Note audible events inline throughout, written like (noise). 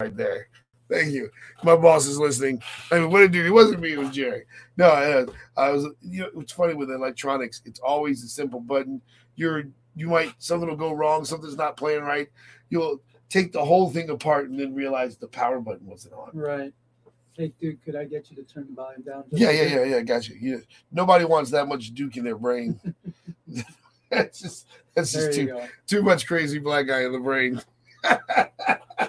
right there. Thank you. My boss is listening. I mean, what did do? It wasn't me. It was Jerry. No, I, I was. You know, it's funny with electronics. It's always a simple button. You're you might something will go wrong. Something's not playing right. You'll take the whole thing apart and then realize the power button wasn't on. Right. Hey, dude, could I get you to turn the volume down? Yeah, yeah, yeah, yeah. Got you. Yeah. Nobody wants that much Duke in their brain. (laughs) that's just that's There just too go. too much crazy black guy in the brain. (laughs)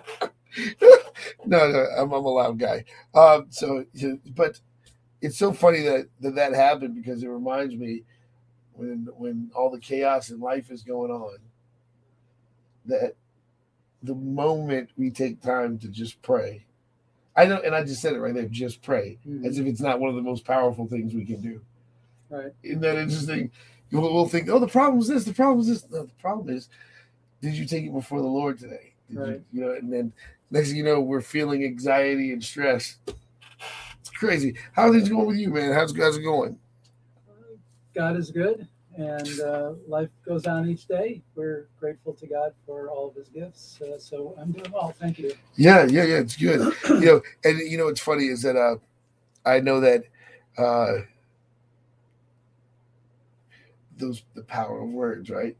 no, no, I'm, I'm a loud guy. Um, so, but it's so funny that, that that happened because it reminds me when when all the chaos in life is going on that the moment we take time to just pray, I know, and I just said it right there, just pray, Mhm. as if it's not one of the most powerful things we can do. Right. Isn't that interesting? We'll, we'll think, oh, the problem is this, the problem is this. No, the problem is, did you take it before the Lord today? Did Right. You, you know, and then next thing you know, we're feeling anxiety and stress. It's crazy. How are things going with you, man? How's, it going? God is good, and uh, life goes on each day. We're grateful to God for all of His gifts. Uh, so I'm doing well. Thank you. Yeah, yeah, yeah. It's good. you know, and you know what's funny is that uh, I know that uh, those the power of words, right?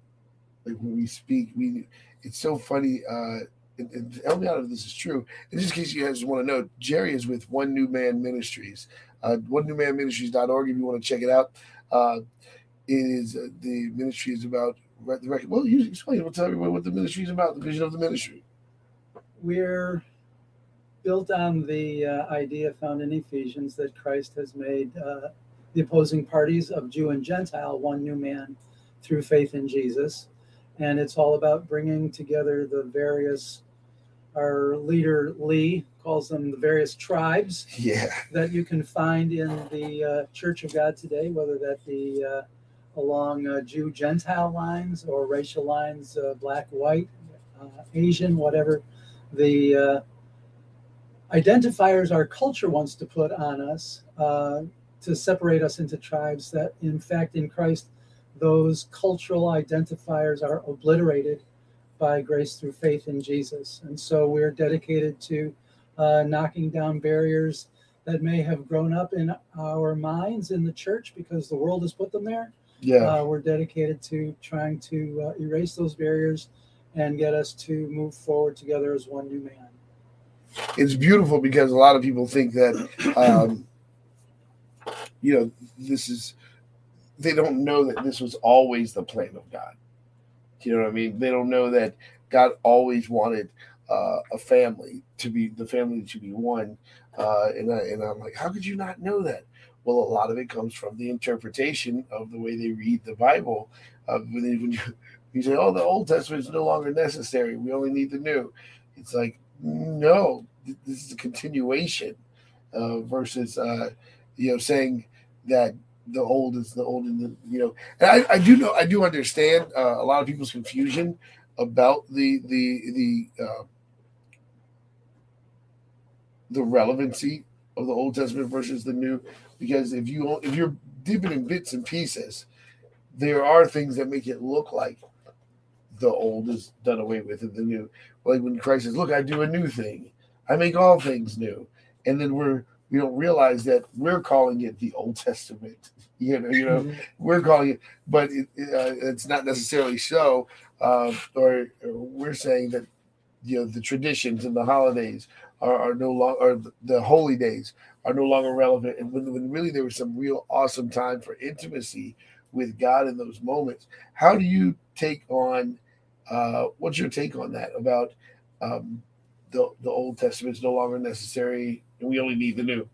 Like when we speak, we it's so funny. Uh, and, and help me out if this is true. In case you guys want to know, Jerry is with One New Man Ministries. Uh, one New Man Ministries.org if you want to check it out. Uh, it is uh, the ministry is about the record. Well, you explain. We'll tell everyone what the ministry is about. The vision of the ministry. We're built on the uh, idea found in Ephesians that Christ has made uh, the opposing parties of Jew and Gentile one new man through faith in Jesus. And it's all about bringing together the various, our leader Lee calls them the various tribes Yeah. that you can find in the uh, Church of God today, whether that be uh, along uh, Jew Gentile lines or racial lines, uh, black, white, uh, Asian, whatever. The uh, identifiers our culture wants to put on us uh, to separate us into tribes that, in fact, in Christ, those cultural identifiers are obliterated by grace through faith in Jesus. And so we're dedicated to uh, knocking down barriers that may have grown up in our minds in the church because the world has put them there. Yeah. Uh, we're dedicated to trying to uh, erase those barriers and get us to move forward together as one new man. it's beautiful because a lot of people think that um, you know this is they don't know that this was always the plan of god you know what i mean? They don't know that god always wanted uh, a family to be the family to be one uh, and, I, and i'm like how could you not know that? Well a lot of it comes from the interpretation of the way they read the bible uh, when, they, when you, you say oh the old testament is no longer necessary. We only need the new. It's like no, th- this is a continuation uh, versus uh, you know saying that the old is the old and the you know. And I, I do know I do understand uh, a lot of people's confusion about the the the uh, the relevancy of the Old Testament versus the New, because if you if you're dipping in bits and pieces, there are things that make it look like the old is done away with and the new like when Christ says, "Look, I do a new thing. I make all things new," and then we're we don't realize that we're calling it the Old Testament. (laughs) You know, you know, Mhm. we're calling it, but it, uh, it's not necessarily so. Uh, or, or we're saying that you know the traditions and the holidays are, are no longer, or the- the holy days are no longer relevant, and when, when really there was some real awesome time for intimacy with God in those moments. How do you take on? Uh, what's your take on that about um, the the Old Testament is no longer necessary and we only need the new?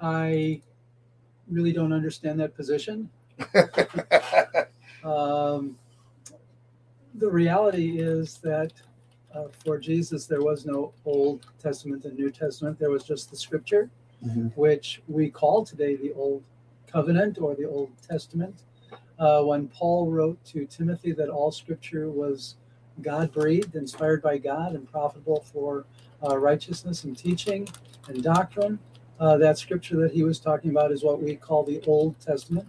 I really don't understand that position. (laughs) Um, the reality is that uh, for Jesus, there was no Old Testament and New Testament. There was just the Scripture, Mhm. which we call today the Old Covenant or the Old Testament. Uh, when Paul wrote to Timothy that all Scripture was God breathed, inspired by God, and profitable for uh, righteousness and teaching and doctrine, uh, that Scripture that he was talking about is what we call the Old Testament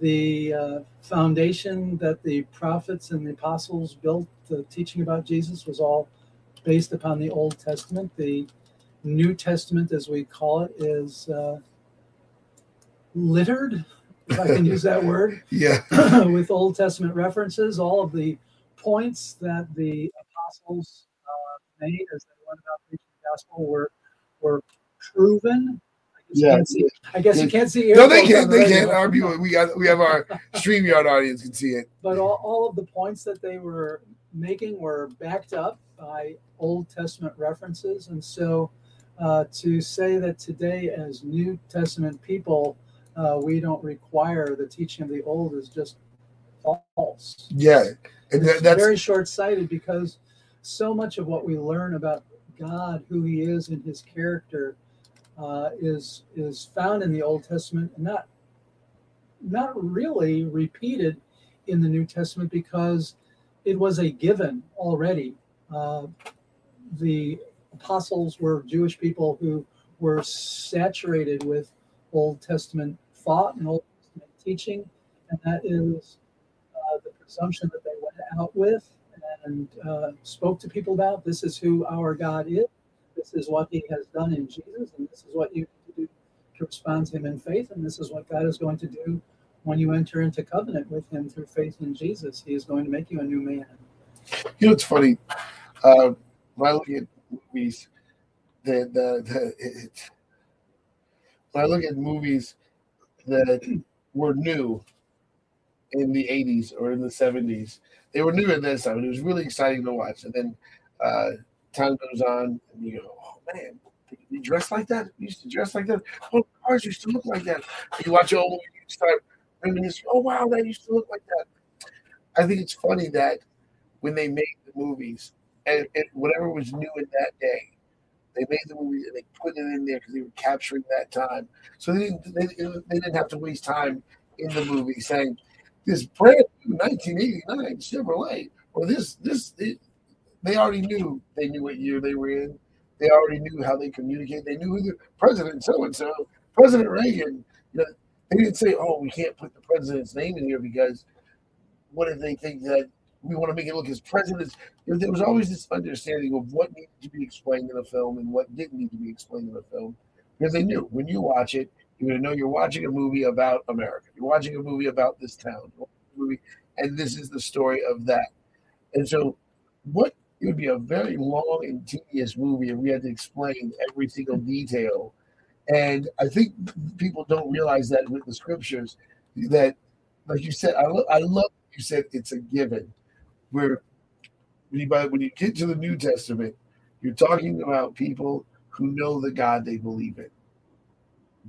the uh, foundation that the prophets and the apostles built, the teaching about Jesus was all based upon the Old Testament. The New Testament, as we call it, is uh, littered, if I can use that (laughs) word, Yeah. (clears throat) with Old Testament references. All of the points that the apostles made as they went about preaching the gospel were were proven. I guess you Yeah. can't see, I guess you can't see. No, they can't. the They can't. Our people, we got. We have our (laughs) Streamyard audience can see it. but all, all of the points that they were making were backed up by Old Testament references. And so uh, to say that today, as New Testament people, uh, we don't require the teaching of the Old is just false. Yeah, and It's that's very short sighted because so much of what we learn about God, who He is, and His character, uh, is is found in the Old Testament, and not not really repeated in the New Testament because it was a given already. Uh, the apostles were Jewish people who were saturated with Old Testament thought and Old Testament teaching, and that is uh, the presumption that they went out with and uh, spoke to people about. This is who our God is. This is what He has done in Jesus, and this is what you need to do to respond to Him in faith. And this is what God is going to do when you enter into covenant with Him through faith in Jesus. He is going to make you a new man. you know. It's funny. Uh, when I look at movies, the the, the it, when I look at movies that were new in the '80s or in the '70s, they were new at this time, and it was really exciting to watch. And then uh, time goes on, and you go, "Oh man, you dress like that? You used to dress like that? Oh, cars used to look like that." You watch old movie, you start reminiscing. Oh wow, that used to look like that. I think it's funny that when they made the movies, and, and whatever was new in that day, they made the movies and they put it in there because they were capturing that time. So they didn't they, they didn't have to waste time in the movie saying this brand new 1989 Chevrolet or this this it, they already knew they knew what year they were in. They already knew how they communicate. They knew who the president so and so, President Reagan. You know, they didn't say, "Oh, we can't put the president's name in here because what if they think that we want to make it look as presidents?" There was always this understanding of what needed to be explained in a film and what didn't need to be explained in a film, because they knew when you watch it, you're going to know you're watching a movie about America. You're watching a movie about this town, movie, and this is the story of that. And so, what it would be a very long and tedious movie if we had to explain every single detail. And I think people don't realize that with the scriptures, that, like you said, I, lo- I love you said it's a given. Where when you, when you get to the New Testament, you're talking about people who know the God they believe in.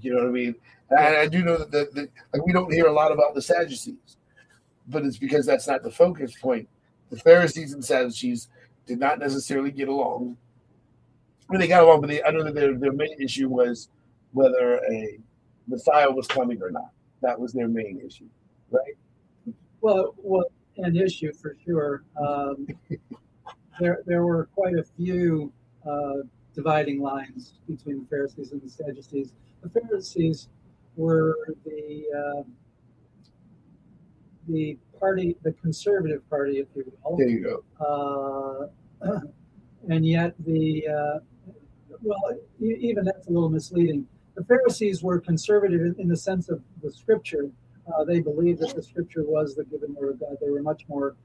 You know what I mean? And I do know that, that, that like we don't hear a lot about the Sadducees, but it's because that's not the focus point. The Pharisees and Sadducees did not necessarily get along. Mean, they got along, but they, I know that their, their main issue was whether a Messiah was coming or not. That was their main issue, right? Well, well, an issue for sure. Um, (laughs) there, there were quite a few uh, dividing lines between the Pharisees and the Sadducees. The Pharisees were the uh, the party, the conservative party, if you will. There you go. Uh, (clears throat) and yet the uh, well, even that's a little misleading. The Pharisees were conservative in, in the sense of the Scripture. Uh, they believed that the Scripture was the given Word of God. They were much more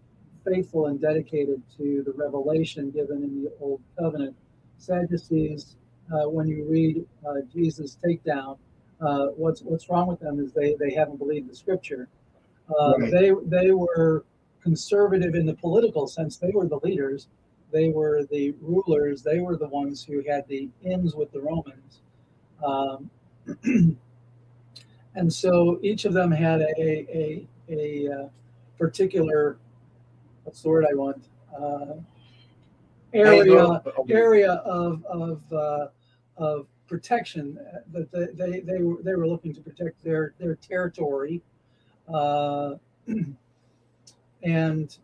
faithful and dedicated to the revelation given in the Old Covenant. Sadducees, uh, when you read uh, Jesus' takedown, uh, what's what's wrong with them is they they haven't believed the Scripture. Uh, Right. They they were conservative in the political sense. They were the leaders. They were the rulers. They were the ones who had the ends with the Romans. Um, (clears throat) and so each of them had a a, a, uh particular what's the word I want uh, area area of of uh, of protection uh, that they, they they were they were looking to protect their their territory, uh, (clears throat) and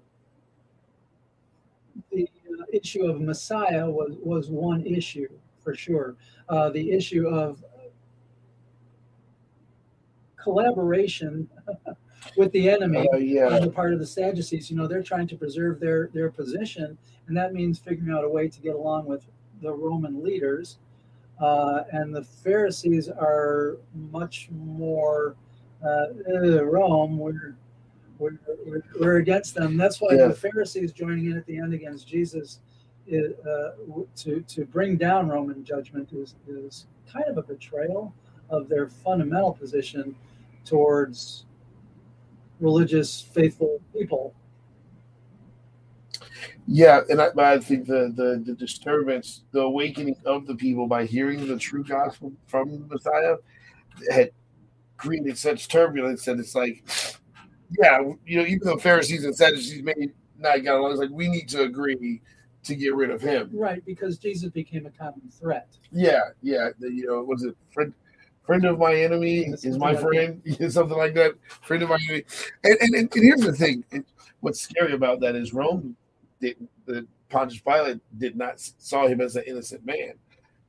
the uh, issue of Messiah was was one issue for sure. Uh, the issue of collaboration (laughs) with the enemy Uh, yeah. on the part of the Sadducees. You know, they're trying to preserve their their position, and that means figuring out a way to get along with the Roman leaders. Uh, and the Pharisees are much more uh, "Uh, Rome. We're, we're we're we're against them. That's why Yeah. the Pharisees joining in at the end against Jesus. Is, uh, to to bring down Roman judgment is is kind of a betrayal of their fundamental position towards religious, faithful people. Yeah, and I, but I think the, the the disturbance, the awakening of the people by hearing the true gospel from the Messiah had created such turbulence that it's like, yeah, you know, even though Pharisees and Sadducees may not get along, it's like we need to agree to get rid of him. Right, because Jesus became a common threat. Yeah, yeah, the, you know, was it friend friend of my enemy is my friend, (laughs) something like that. Friend of my enemy, and and, and, here's the thing: what's scary about that is Rome did the Pontius Pilate did not saw him as an innocent man,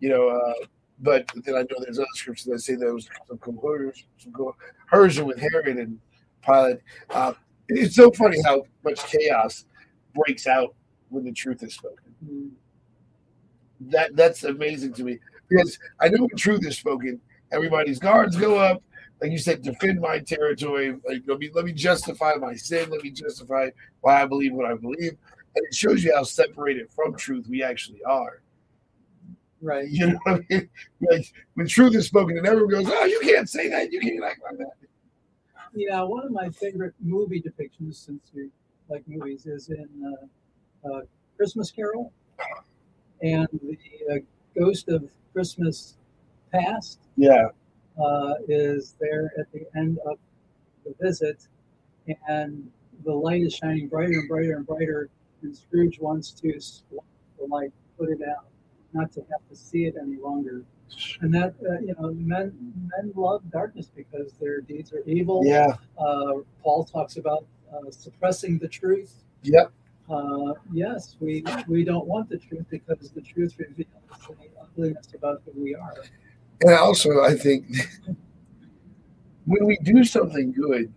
you know. Uh, but then I know there's other scriptures that say there was some coercion, with Herod and Pilate. Uh, it's so funny how much chaos breaks out when the truth is spoken Mm, that that's amazing to me because I know when truth is spoken, everybody's guards go up. Like you said, defend my territory. Like let me let me justify my sin. Let me justify why I believe what I believe, and it shows you how separated from truth we actually are. Right. You know what I mean? Like when truth is spoken, and everyone goes, "Oh, you can't say that. You can't act like that." Yeah, one of my favorite movie depictions, since you like movies, is in uh, uh, Christmas Carol, and the uh, ghost of Christmas Past Yeah, uh, is there at the end of the visit, and the light is shining brighter and brighter and brighter, and Scrooge wants to swap the light, put it out, not to have to see it any longer. And that uh, you know, men men love darkness because their deeds are evil. yeah, Uh, Paul talks about uh, suppressing the truth. yep. Uh, yes, we we don't want the truth because the truth reveals the ugliness about who we are. And also, I think (laughs) when we do something good,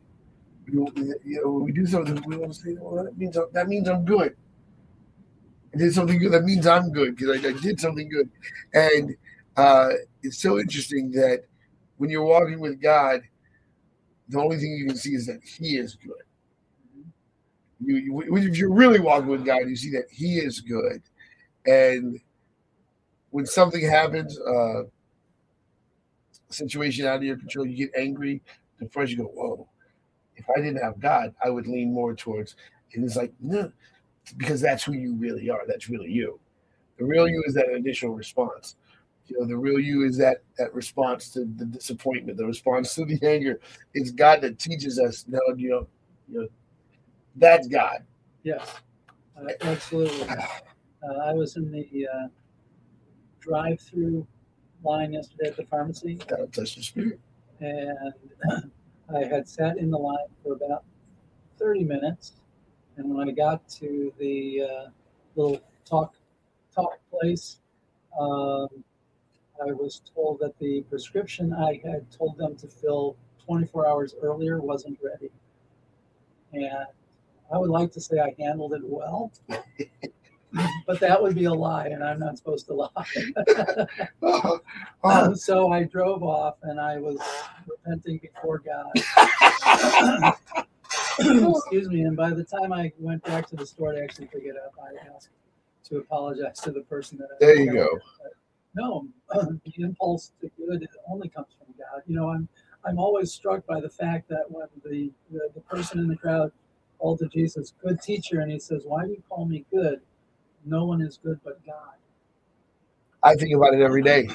you you know, when we do something, we to say, "Well, that means that means I'm good." I did something good. That means I'm good because I, I did something good, and uh, it's so interesting that when you're walking with God, the only thing you can see is that He is good. You, you if you're really walking with God, you see that He is good, and when something happens, uh, situation out of your control, you get angry, depressed, you go, Whoa, if I didn't have God, I would lean more towards and it's like, no, because that's who you really are. That's really you. The real you is that initial response. You know, the real you is that that response to the disappointment, the response to the (laughs) anger. It's God that teaches us No, you know, you know, that's God. Yes, uh, absolutely. (sighs) Uh, I was in the uh, drive-through line yesterday at the pharmacy, God touch the spirit. and (clears throat) I had sat in the line for about 30 minutes. And when I got to the uh, little talk talk place, um, I was told that the prescription I had told them to fill 24 hours earlier wasn't ready. And I would like to say I handled it well, (laughs) but that would be a lie, and I'm not supposed to lie. Oh, (laughs) oh, so I drove off and I was repenting before God. (coughs) Excuse me. And by the time I went back to the store to actually pick it up, I asked to apologize to the person that. I there you go. No, (clears throat) the impulse to good it only comes from God. You know, I'm I'm always struck by the fact that when the, the, the person in the crowd called to Jesus, good teacher, and he says, Why do you call me good? No one is good but God. I think about it every day.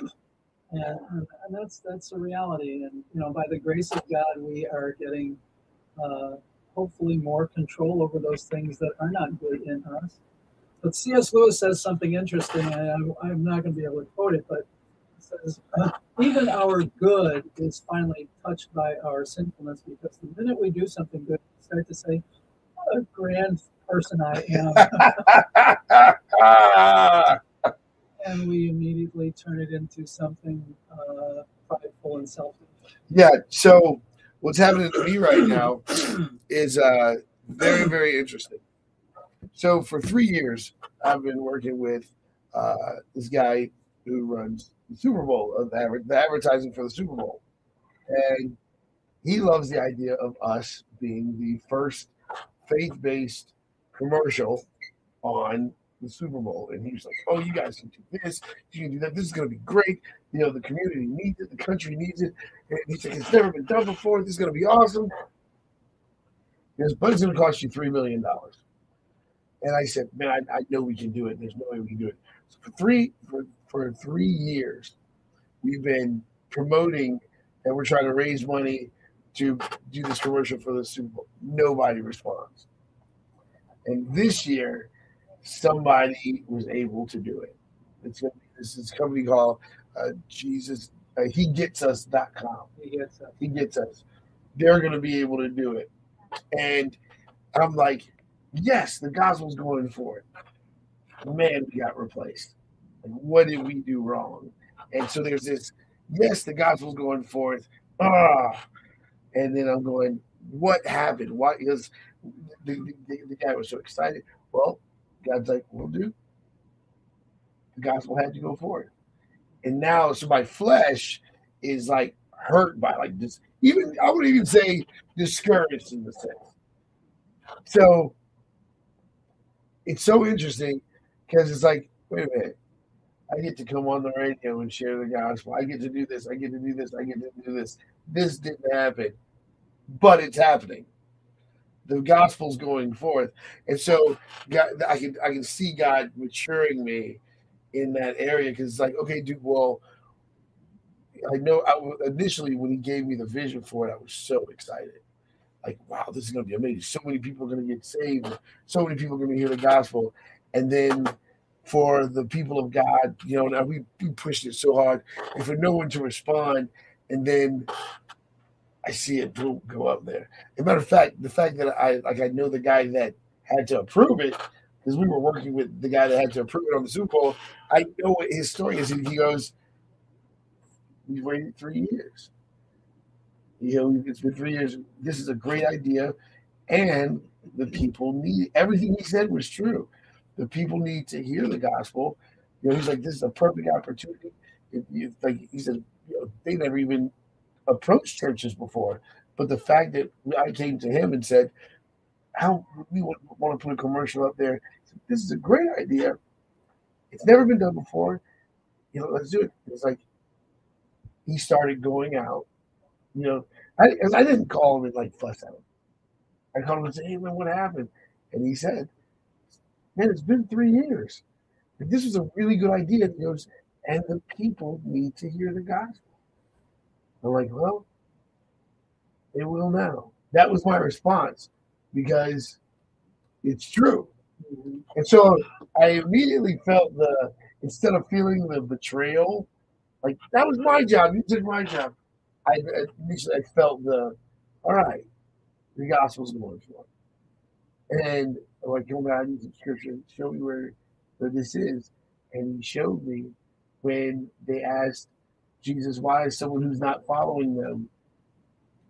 and, and that's that's a reality and you know by the grace of god we are getting uh, hopefully more control over those things that are not good in us but cs lewis says something interesting and i'm, I'm not going to be able to quote it but it says uh, even our good is finally touched by our sinfulness because the minute we do something good we start to say what a grand person i am (laughs) and we immediately turn it into something uh, prideful and selfish. yeah. So what's happening to me right now is uh, very, very interesting. So for three years, I've been working with uh, this guy who runs the Super Bowl of the, the advertising for the Super Bowl, and he loves the idea of us being the first faith-based commercial on the Super Bowl. And he's like, "Oh, you guys can do this. You can do that. This is going to be great. You know, the community needs it. The country needs it. And he's like, it's never been done before. This is going to be awesome." He goes, "But it's going to cost you three million dollars." And I said, "Man, I, I know we can do it. There's no way we can do it." So for three for, for three years, we've been promoting and we're trying to raise money to do this commercial for the Super Bowl. Nobody responds. And this year, somebody was able to do it. It's gonna be, this is a company called uh, Jesus. Uh, he gets us.com. He gets us. He gets us. They're going to be able to do it. And I'm like, yes, the gospel's going for it. Man, we got replaced. Like, what did we do wrong? And so there's this, yes, the gospel's going forth. Ah, and then I'm going, what happened? Why? Because the, the, the guy was so excited. Well, God's like, we'll do. The gospel had to go forward. And now, so my flesh is like hurt by like this, even, I would even say discouraged in the sense. So it's so interesting because it's like, wait a minute. I get to come on the radio and share the gospel. I get to do this. I get to do this. I get to do this. This didn't happen, but it's happening. The gospel's going forth, and so God, I can I can see God maturing me in that area because it's like, okay, dude. Well, I know. I initially when He gave me the vision for it, I was so excited. Like, wow, this is going to be amazing. So many people are going to get saved. So many people are going to hear the gospel, and then for the people of God. You know, now we, we pushed it so hard, and for no one to respond, and then I see it boom, go up there. As a matter of fact, the fact that I like I know the guy that had to approve it because we were working with the guy that had to approve it on the Super Bowl. I know what his story is. He goes, "We've waited three years. You know, it's been three years. This is a great idea, and the people need everything he said was true." the people need to hear the gospel. You know, he's like, this is a perfect opportunity. If you, like he said, you know, they never even approached churches before, but the fact that I came to him and said, "How we would want to put a commercial up there? This is a great idea. It's never been done before. You know, let's do it." It's like he started going out. You know, I I didn't call him and like fuss at him. I called him and said, "Hey man, what happened?" And he said, man, it's been three years. This was a really good idea. He goes, and the people need to hear the gospel. I'm like, well, it will now. That was my response because it's true. And so I immediately felt the, instead of feeling the betrayal, like that was my job, you did my job. I initially I felt the, all right, the gospel's going for it. And I'm like, oh God, I need some scripture. Show me where, where this is. And he showed me when they asked Jesus, why is someone who's not following them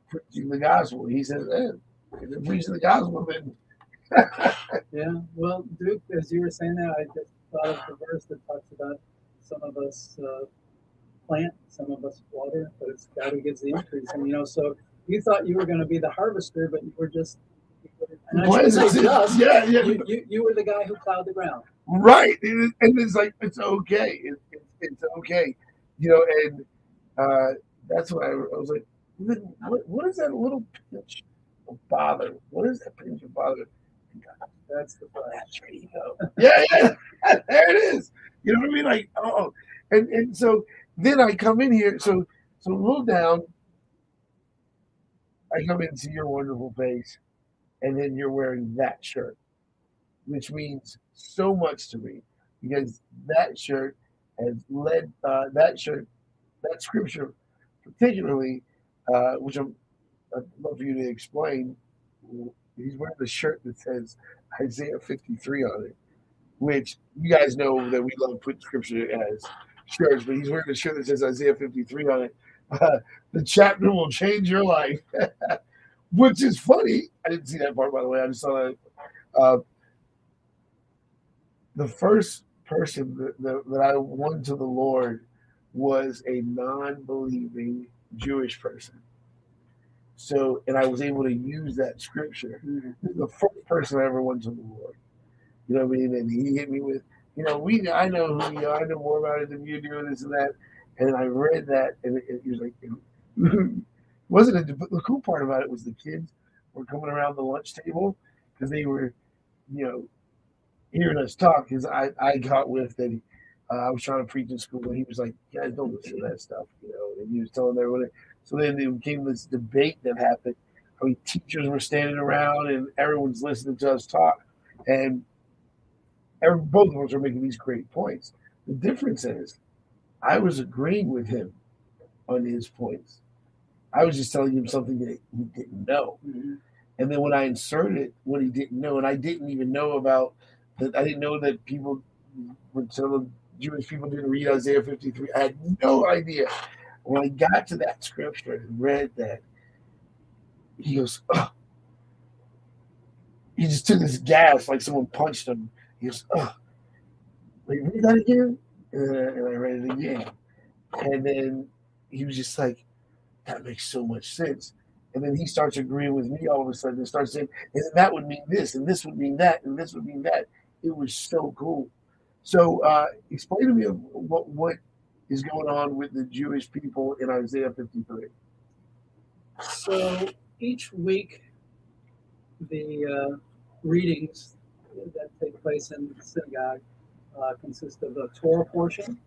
preaching the gospel? He says, eh, if the gospel, then (laughs) Yeah. Well, Duke, as you were saying that, I just thought of the verse that talks about some of us uh, plant, some of us water, but it's God who gives the increase. And you know, so you thought you were going to be the harvester, but you were just. And I shouldn't say just. yeah, yeah, You, you, you were the guy who plowed the ground. right. And it's like it's okay. It, it, it's okay, you know. And uh, that's what I, I was like. What, what- is that little pinch of bother? What is that pinch of bother? That's the. That's where you go. Yeah, yeah, (laughs) there it is. You know what I mean? Like, oh, and and so then I come in here. So so a little down. I come in see your wonderful face, and then you're wearing that shirt, which means so much to me because that shirt has led uh, that shirt, that scripture, particularly, uh, which I'm, I'd love for you to explain. He's wearing the shirt that says Isaiah 53 on it, which you guys know that we love putting scripture as shirts, but he's wearing a shirt that says Isaiah 53 on it, uh, the chapter will change your life, (laughs) which is funny. I didn't see that part, by the way. I just saw that. Uh, the first person that, that, that I won to the Lord was a non believing Jewish person. So, and I was able to use that scripture. Mm-hmm. The first person I ever went to the Lord. You know what I mean? And he hit me with, you know, we I know who you are. I know more about it than you do, this and that. And I read that, and it, it was like, it (laughs) wasn't it? The cool part about it was the kids were coming around the lunch table because they were, you know, hearing us talk. Because I I got with that. Uh, I was trying to preach in school, and he was like, "Guys, don't listen to that stuff," you know. And he was telling everyone. So then there became this debate that happened. I mean, teachers were standing around, and everyone's listening to us talk, and every, both of us are making these great points. The difference is, I was agreeing with him on his points. I was just telling him something that he didn't know. Mm-hmm. And then when I inserted what he didn't know, and I didn't even know about that, I didn't know that people would tell Jewish people didn't read Isaiah 53. I had no idea. When I got to that scripture and read that, he goes, oh. He just took this gas like someone punched him. He goes, oh. Wait, read that again? And I read it again. And then he was just like, that makes so much sense. And then he starts agreeing with me all of a sudden and starts saying, and that would mean this, and this would mean that, and this would mean that. It was so cool. So uh, explain to me what what is going on with the Jewish people in Isaiah 53. So each week, the uh, readings that take place in the synagogue uh, consist of a Torah portion.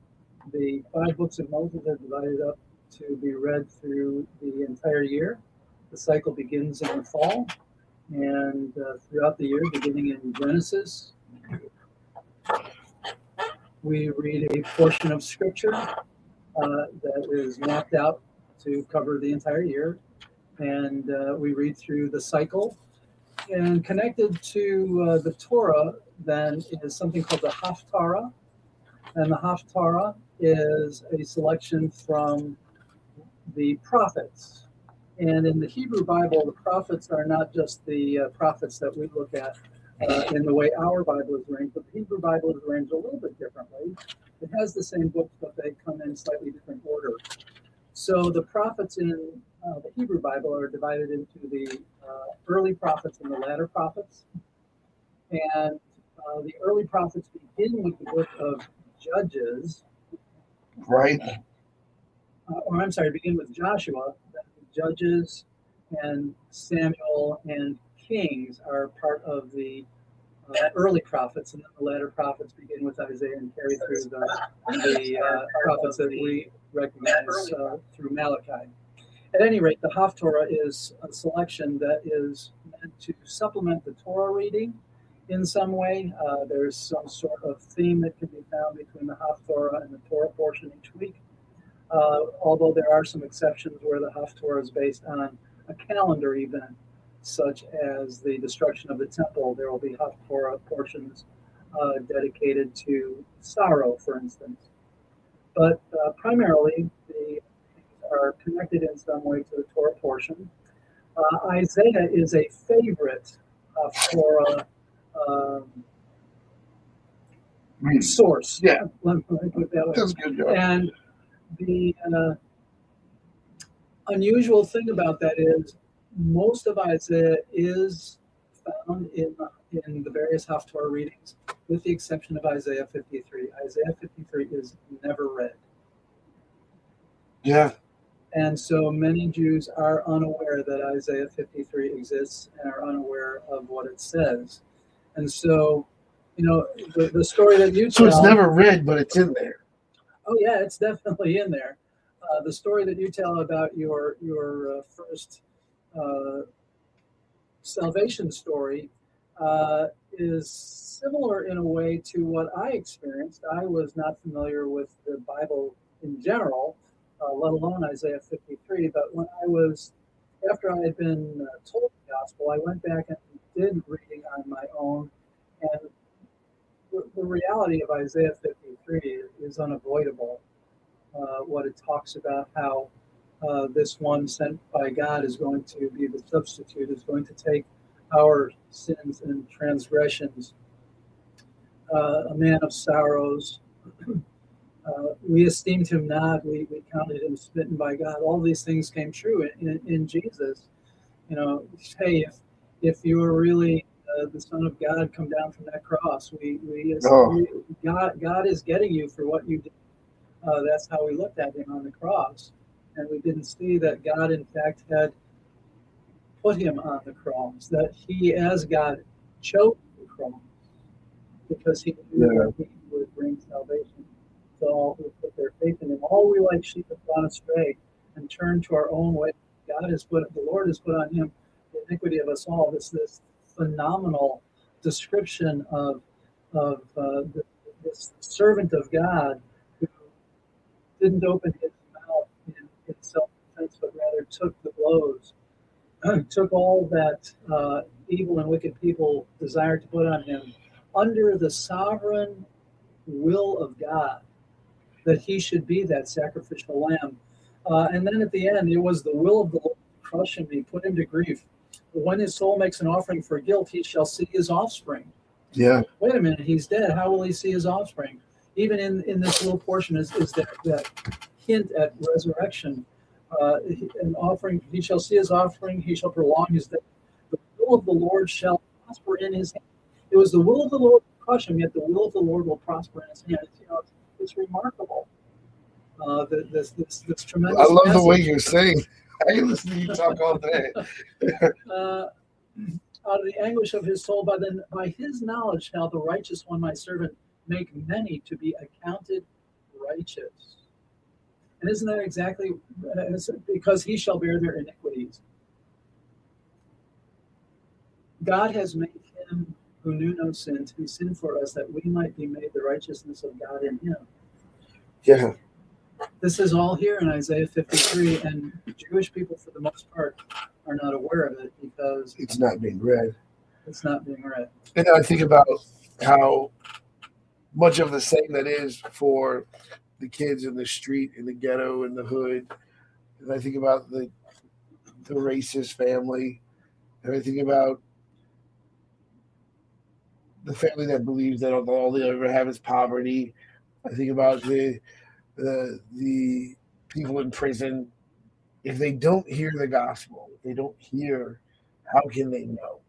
The five books of Moses are divided up to be read through the entire year. The cycle begins in the fall and uh, throughout the year, beginning in Genesis. We read a portion of scripture uh, that is mapped out to cover the entire year. And uh, we read through the cycle. And connected to uh, the Torah, then, is something called the Haftarah. And the Haftarah is a selection from the prophets. And in the Hebrew Bible, the prophets are not just the uh, prophets that we look at uh, in the way our Bible is arranged, the Hebrew Bible is arranged a little bit differently. It has the same books, but they come in slightly different order. So the prophets in uh, the Hebrew Bible are divided into the uh, early prophets and the latter prophets. And uh, the early prophets begin with the book of Judges, Right? uh, or I'm sorry, begin with Joshua, then Judges and Samuel and Kings are part of the uh, early prophets, and the latter prophets begin with Isaiah and carry through the, the uh, prophets that we recognize uh, through Malachi. At any rate, the Haftorah is a selection that is meant to supplement the Torah reading in some way. Uh, there's some sort of theme that can be found between the Haftorah and the Torah portion each week. Uh, although there are some exceptions where the Haftorah is based on a calendar event, such as the destruction of the temple. There will be Haftorah portions uh, dedicated to sorrow, for instance. But uh, primarily, they are connected in some way to the Torah portion. Uh, Isaiah is a favorite of Torah um, Hmm. source. Yeah. Let me let me put that way. That's good, Joe. And the uh, unusual thing about that is most of Isaiah is found in in the various Haftorah readings, with the exception of Isaiah 53. Isaiah 53 is never read. Yeah. And so many Jews are unaware that Isaiah 53 exists and are unaware of what it says. And so, you know, the, the story that you So tell. it's never read, but it's in there. Oh yeah, it's definitely in there. Uh, the story that you tell about your your uh, first uh, salvation story uh, is similar in a way to what I experienced. I was not familiar with the Bible in general, uh, let alone Isaiah 53. But when I was after I had been uh, told the gospel, I went back and did reading on my own, and the, the reality of Isaiah 53 is unavoidable. Uh, what it talks about how uh, this one sent by God is going to be the substitute, is going to take our sins and transgressions. Uh, a man of sorrows. (clears throat) Uh, we esteemed him not. We, we counted him smitten by God. All these things came true in, in, in Jesus. You know, hey, if if you were really uh, the Son of God, come down from that cross. We we, Oh. we God God is getting you for what you did. Uh, that's how we looked at him on the cross, and we didn't see that God, in fact, had put him on the cross. That he, as God, chose the cross because he knew Yeah. that he would bring salvation to all who put their faith in him. All we like sheep have gone astray and turned to our own way. God has put the Lord has put on him the iniquity of us all. This this phenomenal description of of uh, the, this servant of God who didn't open his in, self-defense, but rather took the blows, (clears throat) took all that uh, evil and wicked people desired to put on him under the sovereign will of God, that he should be that sacrificial lamb. Uh, and then at the end, it was the will of the Lord to crush him, he put him to grief. When his soul makes an offering for guilt, he shall see his offspring Yeah. wait a minute, he's dead. How will he see his offspring? Even in, in this little portion is, is that, that hint at resurrection. Uh, an offering, he shall see his offering, he shall prolong his day. The will of the Lord shall prosper in his hand. It was the will of the Lord to crush him, yet the will of the Lord will prosper in his hand. It's, you know, it's, it's remarkable. Uh, th- this, this, this tremendous. I love the way you're saying. I can listen to you talk all day. (laughs) (laughs) uh, out of the anguish of his soul, by the by his knowledge shall the righteous one, my servant, make many to be accounted righteous. And isn't that exactly uh, because he shall bear their iniquities? God has made him who knew no sin to be sin for us, that we might be made the righteousness of God in him. Yeah. This is all here in Isaiah 53, and Jewish people, for the most part, are not aware of it because It's not being read. it's not being read. And I think about how much of the same that is for the kids in the street, in the ghetto, in the hood. And I think about the the racist family. And I think about the family that believes that all they ever have is poverty. I think about the the the people in prison. If they don't hear the gospel, if they don't hear, how can they know?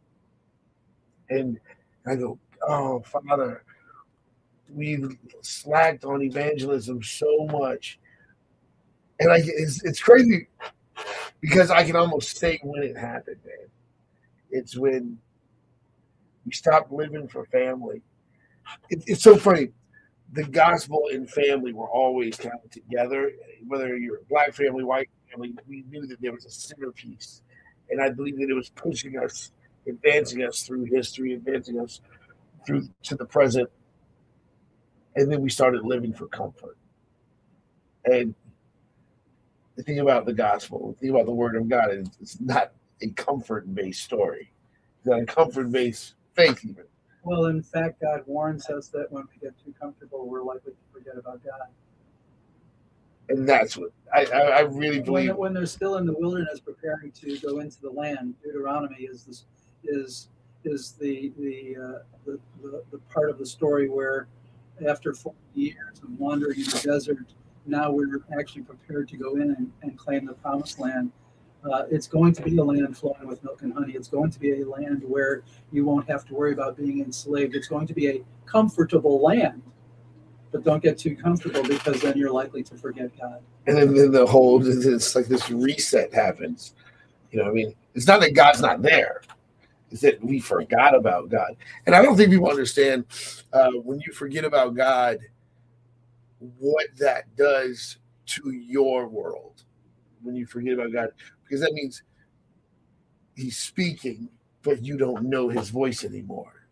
And I go, oh, Father, we've slacked on evangelism so much. And I, it's, it's crazy because I can almost say when it happened, man. It's when we stopped living for family. It, it's so funny. The gospel and family were always kind of together. Whether you're a black family, white family, we knew that there was a centerpiece. And I believe that it was pushing us advancing us through history, advancing us through to the present. And then we started living for comfort. And the thing about the gospel, the thing about the word of God is it's not a comfort based story. It's not a comfort based faith even. Well, in fact, God warns us that when we get too comfortable, we're likely to forget about God. And that's what I, I, I really When, believe. when they're still in the wilderness preparing to go into the land, Deuteronomy is this, is is the the, uh, the the the part of the story where after 40 years of wandering in the desert, now we're actually prepared to go in and, and claim the promised land. Uh, it's going to be a land flowing with milk and honey. It's going to be a land where you won't have to worry about being enslaved. It's going to be a comfortable land. But don't get too comfortable because then you're likely to forget God. And then, then the whole it's like this reset happens. You know, I mean, it's not that God's not there; it's that we forgot about God. And I don't think people understand uh, when you forget about God, what that does to your world. When you forget about God, because that means He's speaking, but you don't know His voice anymore.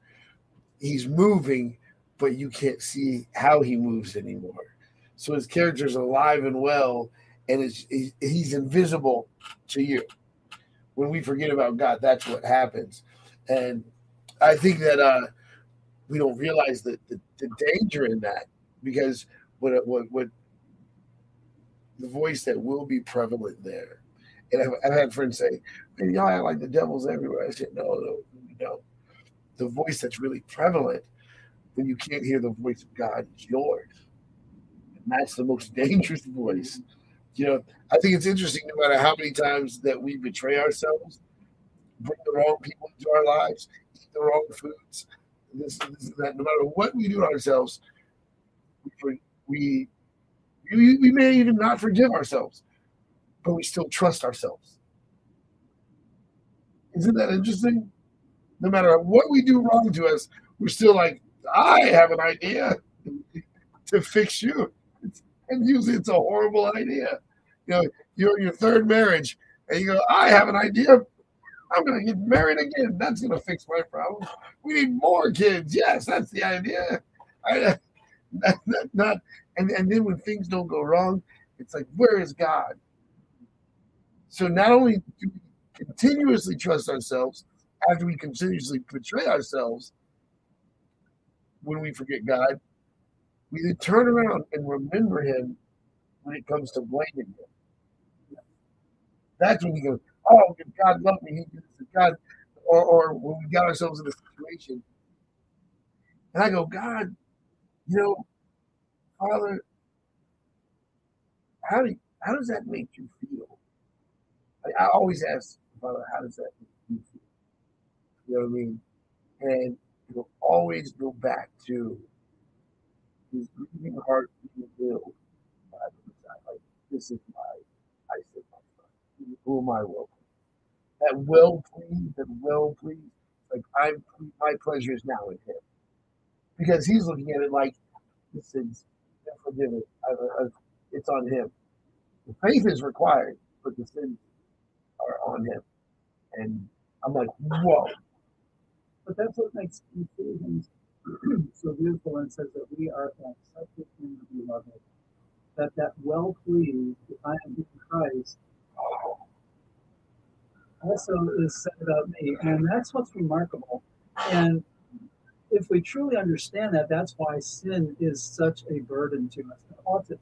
He's moving, but you can't see how He moves anymore. So his character's alive and well, and it's, he's invisible to you. When we forget about God, that's what happens. And I think that uh, we don't realize the, the, the danger in that because what what what the voice that will be prevalent there. And I've, I've had friends say, "Man, y'all act like the devil's everywhere." I said, "No, no, don't. The voice that's really prevalent when you can't hear the voice of God is yours, and that's the most (laughs) dangerous voice." You know, I think it's interesting. No matter how many times that we betray ourselves, bring the wrong people into our lives, eat the wrong foods, this, this that. No matter what we do to ourselves, we, we we may even not forgive ourselves, but we still trust ourselves. Isn't that interesting? No matter what we do wrong to us, we're still like, I have an idea (laughs) to fix you. And usually it's a horrible idea. You know, you're in your third marriage and you go, I have an idea. I'm going to get married again. That's going to fix my problem. We need more kids. Yes, that's the idea. I, (laughs) that, not and, and then when things don't go wrong, it's like, where is God? So not only do we continuously trust ourselves after we continuously betray ourselves when we forget God, we then turn around and remember Him when it comes to blaming Him. That's when we go, oh, if God loved me, He did this. God, or, or when we got ourselves in a situation, and I go, God, you know, Father, how do how does that make you feel? I, I always ask Father, how does that make you feel? You know what I mean? And you'll always go back to his grieving heart being filled like this is my I said. Who am I well That will pleased, that will pleased, like I'm my pleasure is now in him. Because he's looking at it like this is forgiven. It's on him. The faith is required, but the sins are on him. And I'm like, whoa. But that's what makes Ephesians (clears throat) so beautiful and says that we are accepted in the beloved. That that well pleased, I am in Christ, also is said about me. And that's what's remarkable. And if we truly understand that, that's why sin is such a burden to us. It ought to,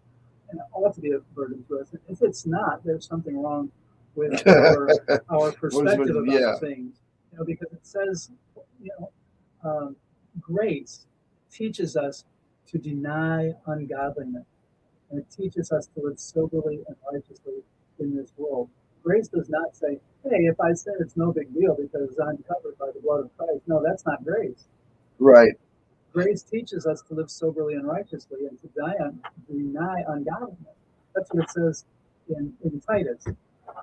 and it ought to be a burden to us. And if it's not, there's something wrong with (laughs) our, our perspective about yeah. things. You know, because it says, you know, um, grace teaches us to deny ungodliness, and it teaches us to live soberly and righteously in this world. Grace does not say, "Hey, if I sin, it's no big deal because I'm covered by the blood of Christ." No, that's not grace. Right. Grace teaches us to live soberly and righteously and to die on, deny ungodliness. That's what it says in, in Titus,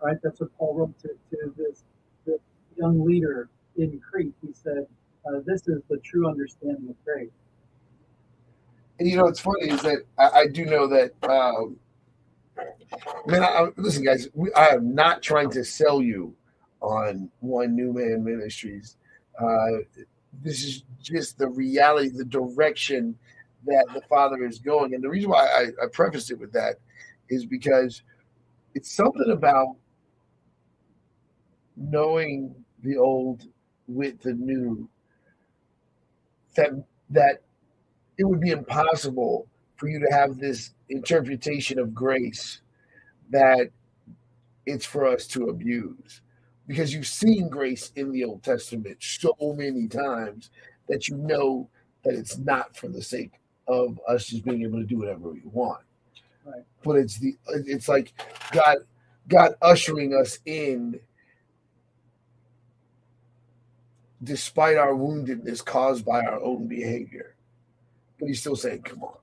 right? That's what Paul wrote to, to this, this young leader in Crete. He said, uh, This is the true understanding of grace. And you know, what's funny is that I, I do know that. Um, man, I, listen, guys, we, I am not trying to sell you on One New Man Ministries. Uh, this is just the reality, the direction that the Father is going. And the reason why I, I prefaced it with that is because it's something about knowing the old with the new that that it would be impossible for you to have this interpretation of grace that it's for us to abuse because you've seen grace in the Old Testament so many times that you know that it's not for the sake of us just being able to do whatever we want. Right. But it's the it's like God God ushering us in despite our woundedness caused by our own behavior. But he's still saying, Come on,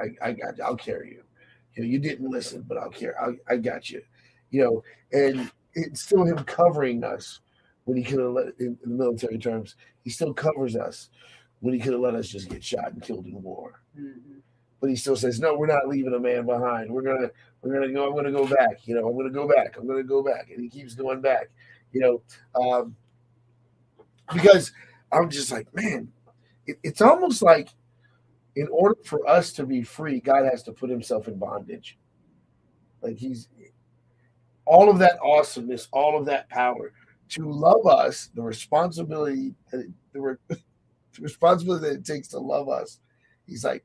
I, I got you, I'll carry you. You know, you didn't listen, but I'll care. I, I got you. You know, and it's still him covering us when he could have let in, in, the military terms he still covers us when he could have let us just get shot and killed in war mm-hmm. but he still says no we're not leaving a man behind we're gonna we're gonna go i'm gonna go back you know i'm gonna go back i'm gonna go back and he keeps going back you know um, because i'm just like man it, it's almost like in order for us to be free god has to put himself in bondage like he's all of that awesomeness, all of that power to love us, the responsibility that it, the, re, (laughs) the responsibility that it takes to love us. He's like,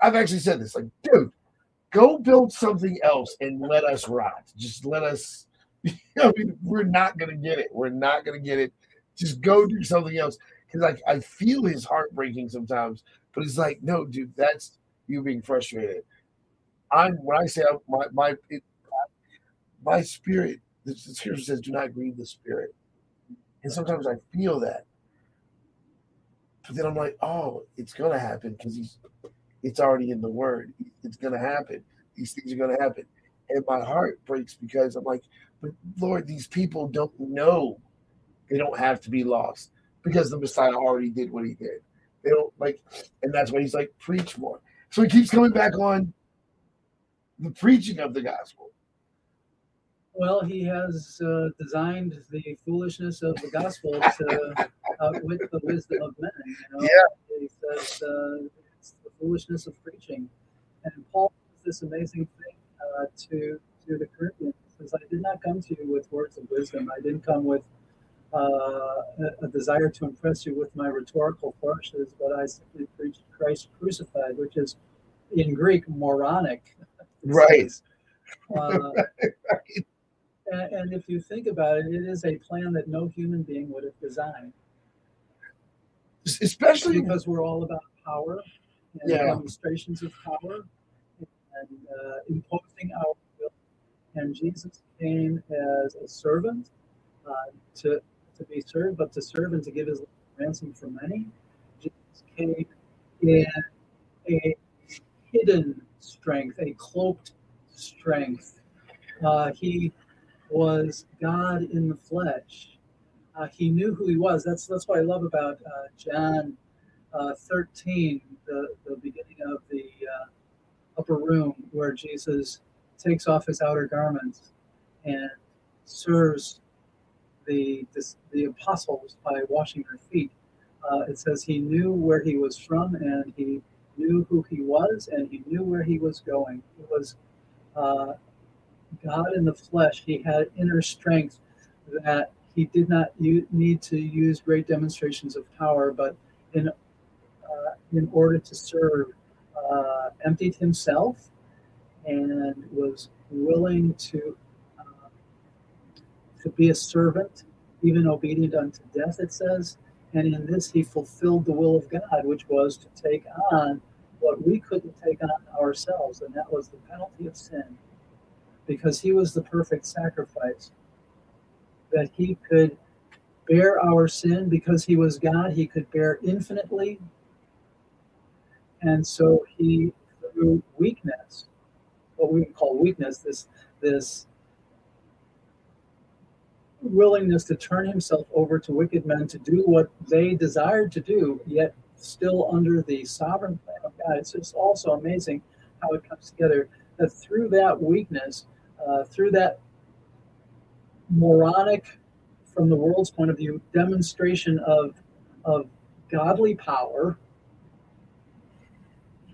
I've actually said this, like, dude, go build something else and let us rot. Just let us. (laughs) I mean, we're not gonna get it. We're not gonna get it. Just go do something else. Because like I feel his heart breaking sometimes, but it's like, no, dude, that's you being frustrated. I'm when I say I, my my it, my spirit. The scripture says, "Do not grieve the spirit," and sometimes I feel that. But then I'm like, oh, it's gonna happen because he's it's already in the word. It's gonna happen. These things are gonna happen. And my heart breaks because I'm like, but Lord, these people don't know they don't have to be lost because the Messiah already did what he did. They don't like, and that's why he's like, preach more. So he keeps coming back on the preaching of the gospel. Well, he has uh, designed the foolishness of the gospel to (laughs) outwit the wisdom of men. You know? Yeah. He says uh, it's the foolishness of preaching. And Paul does this amazing thing uh, to to the Corinthians. He says, I did not come to you with words of wisdom. I didn't come with a, a desire to impress you with my rhetorical flourishes, but I simply preached Christ crucified, which is in Greek moronic. (laughs) Right. says. Uh, (laughs) and, and if you think about it, it is a plan that no human being would have designed Especially because we're all about power and Yeah. demonstrations of power and uh, imposing our will. And Jesus came as a servant uh, to, to be served, but to serve and to give his ransom for many. Jesus came in a hidden strength, a cloaked strength. Uh, he was God in the flesh. Uh, he knew who he was. That's that's what I love about uh, John uh, 13, the, the beginning of the uh, upper room, where Jesus takes off his outer garments and serves the the, the apostles by washing their feet. Uh, it says he knew where he was from and he knew who he was and he knew where he was going. He was uh, God in the flesh. He had inner strength that he did not u- need to use great demonstrations of power, but in uh, in order to serve, uh, emptied himself and was willing to to be a servant, even obedient unto death. It says, and in this he fulfilled the will of God, which was to take on what we couldn't take on ourselves, and that was the penalty of sin, because he was the perfect sacrifice that he could bear our sin because he was God, he could bear infinitely. And so he, through weakness, what we would call weakness, this this willingness to turn himself over to wicked men to do what they desired to do, yet still under the sovereign plan of God. It's just also amazing how it comes together that through that weakness, uh, through that moronic, from the world's point of view, demonstration of of godly power,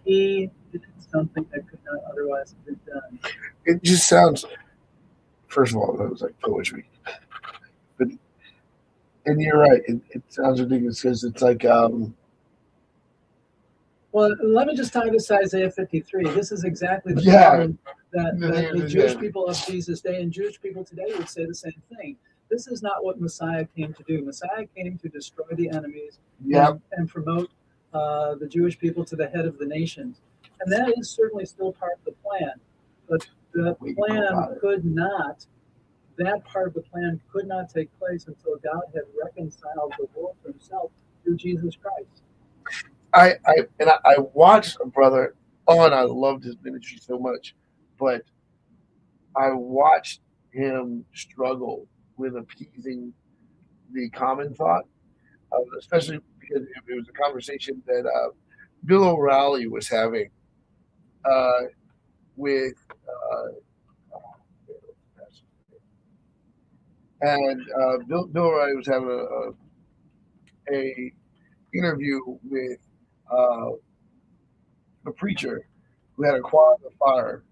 he did something that could not otherwise have been done. it just sounds. First of all, that was like poetry, and you're right. It, it sounds ridiculous because it's like um Well, let me just tie this to Isaiah 53. This is exactly the Yeah. problem that, No, that no, the no, Jewish people of Jesus' day and Jewish people today would say the same thing. This is not what Messiah came to do. Messiah came to destroy the enemies yeah and, and promote uh, the Jewish people to the head of the nations. And that is certainly still part of the plan. But the We plan could not, that part of the plan could not take place until God had reconciled the world to himself through Jesus Christ. I, I and I, I watched a brother oh, and I loved his ministry so much, but I watched him struggle with appeasing the common thought, uh, especially because it, was a conversation that uh, Bill O'Reilly was having uh, with. And uh, Bill, Bill O'Reilly was having a, a, a interview with uh, a preacher who had acquired the fire.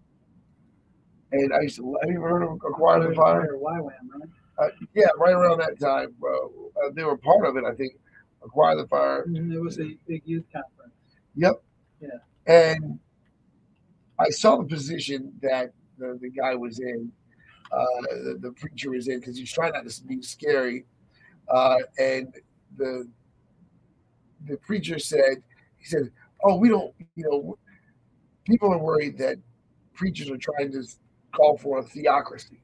And I used to, have you ever heard of Acquire the Fire? YWAM, right? Uh, yeah, right around that time, uh, they were part of it, I think. Acquire the Fire. Mhm, It was a big youth conference. Yep. Yeah. And I saw the position that the, the guy was in, the, the preacher was in, because he's trying not to be scary. Uh, and the the preacher said, he said, "Oh, we don't, you know, people are worried that preachers are trying to call for a theocracy,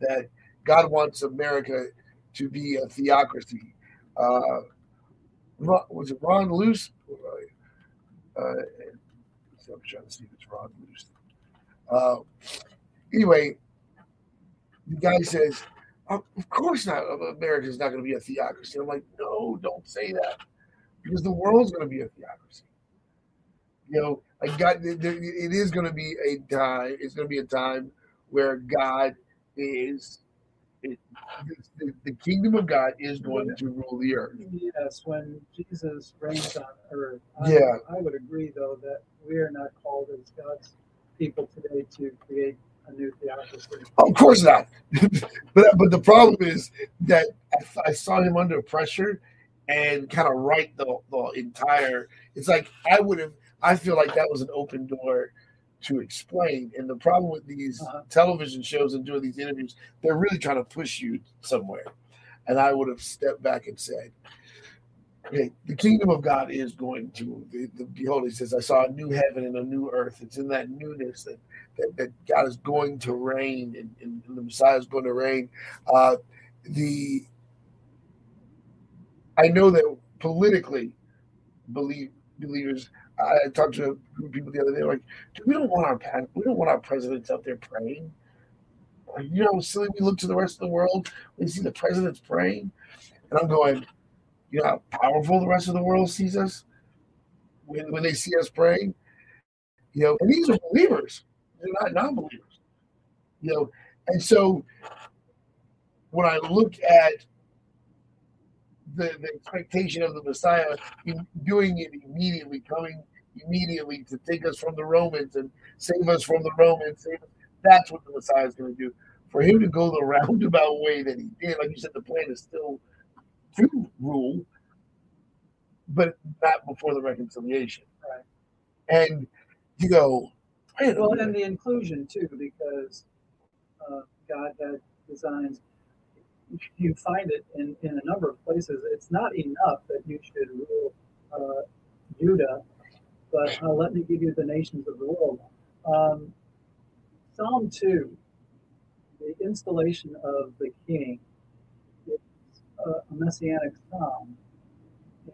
that God wants America to be a theocracy." Uh, was it Ron Luce? Uh, I'm trying to see if it's Ron Luce. Uh, anyway, the guy says, "Of course not. Uh, America is not going to be a theocracy." I'm like, "No, don't say that." because the world's going to be a theocracy. You know, like God, it is going to be a time. It's going to be a time where God is. It, the, the, kingdom of God is going to rule the earth. Yes, when Jesus reigns on earth. I, yeah, I would agree though that we are not called as God's people today to create a new theocracy. Of course not. (laughs) but but the problem is that I, I saw him under pressure and kind of write the, the entire. It's like I would have. I feel like that was an open door to explain. And the problem with these uh-huh. television shows and doing these interviews, they're really trying to push you somewhere. And I would have stepped back and said, Okay, the kingdom of God is going to the, the, behold. He says, "I saw a new heaven and a new earth." It's in that newness that that, that God is going to reign, and, and the Messiah is going to reign. Uh, the I know that politically, believe believers. I talked to a group of people the other day, like, we don't want our we don't want our presidents out there praying. Like, you know, silly we look to the rest of the world, we see the presidents praying, and I'm going, you know how powerful the rest of the world sees us when when they see us praying. You know, and these are believers; they're not non-believers. You know, and so when I look at the, the expectation of the Messiah doing it immediately, coming immediately to take us from the Romans and save us from the Romans. That's what the Messiah is going to do. For him to go the (laughs) roundabout way that he did, like you said, the plan is still to rule, but not before the reconciliation. Right. And you go, well, and the inclusion too, because uh, God had designs you find it in, in a number of places. It's not enough that you should rule uh, Judah, but uh, let me give you the nations of the world. Um, Psalm 2, the installation of the king, a, a messianic psalm,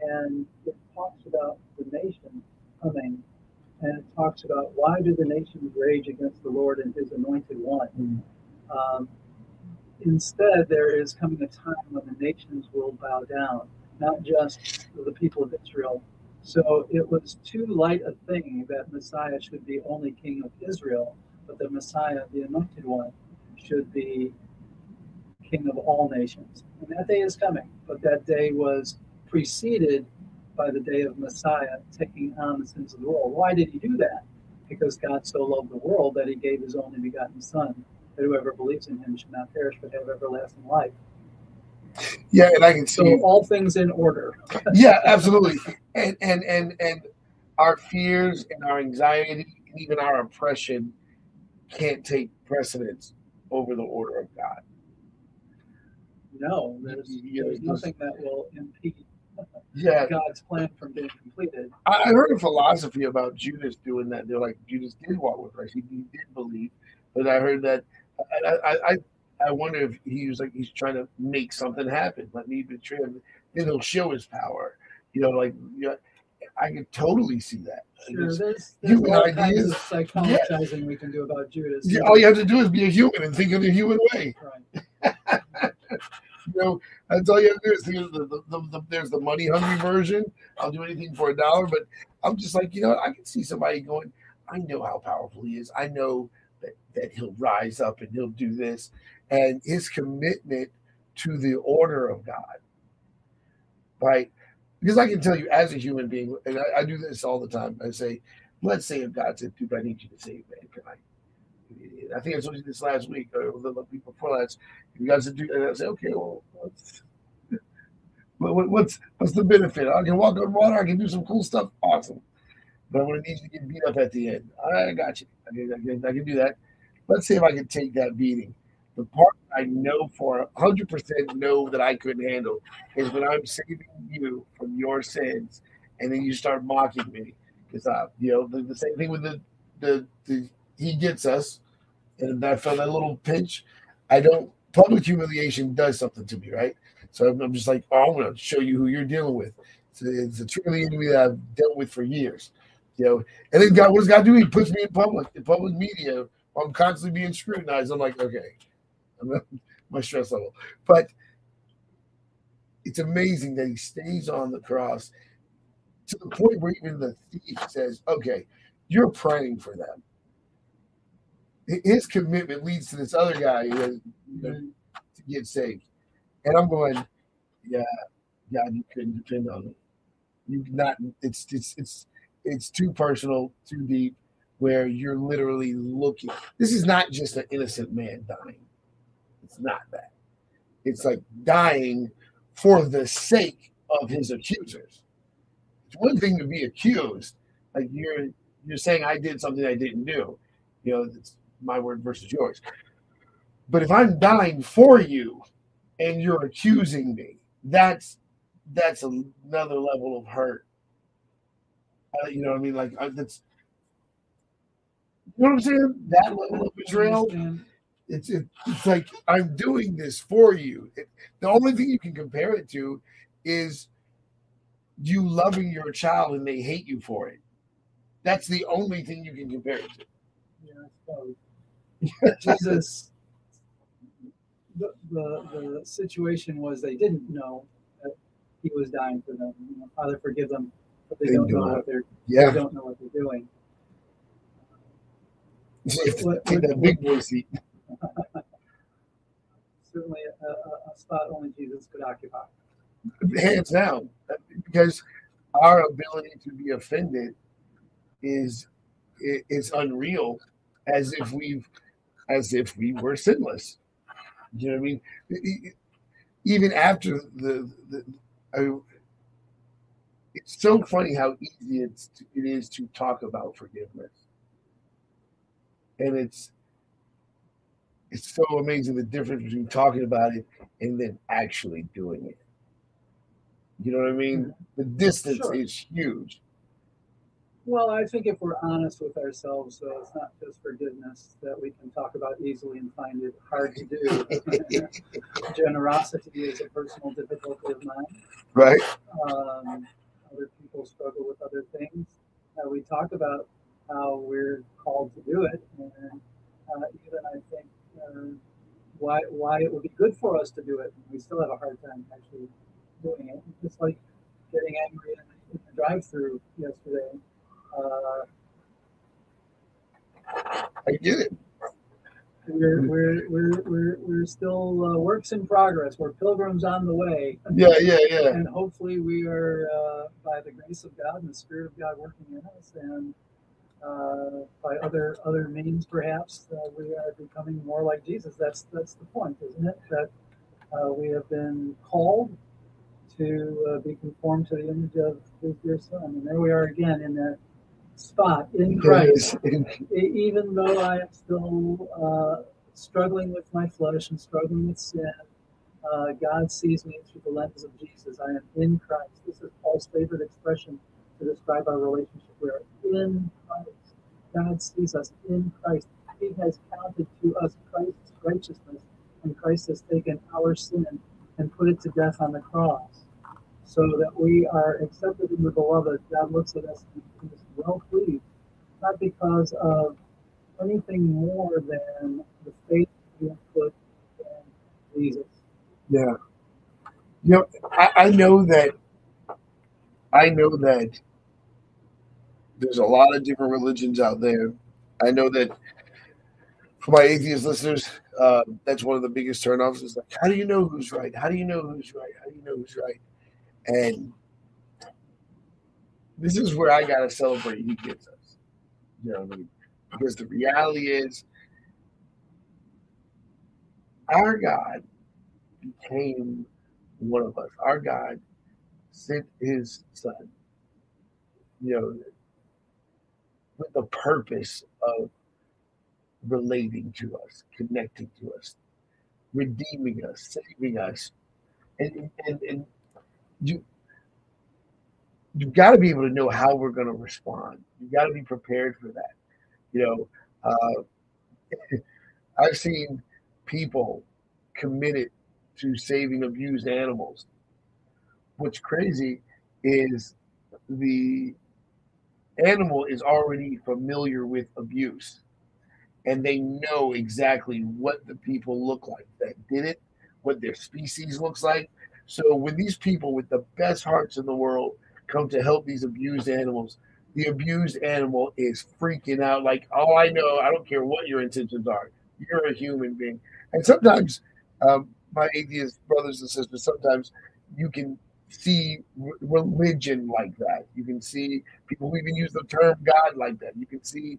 and it talks about the nation coming, and it talks about why do the nations rage against the Lord and his anointed one. Mm-hmm. Um, Instead, there is coming a time when the nations will bow down, not just the people of Israel. So it was too light a thing that Messiah should be only king of Israel, but the Messiah, the anointed one, should be king of all nations. And that day is coming, but that day was preceded by the day of Messiah taking on the sins of the world. Why did he do that? Because God so loved the world that he gave his only begotten Son that whoever believes in him should not perish but have everlasting life. Yeah, and I can see so all things in order. (laughs) yeah, absolutely. And and and and our fears and our anxiety and even our oppression can't take precedence over the order of God. No, there's, you there's nothing that will impede yeah. God's plan from being completed. I heard a philosophy about Judas doing that. They're like Judas did walk with Christ; he, he did believe, but I heard that I, I, I wonder if he was like he's trying to make something happen. Let me betray him. Then he'll show his power. You know, like you know, I can totally see that. Sure, there's, there's all ideas. kinds of psychologizing yeah. we can do about Judas. Yeah, all you have to do is be a human and think in a human way. Right. (laughs) know, that's all you have to do is think the, the, the, the, there's the money hungry version. I'll do anything for a dollar, but I'm just like, you know, I can see somebody going, I know how powerful he is. I know that, that he'll rise up and he'll do this. And his commitment to the order of God, right? Because I can tell you, as a human being, and I, I do this all the time, I say, let's say if God said, dude, I need you to save mankind. I think I told you this last week or the week before last. You guys do, and I say, okay, well, what's, (laughs) what's what's the benefit? I can walk on water. I can do some cool stuff. Awesome. but I'm going to need you to get beat up at the end. I got you. I can, I can, I can do that. Let's see if I can take that beating. The part I know for 100% know that I couldn't handle is when I'm saving you from your sins and then you start mocking me. Because, uh, you know, the, the same thing with the, the, the, he gets us. And I felt that little pinch. I don't, public humiliation does something to me, right? So I'm, I'm just like, oh, I'm going to show you who you're dealing with. It's a, it's a truly enemy that I've dealt with for years. You know, and then God, what does God do? He puts me in public, in public media. I'm constantly being scrutinized. I'm like, okay, I'm (laughs) my stress level. But it's amazing that he stays on the cross to the point where even the thief says, okay, you're praying for them. His commitment leads to this other guy you know, to get saved. And I'm going, yeah, God, you couldn't depend on me. You not, it's, it's, it's, it's too personal, too deep, where you're literally looking. This is not just an innocent man dying. It's not that. It's like dying for the sake of his accusers. It's one thing to be accused, like you're you're saying I did something I didn't do. You know, it's my word versus yours. But if I'm dying for you and you're accusing me, that's that's another level of hurt uh, you know what I mean? Like uh, that's you know what I'm saying? That level of betrayal. It's it, it's like I'm doing this for you. It, the only thing you can compare it to is you loving your child and they hate you for it. That's the only thing you can compare it to. Yeah, Jesus. The, the the situation was they didn't know that he was dying for them. You know, Father, forgive them but they, they don't know what they're yeah. they don't know what they're doing. (laughs) Take that big boy seat. (laughs) Certainly a, a, spot only Jesus could occupy. Hands down, because our ability to be offended is is unreal, as if we've as if we were sinless. You know what I mean? Even after the, the I, it's so funny how easy it's to, it is to talk about forgiveness, and it's it's so amazing the difference between talking about it and then actually doing it. You know what I mean? Mm-hmm. The distance sure. is huge. Well, I think if we're honest with ourselves, though, it's not just forgiveness that we can talk about easily and find it hard to do. (laughs) Generosity is a personal difficulty of mine. Right. Um, other people struggle with other things. Uh, we talk about how we're called to do it, and uh, even I think uh, why why it would be good for us to do it. We still have a hard time actually doing it. Just like getting angry in, in the drive-through yesterday. Uh, I get it we're we're we're we're, we're still uh, works in progress. We're pilgrims on the way. Yeah, yeah, yeah. And hopefully, we are uh, by the grace of God and the Spirit of God working in us, and uh, by other other means, perhaps uh, we are becoming more like Jesus. That's that's the point, isn't it? That uh, we have been called to uh, be conformed to the image of His dear Son, and there we are again in that spot in Christ, even though I am still uh, struggling with my flesh and struggling with sin. Uh, God sees me through the lens of Jesus. I am in Christ. This is Paul's favorite expression to describe our relationship. We are in Christ. God sees us in Christ. He has counted to us Christ's righteousness, and Christ has taken our sin and put it to death on the cross so that we are accepted in the beloved. God looks at us and well pleased, not because of anything more than the faith have put in Jesus. Yeah. You know, I, I know that I know that there's a lot of different religions out there. I know that for my atheist listeners, uh, that's one of the biggest turnoffs. Is like, how do you know who's right? How do you know who's right? How do you know who's right? And this is where I gotta celebrate he gets us. You know? Because the reality is our God became one of us. Our God sent his son. You know, with the purpose of relating to us, connecting to us, redeeming us, saving us. And, and, and you, you've got to be able to know how we're going to respond. You've got to be prepared for that. You know, uh, (laughs) I've seen people committed to saving abused animals. What's crazy is the animal is already familiar with abuse and they know exactly what the people look like that did it, what their species looks like. So when these people with the best hearts in the world come to help these abused animals, the abused animal is freaking out like, oh, I know, I don't care what your intentions are. You're a human being. And sometimes, um, my atheist brothers and sisters, sometimes you can see religion like that. You can see people who even use the term God like that. You can see,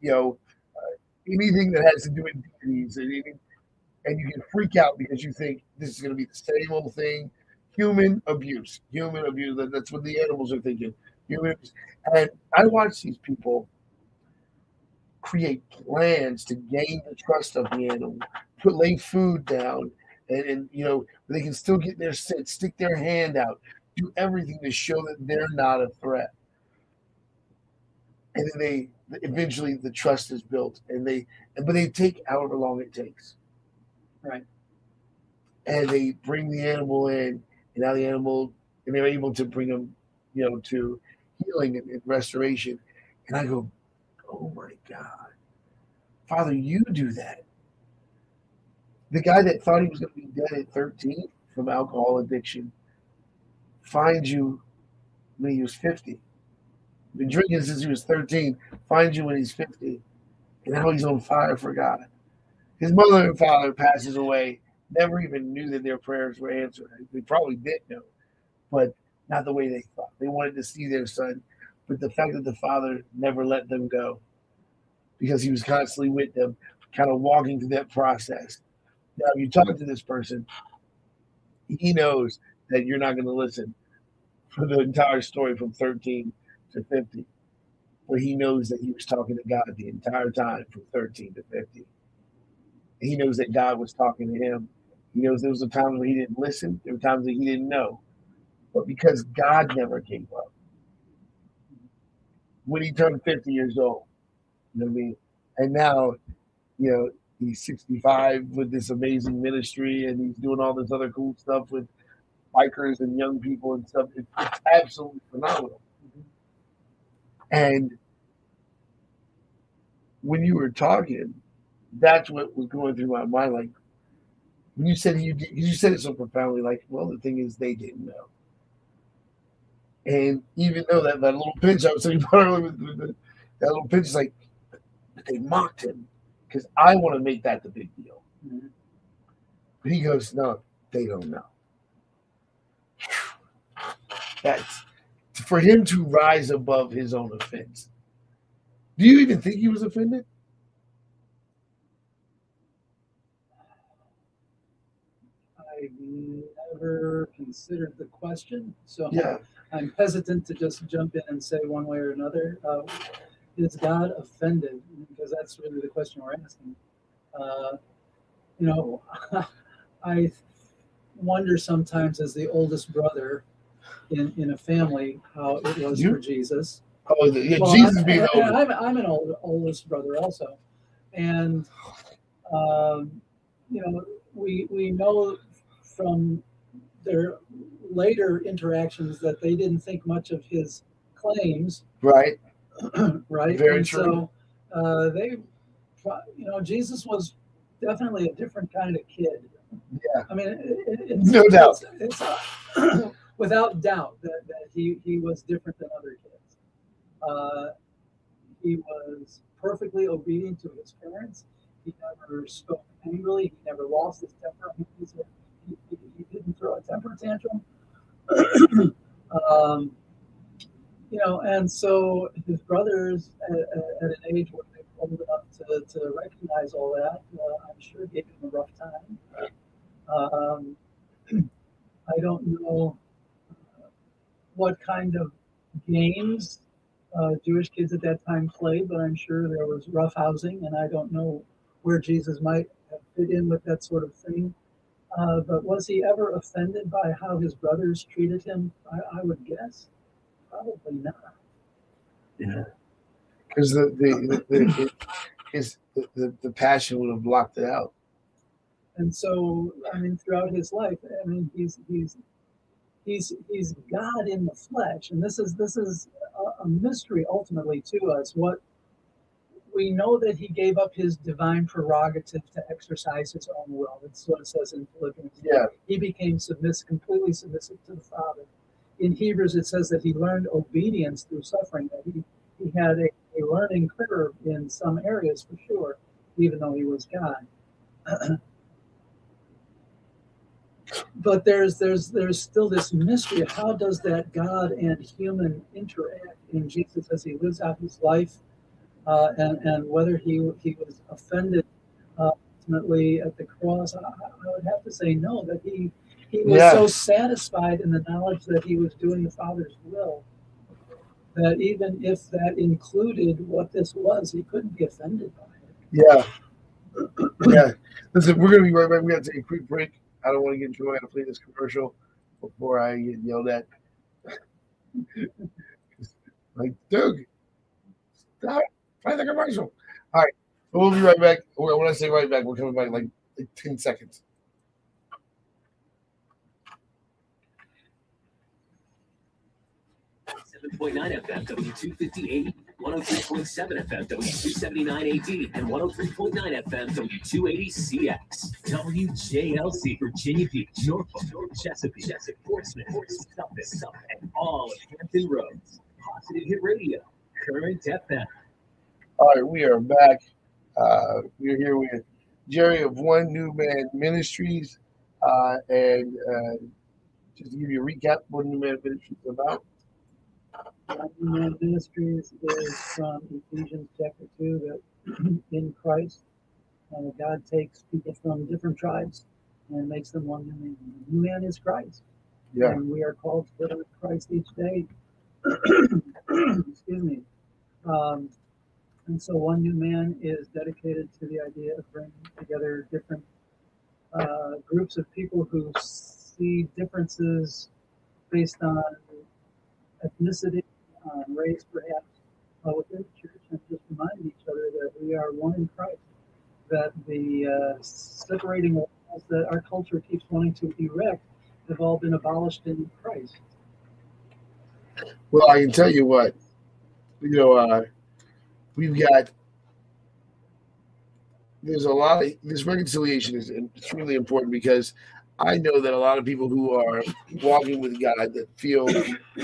you know, uh, anything that has to do with deities, and, and you can freak out because you think this is going to be the same old thing. Human abuse, human abuse. That's what the animals are thinking. Human abuse. And I watch these people create plans to gain the trust of the animal, put lay food down, and, and you know they can still get their sit, stick their hand out, do everything to show that they're not a threat. And then they eventually the trust is built, and they but they take however long it takes. Right. And they bring the animal in, and now the animal, and they're able to bring them, you know, to healing and, and restoration. And I go, oh my God, Father, you do that the guy that thought he was going to be dead at 13 from alcohol addiction finds you when he was 50. Been drinking since he was 13, finds you when he's 50, and now he's on fire for God. His mother and father passes away, never even knew that their prayers were answered. They probably did know, but not the way they thought. They wanted to see their son, but the fact that the father never let them go because he was constantly with them, kind of walking through that process now, if you talk to this person, he knows that you're not going to listen for the entire story from 13 to 50. But he knows that he was talking to God the entire time from 13 to 50. He knows that God was talking to him. He knows there was a time when he didn't listen, there were times that he didn't know. But because God never gave up. When he turned 50 years old, you know what I mean? And now, you know, he's 65 with this amazing ministry and he's doing all this other cool stuff with bikers and young people and stuff. It's absolutely phenomenal. And when you were talking, that's what was going through my mind. Like when you said you you said it so profoundly. Like, well, the thing is, they didn't know. And even though that, that little pinch I was saying earlier, (laughs) that little pinch is like, they mocked him because I want to make that the big deal. Mm-hmm. But he goes, no, they don't know. (sighs) That's for him to rise above his own offense. Do you even think he was offended? I never considered the question, so yeah. I'm hesitant to just jump in and say one way or another. Uh, is God offended? Because that's really the question we're asking. Uh, you know, (laughs) I wonder sometimes as the oldest brother in, in a family how it was you? for Jesus. Oh, yeah, well, Jesus being older. I'm, I'm an old, oldest brother also. And, um, you know, we, we know from their later interactions that they didn't think much of his claims. Right. (clears throat) right? Very and true. So uh, they, you know, Jesus was definitely a different kind of kid. Yeah. I mean, it, it's, no doubt. It's, it's (clears throat) without doubt that, that he, he was different than other kids. Uh, he was perfectly obedient to his parents. He never spoke angrily. He never lost his temper. He, he, he didn't throw a temper tantrum. (clears throat) um, you know, and so his brothers at, at an age where they were old enough to, to recognize all that, uh, I'm sure gave him a rough time. Um, (clears throat) I don't know uh, what kind of games uh, Jewish kids at that time played, but I'm sure there was roughhousing, and I don't know where Jesus might have fit in with that sort of thing. Uh, but was he ever offended by how his brothers treated him? I, I would guess probably not. Yeah, because the the, the, the his the, the passion would have blocked it out. And so, I mean, throughout his life, I mean, he's he's he's he's God in the flesh, and this is this is a, a mystery ultimately to us. What we know that he gave up his divine prerogative to exercise his own will. That's what it says in Philippians. Yeah. He became submissive, completely submissive to the Father. In Hebrews, it says that he learned obedience through suffering, that he, he had a, a learning curve in some areas for sure, even though he was God. (clears throat) but there's there's there's still this mystery of how does that god and human interact in jesus as he lives out his life uh, and and whether he he was offended uh, ultimately at the cross I, I, would have to say no that he he was yeah. so satisfied in the knowledge that he was doing the father's will that even if that included what this was he couldn't be offended by it yeah (clears throat) yeah listen we're gonna be right back we got to take a quick break I don't want to get into it. I got to play this commercial before I get yelled at. (laughs) like, Doug, stop. Play the commercial. All right. We'll be right back. When I say right back, we're coming back like, like 10 seconds. 107.9 FM, W258, 103.7 FM, W279 AD, and 103.9 FM, W280CX. WJLC, Virginia Beach, Norfolk, Chesapeake, Chesapeake, Portsmouth, Suffolk, Suffolk, and all of Hampton Roads. Positive Hit Radio, Current FM. All right, we are back. Uh, we're here with Jerry of One New Man Ministries. Uh, and uh, just to give you a recap, what New Man Ministries is about. One new Man Ministries is from Ephesians chapter 2 that (clears throat) in Christ, uh, God takes people from different tribes and makes them one new man. The new man is Christ. Yeah. And we are called to live with Christ each day. (clears throat) Excuse me. Um, and so one new man is dedicated to the idea of bringing together different uh, groups of people who see differences based on ethnicity, um, race, perhaps, uh, within the church, and just remind each other that we are one in Christ. That the uh, separating walls that our culture keeps wanting to erect have all been abolished in Christ. Well, I can tell you what, you know, uh, we've got there's a lot of this reconciliation is extremely important because I know that a lot of people who are walking with God that feel (clears throat)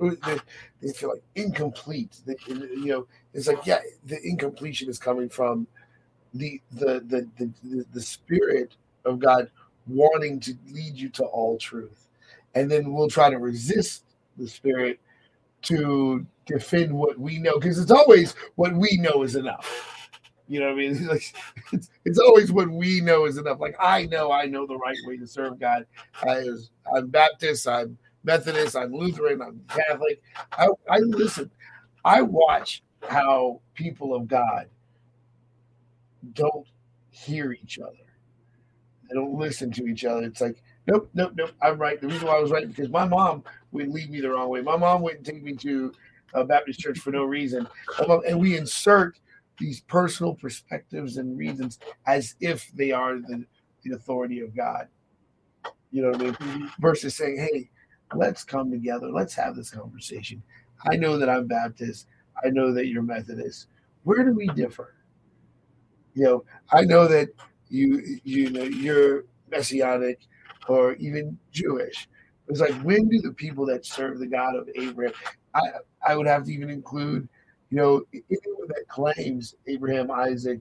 they, feel like incomplete. They, you know, it's like yeah, the incompletion is coming from the the the the, the spirit of God wanting to lead you to all truth, and then we'll try to resist the spirit to defend what we know because it's always what we know is enough. You know what I mean? (laughs) Like, it's, it's always what we know is enough. Like I know I know the right way to serve God. I, I'm Baptist. I'm Methodist, I'm Lutheran, I'm Catholic. I, I listen, I watch how people of God don't hear each other. They don't listen to each other. It's like, nope, nope, nope. I'm right. The reason why I was right because my mom would lead me the wrong way. My mom wouldn't take me to a Baptist church for no reason. And we insert these personal perspectives and reasons as if they are the, the authority of God. You know what I mean? Mm-hmm. Versus saying, hey, let's come together. Let's have this conversation. I know that I'm Baptist. I know that you're Methodist. Where do we differ? You know, I know that you you know you're messianic or even Jewish. It's like when do the people that serve the God of Abraham? I I would have to even include, you know, anyone that claims Abraham, Isaac,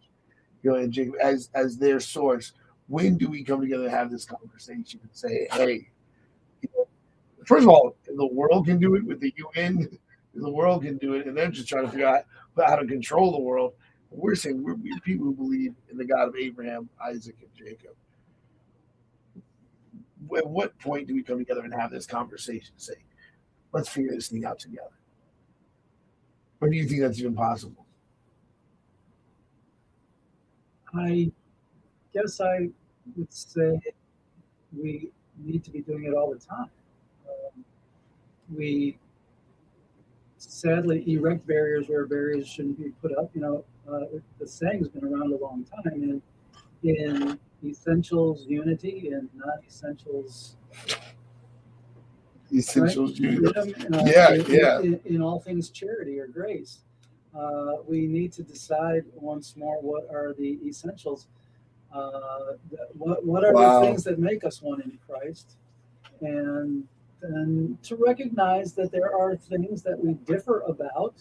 you know, and Jacob as as their source. When do we come together and have this conversation and say, hey, first of all, the world can do it with the UN. (laughs) The world can do it, and they're just trying to figure out how to control the world. We're saying we're, we're people who believe in the God of Abraham, Isaac, and Jacob. At what point do we come together and have this conversation? Say, let's figure this thing out together. Or do you think that's even possible? I guess I would say we need to be doing it all the time. Um, we sadly erect barriers where barriers shouldn't be put up. You know, uh, the saying's been around a long time, and in essentials unity and non-essentials Essentials, right? freedom, uh, Yeah, in, yeah. In, in all things charity or grace. Uh, we need to decide once more what are the essentials. Uh, what what are Wow. the things that make us one in Christ, and then to recognize that there are things that we differ about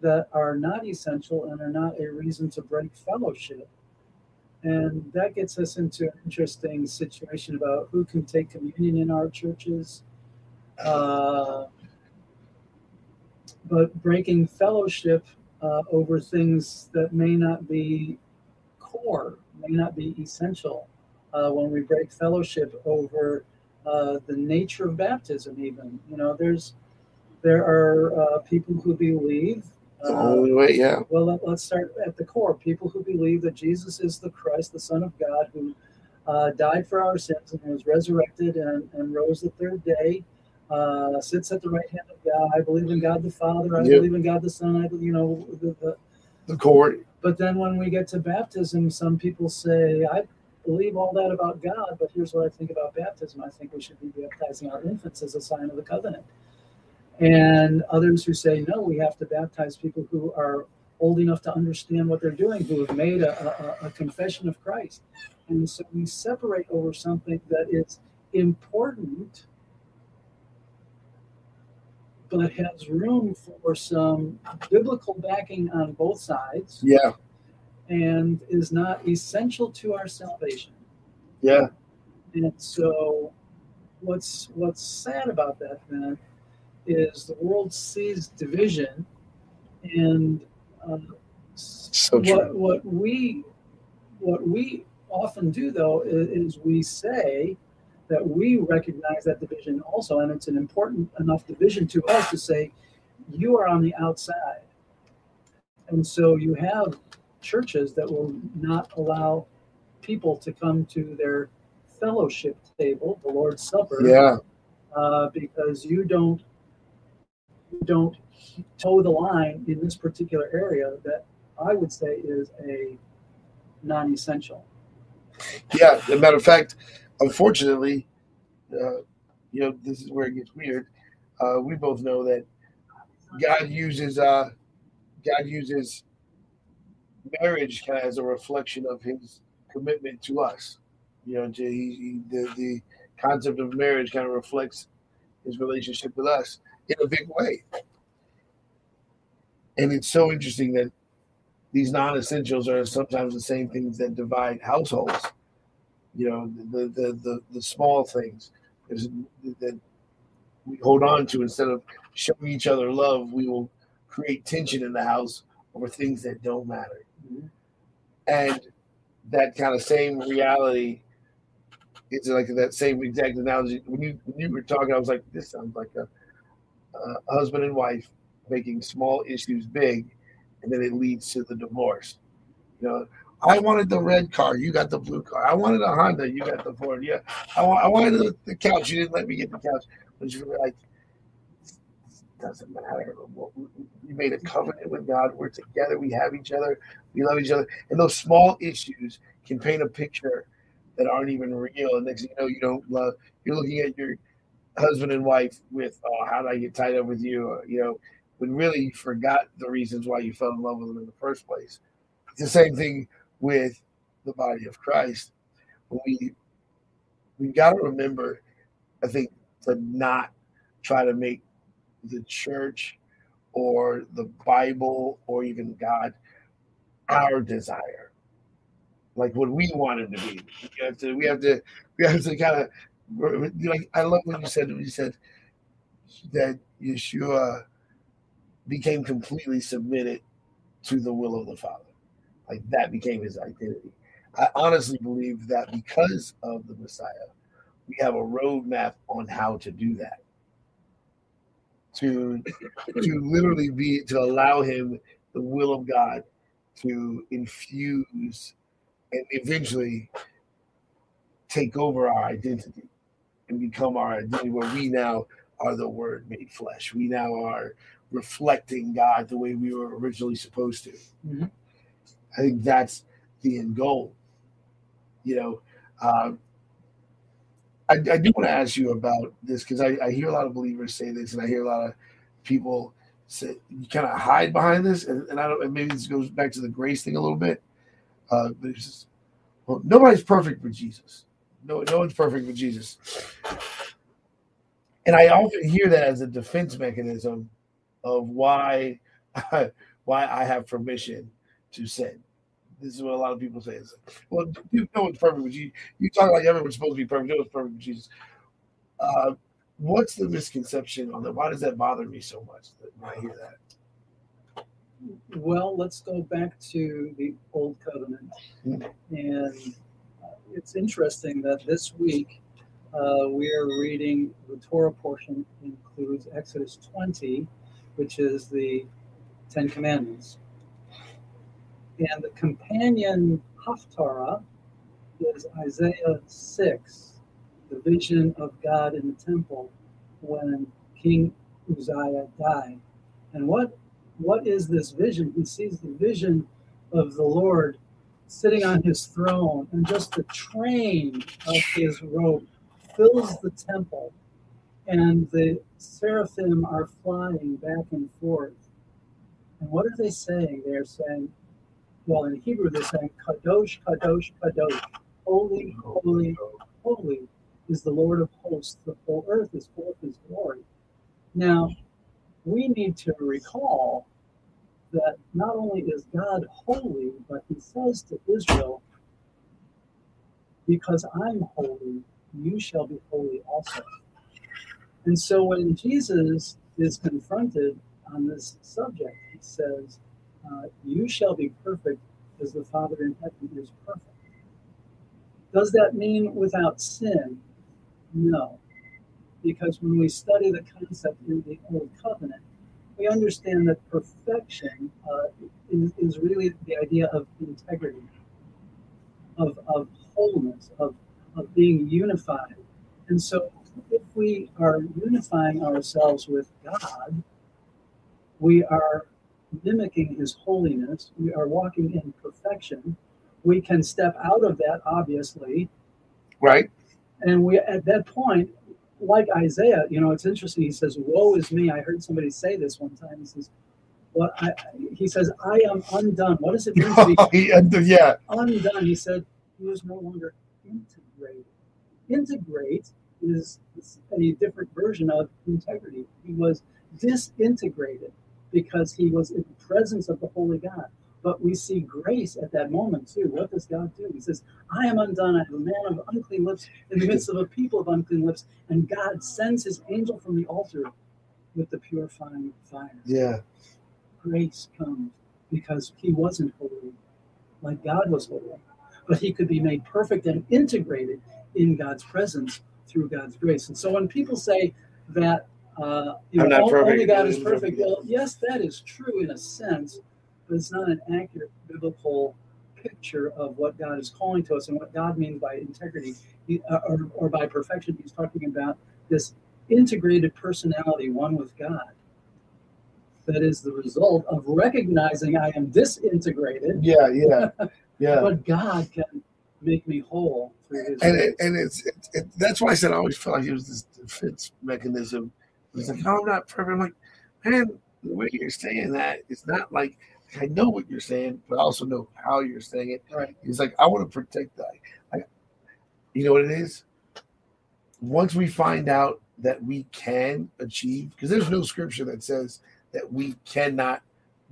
that are not essential and are not a reason to break fellowship. And that gets us into an interesting situation about who can take communion in our churches. Uh, but breaking fellowship uh, over things that may not be core, may not be essential. Uh, when we break fellowship over uh, the nature of baptism, even you know, there's there are uh, people who believe. The uh, only way, yeah. well, let, us start at the core. People who believe that Jesus is the Christ, the Son of God, who uh, died for our sins and was resurrected and, and rose the third day, uh, sits at the right hand of God. I believe in God the Father. I Yep. believe in God the Son. I, you know, the, the, The court. but then when we get to baptism, some people say, I believe all that about God, but here's what I think about baptism. I think we should be baptizing our infants as a sign of the covenant. And others who say, no, we have to baptize people who are old enough to understand what they're doing, who have made a, a, a confession of Christ. And so we separate over something that is important, but has room for some biblical backing on both sides Yeah, and is not essential to our salvation. yeah. And so, what's what's sad about that then is the world sees division, and uh, So what what we what we often do though is, is we say that we recognize that division also, and it's an important enough division to us to say you are on the outside, and so you have churches that will not allow people to come to their fellowship table, the Lord's Supper, Yeah, uh, because you don't don't toe the line in this particular area that I would say is a non-essential. yeah. As a matter of fact, unfortunately, uh, you know, this is where it gets weird. Uh, we both know that God uses uh, God uses marriage kind of as a reflection of His commitment to us. You know, he, he, the the concept of marriage kind of reflects His relationship with us in a big way. And it's so interesting that these non-essentials are sometimes the same things that divide households. You know, the the the, the small things that we hold on to instead of showing each other love, we will create tension in the house over things that don't matter. Mm-hmm. And that kind of same reality it's like that same exact analogy. When you when you were talking, I was like, this sounds like a, a husband and wife making small issues big, and then it leads to the divorce. You know, I wanted the red car, you got the blue car. I wanted a Honda, you got the Ford. Yeah, I, I wanted the, the couch, you didn't let me get the couch. But you were like, doesn't matter. We made a covenant with God. We're together. We have each other. We love each other. And those small issues can paint a picture that aren't even real. And next thing you know, you don't love. You're looking at your husband and wife with, "Oh, how did I get tied up with you?" Or, you know, when really you forgot the reasons why you fell in love with them in the first place. It's the same thing with the body of Christ. We we got to remember, I think, to not try to make the church or the Bible or even God our desire like what we want him to be. We have to, we have to, we have to kind of like. I love what you said when you said that Yeshua became completely submitted to the will of the Father. Like that became his identity. I honestly believe that because of the Messiah, we have a roadmap on how to do that. to to literally be to allow him the will of God to infuse and eventually take over our identity and become our identity where we now are the word made flesh. We now are reflecting God the way we were originally supposed to. Mhm. I think that's the end goal. You know, um, I, I do want to ask you about this because I, I hear a lot of believers say this, and I hear a lot of people say you kind of hide behind this, and, and I don't. And maybe this goes back to the grace thing a little bit, uh, but it's just well, nobody's perfect with Jesus. No, no one's perfect with Jesus, and I often hear that as a defense mechanism of why why I have permission to sin. This is what a lot of people say. Is, well, you no one's perfect with you. You talk like everyone's supposed to be perfect. No one's perfect with Jesus. Uh, what's the misconception on that? Why does that bother me so much when I hear that? Well, let's go back to the Old Covenant. Mhm. And it's interesting that this week uh, we are reading the Torah portion includes Exodus 20, which is the Ten Commandments. And the companion Haftarah is Isaiah 6, the vision of God in the temple when King Uzziah died. And what what is this vision? He sees the vision of the Lord sitting on his throne, and just the train of his robe fills the temple, and the seraphim are flying back and forth. And what are they saying? They're saying, well, in Hebrew, they're saying, Kadosh, Kadosh, Kadosh, holy, holy, holy is the Lord of hosts. The whole earth is full of his glory. Now, we need to recall that not only is God holy, but he says to Israel, Because I'm holy, you shall be holy also. And so when Jesus is confronted on this subject, he says, uh, You shall be perfect as the Father in heaven is perfect. Does that mean without sin? No. Because when we study the concept in the Old Covenant, we understand that perfection uh, is, is really the idea of integrity, of, of wholeness, of, of being unified. And so, if we are unifying ourselves with God, we are mimicking His holiness, we are walking in perfection. We can step out of that, obviously, Right? and we at that point like isaiah you know it's interesting. He says woe is me. I heard somebody say this one time. He says well I, he says i am undone. What does it mean to be (laughs) oh, yeah. undone? He said he was no longer integrated. Integrate is a different version of integrity. He was disintegrated because he was in the presence of the holy god but we see grace at that moment too. What does God do? He says, I am undone. I am a man of unclean lips in the midst of a people of unclean lips. And God sends his angel from the altar with the purifying fire. Yeah. Grace comes because he wasn't holy like God was holy, but he could be made perfect and integrated in God's presence through God's grace. And so when people say that uh, you know, perfect. only God is perfect, well, yes, that is true in a sense, but it's not an accurate biblical picture of what God is calling to us and what God means by integrity uh, or, or by perfection. He's talking about this integrated personality, one with God. That is the result of recognizing I am disintegrated, Yeah. Yeah. Yeah. (laughs) but God can make me whole through His and it, and it's it, it, that's why I said I always felt like it was this defense mechanism. It's like, oh, I'm not perfect. I'm like, man, the way you're saying that, it's not like I know what you're saying, but I also know how you're saying it. Right. He's like, I want to protect that. I, you know what it is? Once we find out that we can achieve, because there's no scripture that says that we cannot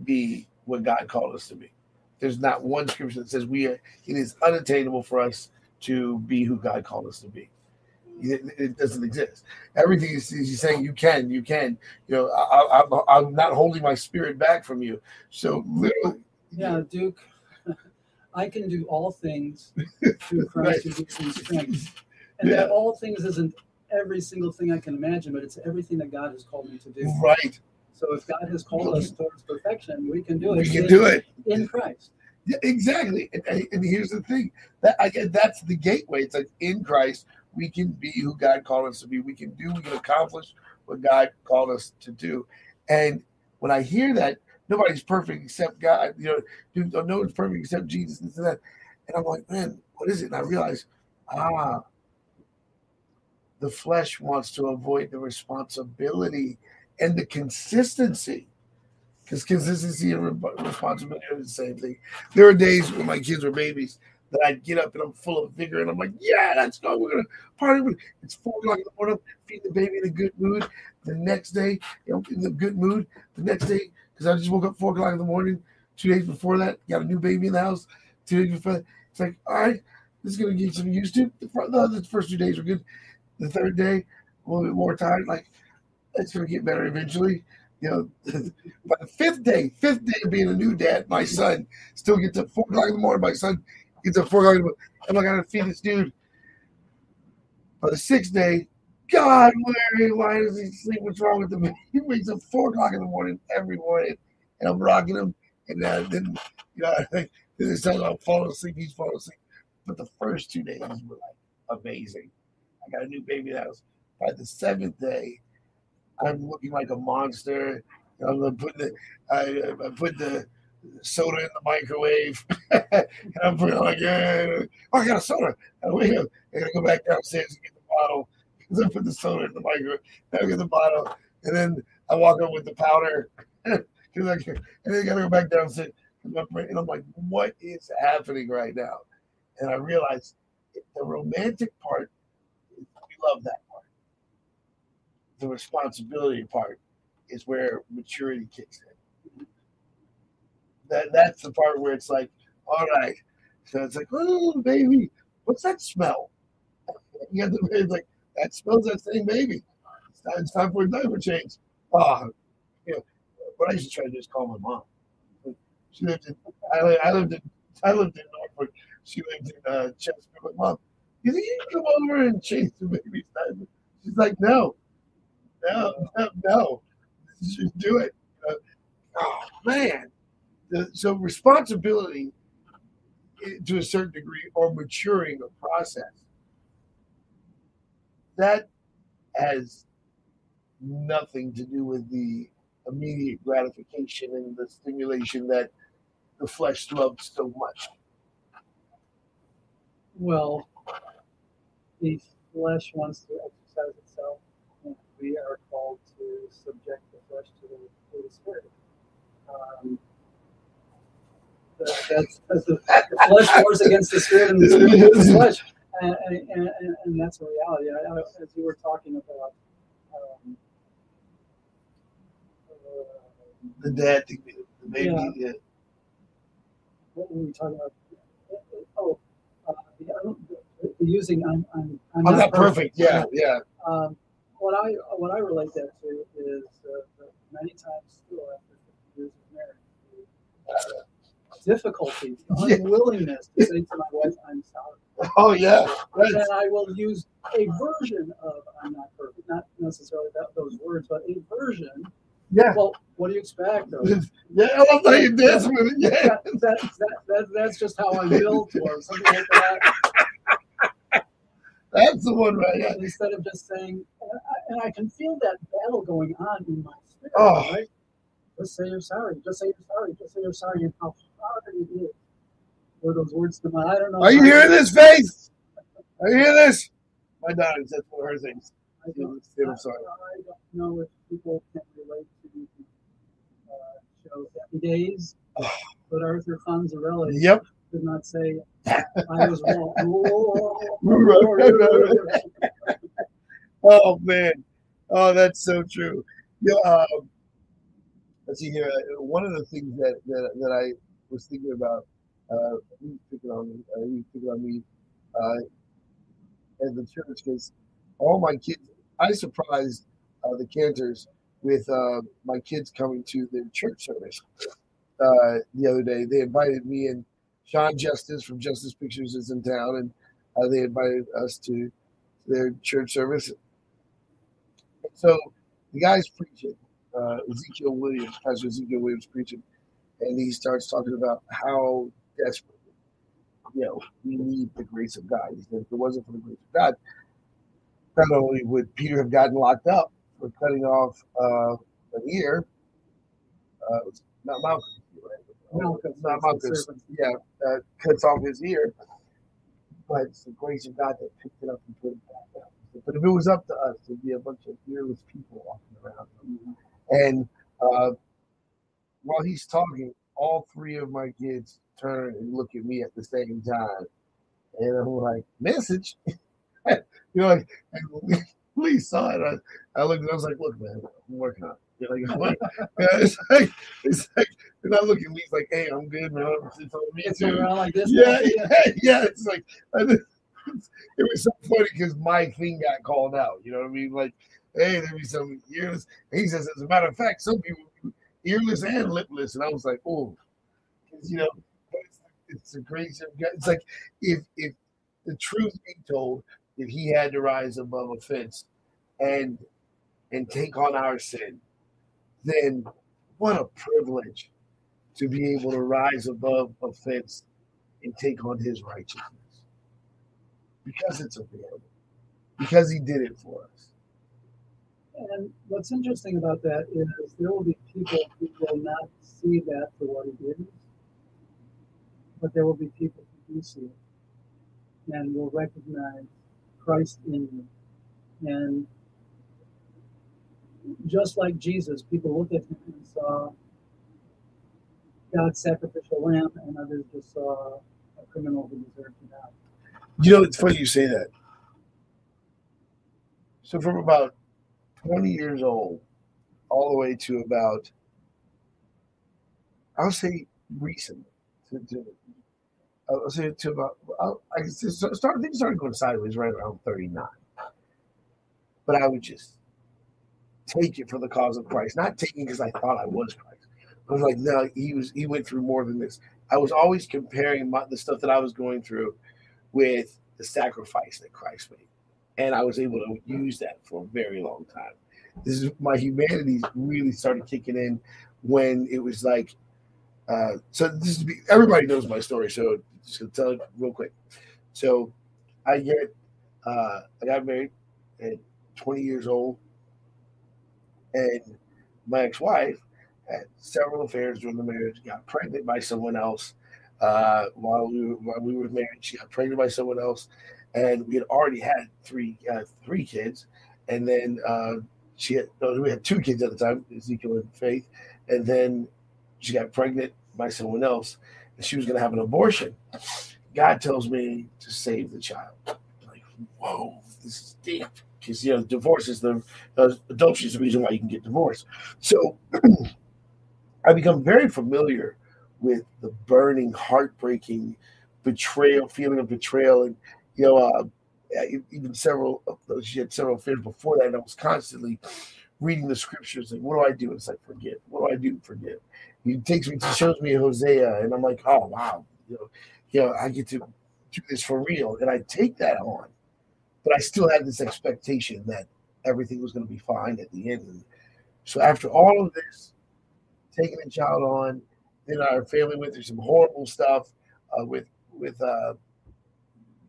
be what God called us to be. There's not one scripture that says we are. It is unattainable for us to be who God called us to be. It, it doesn't exist. Everything is he's saying you can, you can. You know, I, I, I'm not holding my spirit back from you. So literally, Yeah, Duke, (laughs) I can do all things through (laughs) Christ who gives me strength. (laughs) And that all things isn't every single thing I can imagine, but it's everything that God has called me to do. Right. So if God has called us towards perfection, we can do it. We can in- do it. in Christ. Yeah, exactly. And, and- and here's the thing that I get that's the gateway. It's like in Christ, we can be who God called us to be. We can do, we can accomplish what God called us to do. And when I hear that, nobody's perfect except God. You know, no one's perfect except Jesus. And that. And I'm like, man, what is it? And I realize, ah, the flesh wants to avoid the responsibility and the consistency. Because consistency and re- responsibility are the same thing. There are days when my kids were babies that I'd get up and I'm full of vigor and I'm like, yeah, let's go. We're gonna party. with-" It's four o'clock in the morning. Feed the baby in a good mood. The next day, you know, in a good mood. The next day, because I just woke up four o'clock in the morning. Two days before that, got a new baby in the house. Two days before, that, it's like, all right, this is gonna get some used to. The, the, the first two days were good. The third day, a little bit more tired. Like, it's gonna get better eventually. You know, (laughs) by the fifth day, fifth day of being a new dad, my son still gets up four o'clock in the morning. My son gets up four. I'm like, I gotta feed this dude. By the sixth day, God, Larry, why does he sleep? What's wrong with him? (laughs) He wakes up four o'clock in the morning every morning, and I'm rocking him. And uh, then, you know, (laughs) then this time I'm falling asleep, he's falling asleep. But the first two days were like amazing. I got a new baby that was. By the seventh day, I'm looking like a monster. I'm gonna put the I, I put the soda in the microwave, (laughs) and I'm putting like, yeah, oh, I got a soda. I wake up, I gotta go back downstairs and get the bottle (laughs) because I put the soda in the microwave. I get the bottle, and then I walk up with the powder, (laughs) because I and then I gotta go back downstairs. 'cause And I'm like, what is happening right now? And I realize the romantic part, we love that part. The responsibility part is where maturity kicks in. That that's the part where it's like, all right. So it's like, oh baby, what's that smell? (laughs) You got the it's like that smells that same baby. It's time, it's time for a diaper change. Oh, you know, what I used to try to do is call my mom. She lived in I, I lived in I lived in Norfolk. She lived in uh, Chesapeake. My mom, you think you can come over and change the baby's diaper? She's like, no, no, no, no. Just do it. Uh, oh man. So responsibility to a certain degree or maturing a process that has nothing to do with the immediate gratification and the stimulation that the flesh loves so much. Well, the flesh wants to exercise itself, and we are called to subject the flesh to the Holy Spirit. Um, that's, that's the, the flesh wars against the spirit, and the spirit against the flesh, and, and, and, and that's a reality. I, as you were talking about, um, uh, The dad thing, the baby. Yeah. Yeah. what were we talking about? Oh, uh, the, the, the using I'm, I'm, I'm, I'm not perfect. Yeah, yeah. Um, what I what I relate that to is uh, many times still after 50 years of marriage, difficulty, (laughs) the unwillingness to say to my wife, "I'm sorry," Oh yeah. and I will use a version of "I'm not perfect," not necessarily that, those words, but a version. yeah. Well, what do you expect? Or, (laughs) Yeah, I love how you dance with it. Yeah. that, that, that, that, that's just how I'm built, or something like that. (laughs) That's the one right yeah. instead of just saying, and I, and I can feel that battle going on in my spirit, Oh. right? Just say you're sorry. Just say you're sorry. Just say you're sorry, and how hard it is for those words to out. I don't know. Are you hearing this, Faith? Are you hearing this? My daughter, that's one of her things. I don't, sorry. I don't know if people can relate to the uh, show Happy Days, (sighs) but Arthur Fonzarelli Yep. did not say I was wrong. (laughs) (laughs) Oh man. Oh, that's so true. Yeah. Um, let's see here. Uh, One of the things that that, that I was thinking about, uh, he's picking on me. Uh, picking on me uh, at the church because all my kids. I surprised uh, the Cantors with uh, my kids coming to their church service uh, the other day. They invited me and Sean Justice from Justice Pictures is in town, and uh, they invited us to their church service. So the guy's preaching, uh, Ezekiel Williams, Pastor Ezekiel Williams preaching, and he starts talking about how desperate, you know, we need the grace of God. He said, if it wasn't for the grace of God, not only would Peter have gotten locked up for cutting off uh, an ear, uh, not Malchus, right? Not it's Malchus. servant. Yeah, uh, cuts off his ear, but it's the grace of God that picked it up and put it back down. But if it was up to us, there'd be a bunch of fearless people walking around. And uh, while he's talking, all three of my kids turn and look at me at the same time. And I'm like, message? (laughs) you know, like, and we saw it. I, I looked and I was like, look, man, I'm working on it. Like, (laughs) yeah, it's like, it's like, they're not looking at me. It's like, hey, I'm good, man. It's on me It's too. around like this. Yeah, yeah, (laughs) yeah. It's like, just- it was so funny because my thing got called out. You know what I mean? Like, hey, there be some years. He says, as a matter of fact, some people earless and lipless, and I was like, oh, 'Cause, you know, it's, it's a God. It's like if if the truth be told, if he had to rise above offense and and take on our sin, then what a privilege to be able to rise above offense and take on his righteousness. Because it's available. Because he did it for us And what's interesting about that is there will be people who will not see that for what it is, but there will be people who do see it and will recognize Christ in you. And just like Jesus, people looked at him and saw God's sacrificial lamb, and others just saw a criminal who deserved to die. you know it's funny you say that so from about 20 years old all the way to about i'll say recently to, to, i'll say to about i just started things started going sideways right around 39 but i would just take it for the cause of christ not taking because i thought i was christ i was like no he was he went through more than this i was always comparing my, the stuff that i was going through with the sacrifice that Christ made. And I was able to use that for a very long time. This is my humanity really started kicking in when it was like, uh, so this is everybody knows my story. So just gonna tell it real quick. So I get, uh, I got married at 20 years old, and my ex-wife had several affairs during the marriage, got pregnant by someone else, uh, while we were while we were married. She got pregnant by someone else, and we had already had three uh, three kids, and then uh, she had no, we had two kids at the time, Ezekiel and Faith, and then she got pregnant by someone else, and she was going to have an abortion. God tells me to save the child. I'm like, whoa, this is deep. Because you know, divorce is the uh, adultery is the reason why you can get divorced. So (clears throat) I become very familiar with the burning, heartbreaking betrayal, feeling of betrayal, and you know, uh, even several of those. She had several affairs before that, and I was constantly reading the scriptures. Like, what do I do? It's like forgive. What do I do? Forgive. He takes me, he shows me Hosea, and I'm like, oh wow, you know, you know, I get to do this for real, and I take that on, but I still had this expectation that everything was going to be fine at the end. So after all of this, taking a child on then our family went through some horrible stuff uh, with with uh,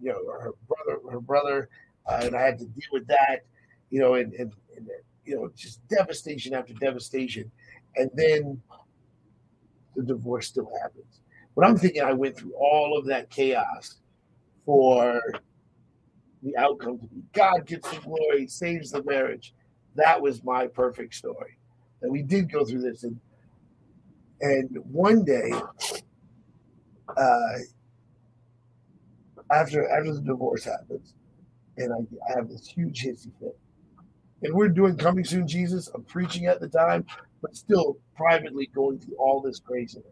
you know her brother her brother uh, and I had to deal with that you know and, and, and you know just devastation after devastation. And then the divorce still happens. But I'm thinking I went through all of that chaos for the outcome to be God gets the glory saves the marriage. That was my perfect story. And we did go through this. And and one day, uh, after after the divorce happens, and I, I have this huge hissy fit, and we're doing coming soon, Jesus. I'm preaching at the time, but still privately going through all this craziness.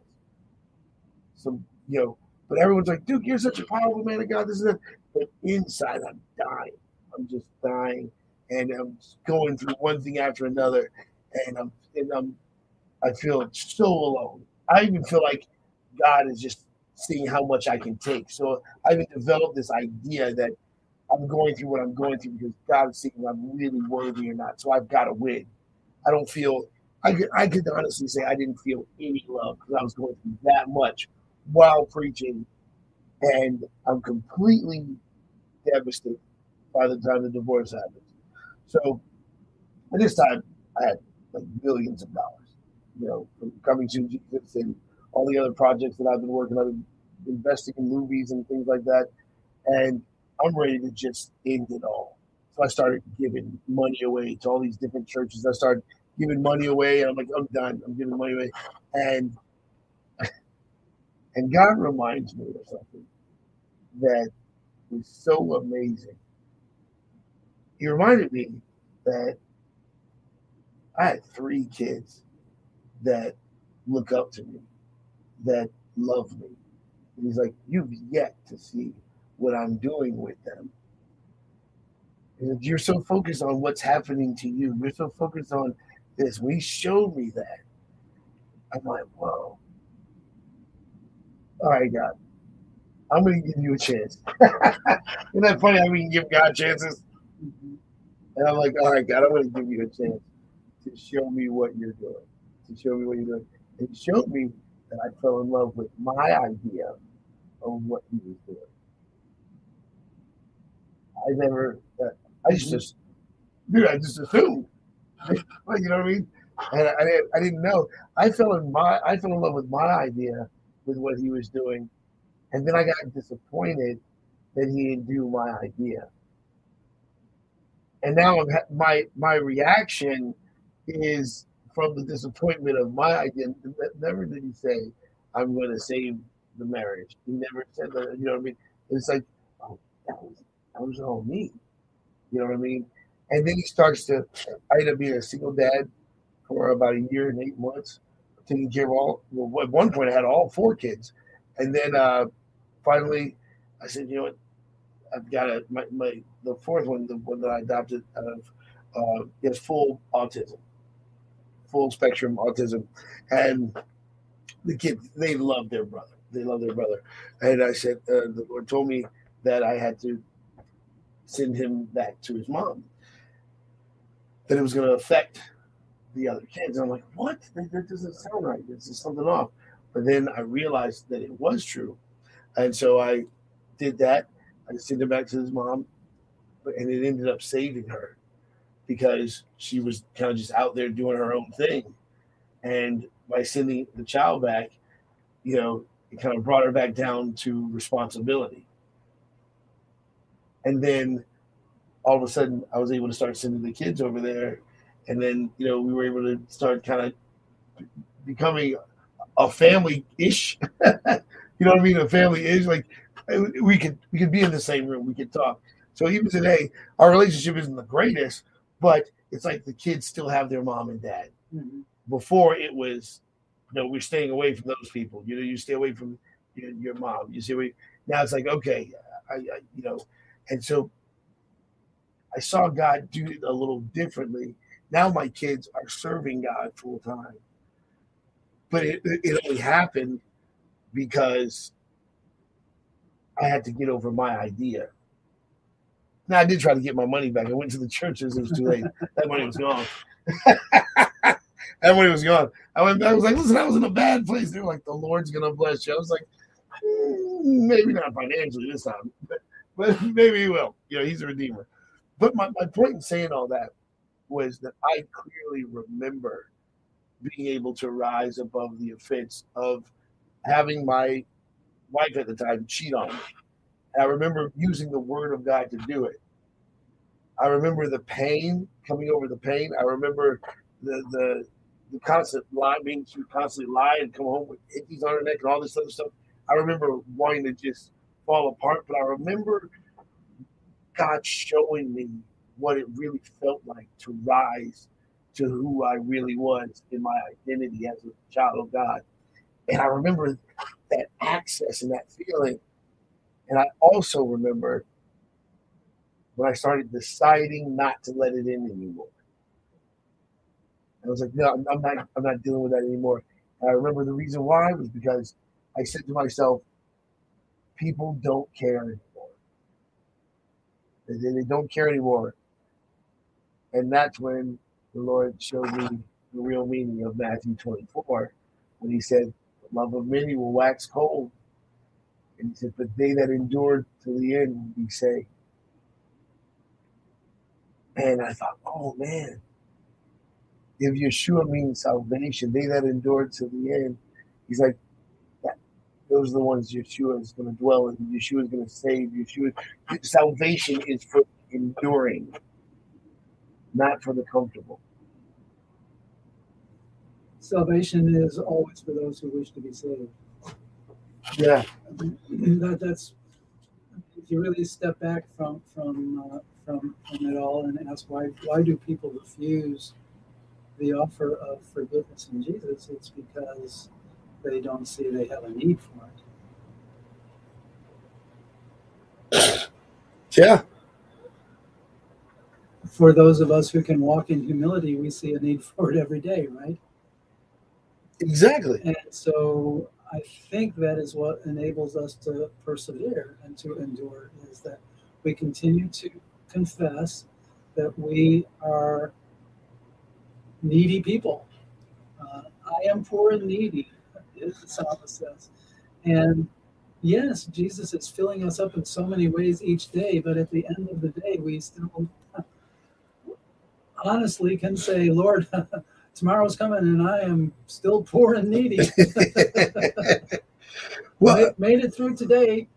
So you know, but everyone's like, "Duke, you're such a powerful man of God." This is that, but inside, I'm dying. I'm just dying, and I'm going through one thing after another, and I'm and I'm I feel so alone. I even feel like God is just seeing how much I can take. So I even developed this idea that I'm going through what I'm going through because God is seeing I'm really worthy or not. So I've got to win. I don't feel. I could, I could honestly say I didn't feel any love because I was going through that much while preaching, and I'm completely devastated by the time the divorce happens. So at this time, I had like millions of dollars, you know, from coming to Jesus and all the other projects that I've been working on, investing in movies and things like that. And I'm ready to just end it all. So I started giving money away to all these different churches. I started giving money away, and I'm like, I'm done. I'm giving money away, and and God reminds me of something that was so amazing. He reminded me that I had three kids that look up to me, that love me. And he's like, You've yet to see what I'm doing with them. And you're so focused on what's happening to you. You're so focused on this. He showed me that, I'm like, whoa. All right, God. I'm to give you a chance. (laughs) Isn't that funny how we can give God chances? And I'm like, all right, God, I'm to give you a chance to show me what you're doing, to show me what you're doing. And he showed me that I fell in love with my idea of what he was doing. I never, uh, I just, just, dude, I just assumed, (laughs) like, you know what I mean? And I, didn't, I didn't know. I fell in my, I fell in love with my idea with what he was doing, and then I got disappointed that he didn't do my idea. And now I'm, my my reaction is from the disappointment of my idea. Never did he say, "I'm going to save the marriage." He never said that. You know what I mean? It's like, oh, that was that was all me. You know what I mean? And then he starts to. I ended up being a single dad for about a year and eight months, taking care of all. Well, at one point, I had all four kids, and then uh, finally, I said, you know what? I've got a my, my the fourth one, the one that I adopted out of, uh, has full autism, full spectrum autism, and the kid they love their brother. They love their brother, and I said uh, the Lord told me that I had to send him back to his mom. That it was going to affect the other kids. And I'm like, what? That doesn't sound right. This is something off. But then I realized that it was true. And so I did that. I sent him back to his mom, and it ended up saving her because she was kind of just out there doing her own thing. And by sending the child back, you know, it kind of brought her back down to responsibility. And then all of a sudden, I was able to start sending the kids over there. And then, you know, we were able to start kind of becoming a family ish. (laughs) you know what I mean? A family ish. Like we could we could be in the same room. We could talk. So even today, our relationship isn't the greatest, but it's like the kids still have their mom and dad. Mm-hmm. Before it was, you know, we're staying away from those people. You know, you stay away from your, your mom. You see, we now it's like okay, I, I you know, and so I saw God do it a little differently. Now my kids are serving God full time. But it, it only happened because I had to get over my idea. Now I did try to get my money back. I went to the churches. It was too late. that money was gone. (laughs) that money was gone. I went. back. I was like, listen, I was in a bad place. They were like, the Lord's gonna bless you. I was like, mm, maybe not financially this time, but but maybe he will. You know, he's a redeemer. But my, my point in saying all that was that I clearly remember being able to rise above the offense of having my wife at the time cheat on me. And I remember using the word of God to do it. I remember the pain coming over the pain. I remember the the, the constant lie, being to constantly lie and come home with hickeys on her neck and all this other stuff. I remember wanting to just fall apart. But I remember God showing me what it really felt like to rise to who I really was in my identity as a child of God. And I remember that access and that feeling. And I also remember when I started deciding not to let it in anymore. I was like, no, I'm not, I'm not dealing with that anymore. And I remember the reason why was because I said to myself, people don't care anymore. They, they don't care anymore. And that's when the Lord showed me the real meaning of Matthew 24 when he said, The love of many will wax cold. And he said, But they that endured to the end will be saved. And I thought, oh man, if Yeshua means salvation, they that endured to the end, he's like, those are the ones Yeshua is going to dwell in. Yeshua is going to save. Yeshua, salvation is for enduring, not for the comfortable. Salvation is always for those who wish to be saved. Yeah, that, that's if you really step back from from uh, from from it all and ask why why do people refuse the offer of forgiveness in Jesus? It's because they don't see they have a need for it. (coughs) Yeah. For those of us who can walk in humility, we see a need for it every day, right? Exactly. And so I think that is what enables us to persevere and to endure is that we continue to confess that we are needy people. Uh, I am poor and needy, is the psalmist says. And yes, Jesus is filling us up in so many ways each day, but at the end of the day, we still (laughs) honestly can say, Lord, (laughs) tomorrow's coming and I am still poor and needy. (laughs) (laughs) well, made it through today.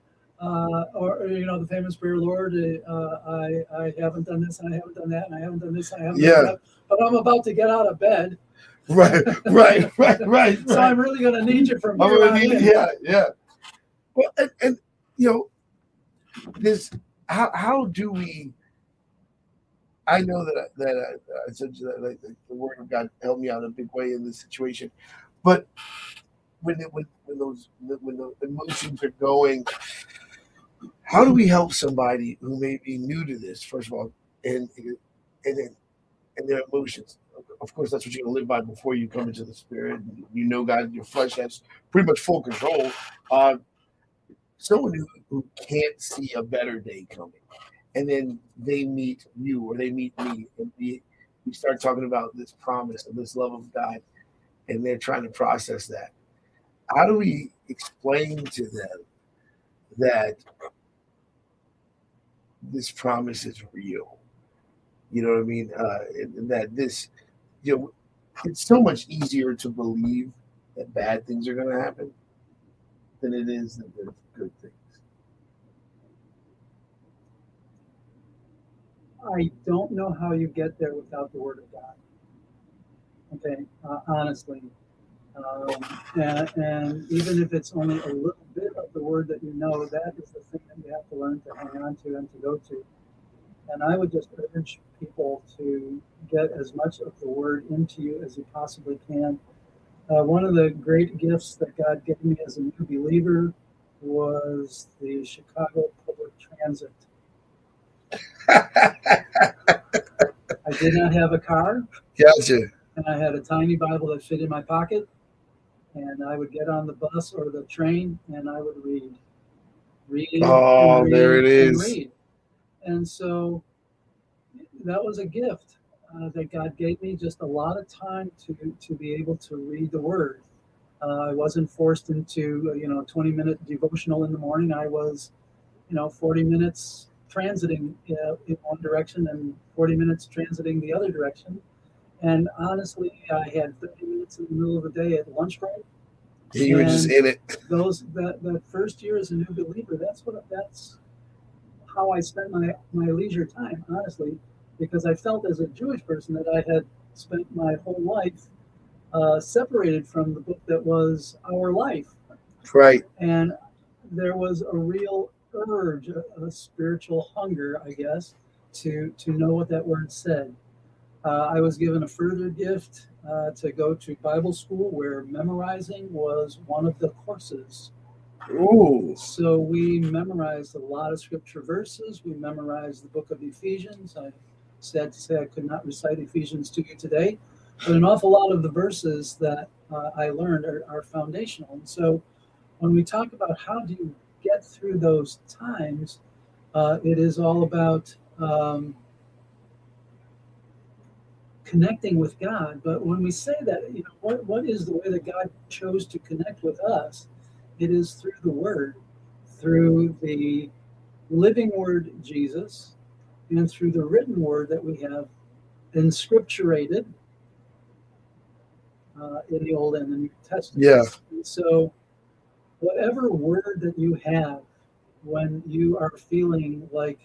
Uh, or, you know the famous prayer, Lord, uh, I I haven't done this and I haven't done that and I haven't done this and I haven't yeah. done that, but I'm about to get out of bed. Right, right, (laughs) right, right. so right. I'm really going to need you from here on need, in. Yeah, yeah. Well, and, and you know, this how how do we? I know that that I, said that like, the word of God helped me out a big way in this situation, but when it, when when those when the emotions are going, how do we help somebody who may be new to this? First of all, and and then and their emotions. Of course, that's what you're gonna live by before you come into the spirit. You know, God, your flesh has pretty much full control. Uh, someone who, who can't see a better day coming and then they meet you or they meet me and we, we start talking about this promise and this love of god and they're trying to process that. How do we explain to them that this promise is real? You know what i mean? Uh, that this you know it's so much easier to believe that bad things are going to happen than it is that there's good things I don't know how you get there without the Word of God. Okay, uh, honestly. Um, and, and, even if it's only a little bit of the Word that you know, that is the thing that you have to learn to hang on to and to go to. And I would just urge people to get as much of the Word into you as you possibly can. Uh, one of the great gifts that God gave me as a new believer was the Chicago Public Transit. I did not have a car. Gotcha. And I had a tiny Bible that fit in my pocket. And I would get on the bus or the train and I would read. Read. Oh, read, there it is. And, read. and so that was a gift uh, that God gave me just a lot of time to, to be able to read the Word. Uh, I wasn't forced into, you know, 20 minute devotional in the morning. I was, you know, 40 minutes transiting uh, in one direction and 40 minutes transiting the other direction. And honestly, I had 30 minutes in the middle of the day at lunch break. You were just in it. Those that that first year as a new believer, that's what that's how I spent my my leisure time, honestly, because I felt as a Jewish person that I had spent my whole life uh, separated from the book that was our life. Right. And there was a real urge, a, a, spiritual hunger, I guess, to to know what that word said. Uh, I was given a further gift uh, to go to Bible school where memorizing was one of the courses. Ooh. So we memorized a lot of scripture verses. We memorized the book of Ephesians. I sad to say I could not recite Ephesians to you today, but an awful lot of the verses that uh, I learned are, are foundational. And so when we talk about how do you get through those times, Uh, it is all about um, connecting with God. But when we say that, you know, what, what is the way that God chose to connect with us? It is through the Word, through the living Word, Jesus, and through the written Word that we have inscripturated uh, in the Old and the New Testament. Yeah. And so, whatever word that you have when you are feeling like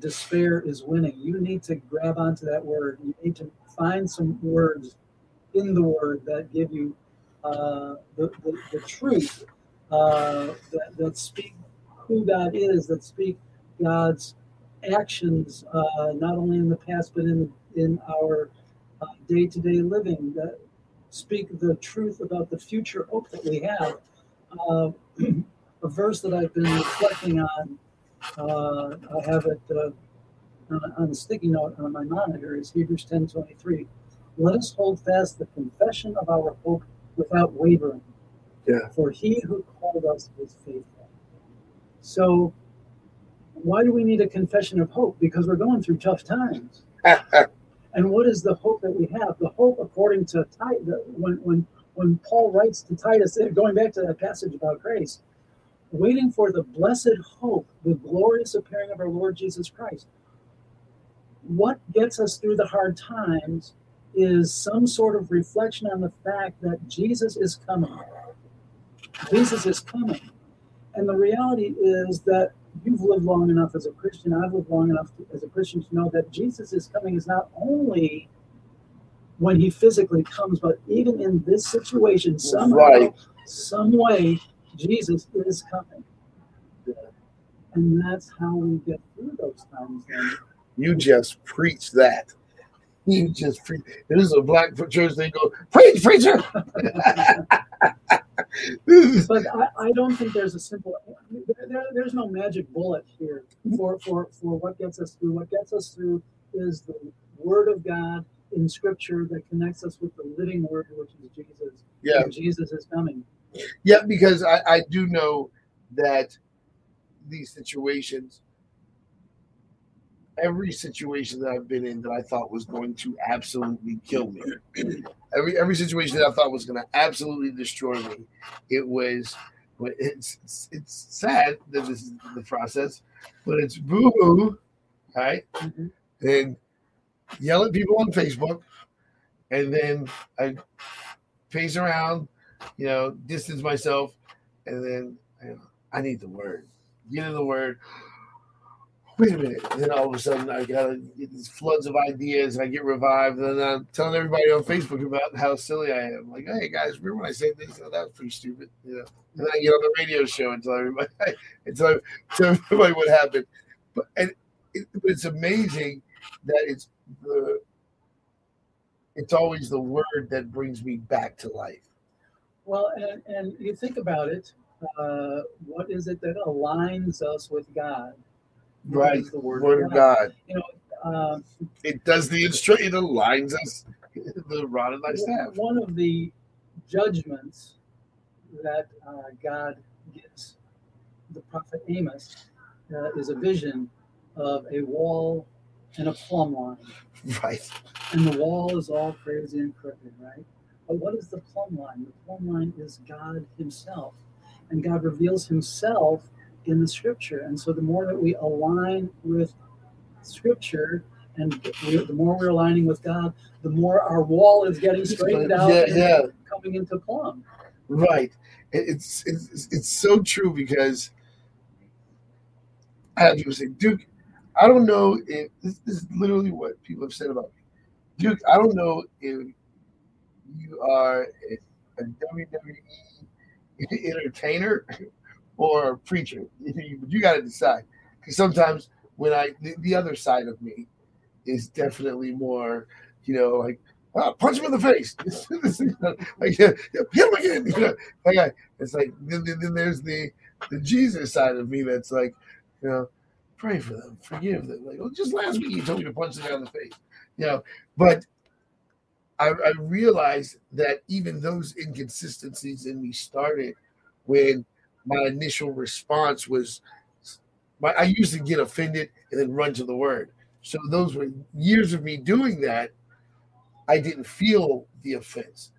despair is winning, you need to grab onto that word. You need to find some words in the word that give you uh, the, the, the truth uh, that, that speak who God is, that speak God's actions, uh, not only in the past, but in, in our day to day living, that speak the truth about the future hope that we have. Uh, (clears throat) a verse that I've been reflecting on, uh, I have it uh, on, on a sticky note on my monitor, is Hebrews 10 23. Let us hold fast the confession of our hope without wavering. Yeah. For he who called us is faithful. So, why do we need a confession of hope? Because we're going through tough times. (laughs) and what is the hope that we have? The hope, according to Titus, when when when Paul writes to Titus, eh, going back to that passage about grace, waiting for the blessed hope, the glorious appearing of our Lord Jesus Christ. What gets us through the hard times is some sort of reflection on the fact that Jesus is coming. Jesus is coming. And the reality is that you've lived long enough as a Christian, I've lived long enough to, as a Christian to know that Jesus is coming is not only when he physically comes, but even in this situation, somehow, Right. some way, Jesus is coming. And that's how we get through those times. Then. You just preach that. You just preach. This is a black church. They go, preach, preacher. (laughs) But I, I don't think there's a simple. There, there's no magic bullet here for, for for what gets us through. What gets us through is the Word of God in Scripture that connects us with the living Word, which is Jesus. yeah. And Jesus is coming. Yeah, because I, I do know that these situations, every situation that I've been in that I thought was going to absolutely kill me, (clears throat) every every situation that I thought was going to absolutely destroy me, it was. but It's it's, sad that this is the process, but it's boo hoo, right? Mhm. And yell at people on Facebook, and then I pace around you know, distance myself, and then you know, I need the word. Get in the word. Wait a minute. And then all of a sudden, I got these floods of ideas, and I get revived. And I'm telling everybody on Facebook about how silly I am. Like, hey guys, remember when I said this? Oh, that was pretty stupid. You know. And then I get on the radio show and tell everybody, (laughs) and tell, tell everybody what happened. But and it, it's amazing that it's the it's always the word that brings me back to life. Well, and, and you think about it. Uh, what is it that aligns us with God? What Right. The Word, Word of God. You Uh, It does the it aligns us the rod and thy staff. One of the judgments that uh, God gives the prophet Amos uh, is a vision of a wall and a plumb line. Right. And the wall is all crazy and crooked, right? But what is the plumb line? The plumb line is God Himself. And God reveals Himself in the scripture. And so the more that we align with scripture and the more we're aligning with God, the more our wall is getting straightened out Yeah, and yeah. coming into plumb. Right. It's, it's it's so true because I have people say, Duke, I don't know if this, this is literally what people have said about me. Duke, I don't know if you are a, a WWE entertainer or a preacher. But you got to decide. Because sometimes when I, the, the other side of me is definitely more, you know, like, ah, punch him in the face. (laughs) like, yeah, hit him again. (laughs) You like I, it's like then, then, then there's the the Jesus side of me that's like, you know, pray for them, forgive them. Like, well, just last week you told me to punch the guy in the face, you know. But I, I realized that even those inconsistencies in me started when my initial response was my, I used to get offended and then run to the word. So those were years of me doing that. I didn't feel the offense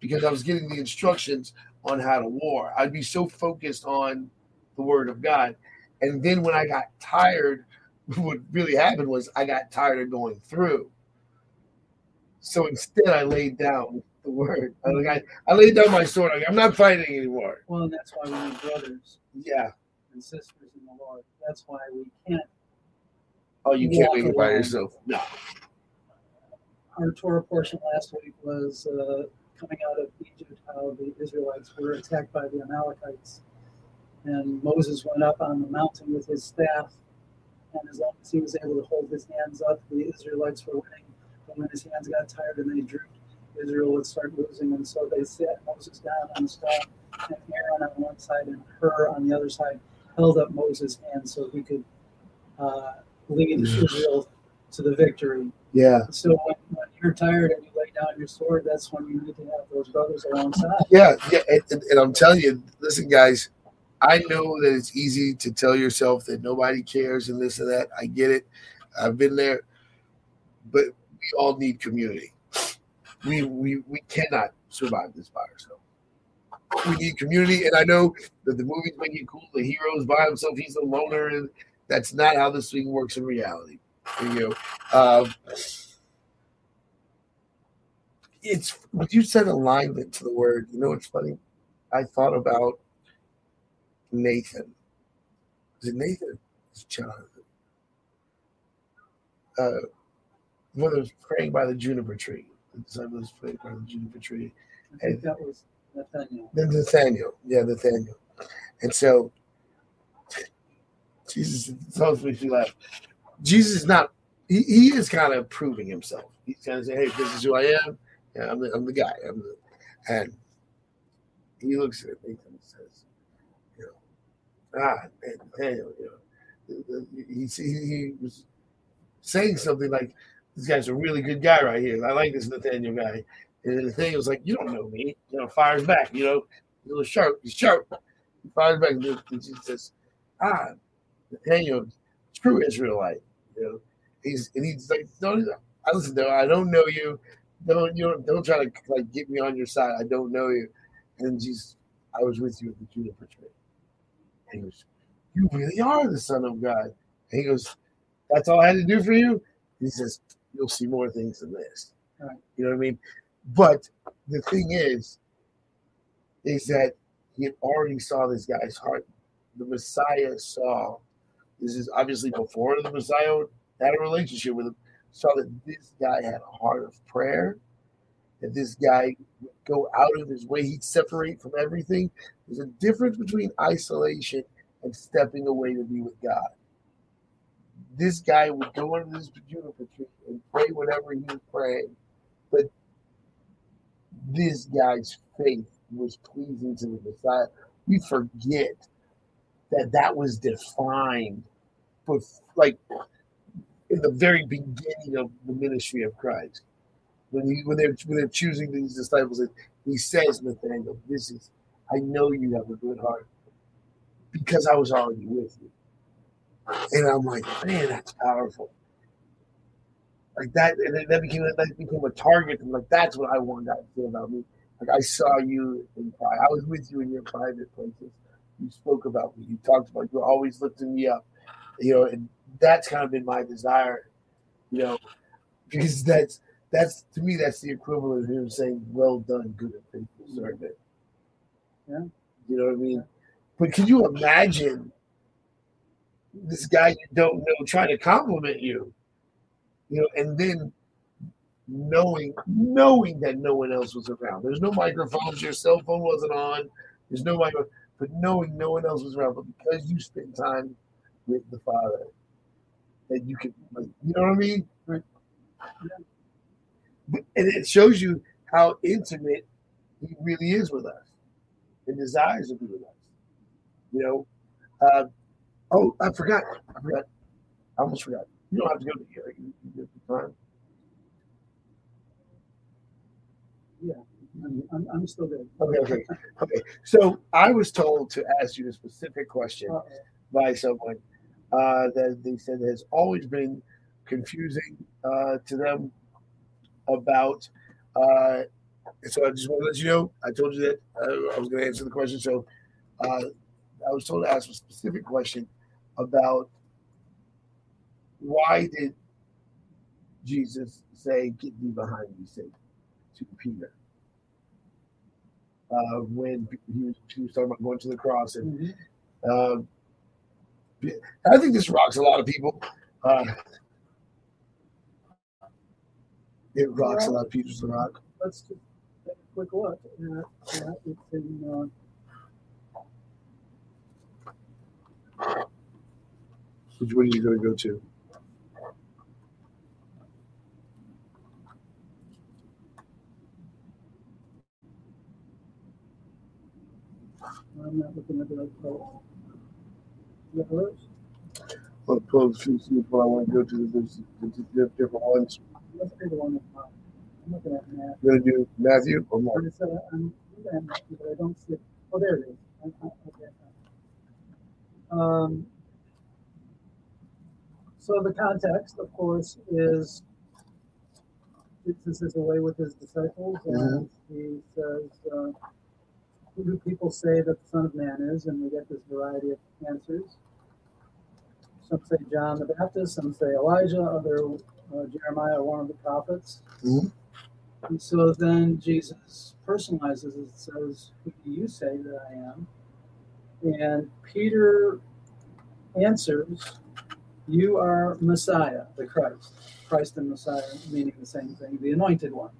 because I was getting the instructions on how to war. I'd be so focused on the word of God. And then when I got tired, what really happened was I got tired of going through. So instead, I laid down the word. I, like, I, I laid down my sword. I'm not fighting anymore. Well, and that's why we need brothers Yeah. and sisters in the Lord. That's why we can't. Oh, you can't make it by yourself. No. Our Torah portion last week was uh, coming out of Egypt, how the Israelites were attacked by the Amalekites. And Moses went up on the mountain with his staff, and as long as he was able to hold his hands up, the Israelites were winning. But when his hands got tired and they drooped, Israel would start losing. And so they set Moses down on the stone, and Aaron on one side and Hur on the other side held up Moses' hands so he could uh, lead Israel to the victory. Yeah. So when, when you're tired and you lay down your sword, that's when you need to have those brothers alongside. Yeah. Yeah. And, and- and I'm telling you, listen, guys, I know that it's easy to tell yourself that nobody cares and this and that. I get it. I've been there. But we all need community. We we we cannot survive this by ourselves. We need community. And I know that the movies make it cool. The hero's by himself, he's a loner, and that's not how this thing works in reality. You know, um, it's you said alignment to the word, you know what's funny? I thought about Nathan. Is it Nathan? It's Jonathan. Uh, one that was praying by the juniper tree. The disciple was praying by the juniper tree. Think that was Nathaniel. Then Nathaniel. Yeah, Nathaniel. And so Jesus always makes me laugh. Jesus is not he, he is kind of proving himself. He's kind of saying, Hey, this is who I am. Yeah, I'm the I'm the guy. I'm the and he looks at and you ah, man, you know. He, he, he was saying something like, This guy's a really good guy right here. I like this Nathaniel guy. And Nathaniel was like, You don't know me. You know, fires back, you know, a little sharp, he's sharp. He fires back and Jesus says, Ah, Nathaniel, true Israelite. You know, he's and he's like, don't I listen though, I don't know you. Don't you don't, don't try to like get me on your side. I don't know you. And Jesus, I was with you at the juniper tree. And he goes, You really are the Son of God. And he goes, That's all I had to do for you? He says, You'll see more things than this. Right. You know what I mean? But the thing is, is that he already saw this guy's heart. The Messiah saw this is obviously before the Messiah had a relationship with him, saw that this guy had a heart of prayer, that this guy would go out of his way, he'd separate from everything. There's a difference between isolation and stepping away to be with God. This guy would go under this juniper tree and pray whatever he was praying, but this guy's faith was pleasing to the Messiah. We forget that that was defined, but like in the very beginning of the ministry of Christ, when he when they're when they're choosing these disciples, he says, Nathaniel, this is I know you have a good heart because I was already with you. And I'm like, man, that's powerful. Like that, and that became that became a target. Like that's what I want God to say about me. Like I saw you in private. I was with you in your private places. You spoke about me. You talked about you were always lifting me up. You know, and that's kind of been my desire. You know, because that's that's to me that's the equivalent of him saying, "Well done, good and faithful mm-hmm. servant." Yeah. You know what I mean? But can you imagine this guy you don't know trying to compliment you? You know, and then knowing knowing that no one else was around. There's no microphones, your cell phone wasn't on, there's no micro but knowing no one else was around, but because you spent time with the Father, that you could like you know what I mean? Right. And it shows you how intimate he really is with us and desires to be with us. You know, uh, oh, I forgot. I forgot. I almost forgot. You don't have to go to hearing. You, you get the time. I'm, I'm, I'm still good. Okay, okay, okay. So I was told to ask you a specific question by someone. uh, that they said has always been confusing uh, to them about. Uh, so I just want to let you know. I told you that uh, I was going to answer the question. So uh, I was told to ask a specific question about why did Jesus say, "Get thee behind me, Satan," to Peter uh, when he was, he was talking about going to the cross, and uh, I think this rocks a lot of people. It rocks a lot of people's the rock. Let's just take a quick look at that. It's in, uh, Which one are you going to go to? I'm not looking at the right place. Is that yours? Well, pull the few see one I want to go to. There's, there's different ones. Let's do the one that's mine. I'm looking at Matt. You going to do Matthew or Mark? I'm looking at Matthew, but I don't see it. Oh, there it is. I- I- okay. Um, so the context, of course, is Jesus is away with his disciples, and he says, uh, "Who do people say that the Son of Man is?" And we get this variety of answers. Some say John the Baptist, some say Elijah, other uh, Jeremiah, one of the prophets. Mhm. And so then Jesus personalizes it, says, Who do you say that I am? And Peter answers, You are Messiah, the Christ. Christ and Messiah meaning the same thing, the anointed one,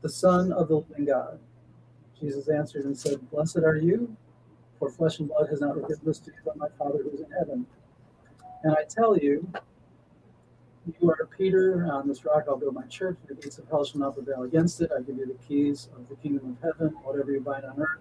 the Son of the living God. Jesus answered and said, Blessed are you, for flesh and blood has not revealed this to you, but my Father who is in heaven. And I tell you, you are Peter, uh, on this rock I'll build my church, the gates of hell shall not prevail against it. I give you the keys of the kingdom of heaven, whatever you bind on earth,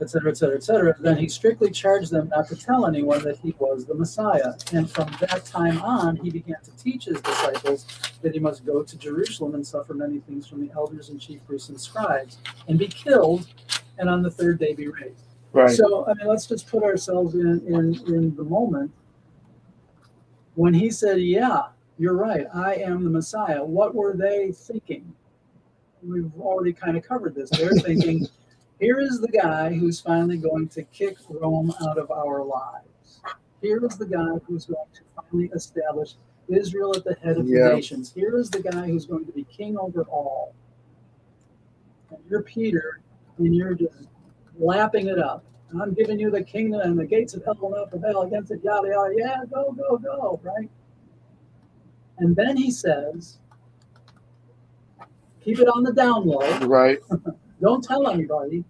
etc., etc., etc. Then he strictly charged them not to tell anyone that he was the Messiah. And from that time on, he began to teach his disciples that he must go to Jerusalem and suffer many things from the elders and chief priests and scribes, and be killed, and on the third day be raised. Right. So, I mean, let's just put ourselves in, in, in the moment. When he said, Yeah, you're right, I am the Messiah, what were they thinking? We've already kind of covered this. They're (laughs) thinking, Here is the guy who's finally going to kick Rome out of our lives. Here is the guy who's going to finally establish Israel at the head of Yeah. the nations. Here is the guy who's going to be king over all. And you're Peter, and you're just lapping it up. I'm giving you the kingdom, and the gates of hell will not prevail against it. Yada yada. Yeah, go go go. Right. And then he says, "Keep it on the down low. Right. (laughs) Don't tell anybody.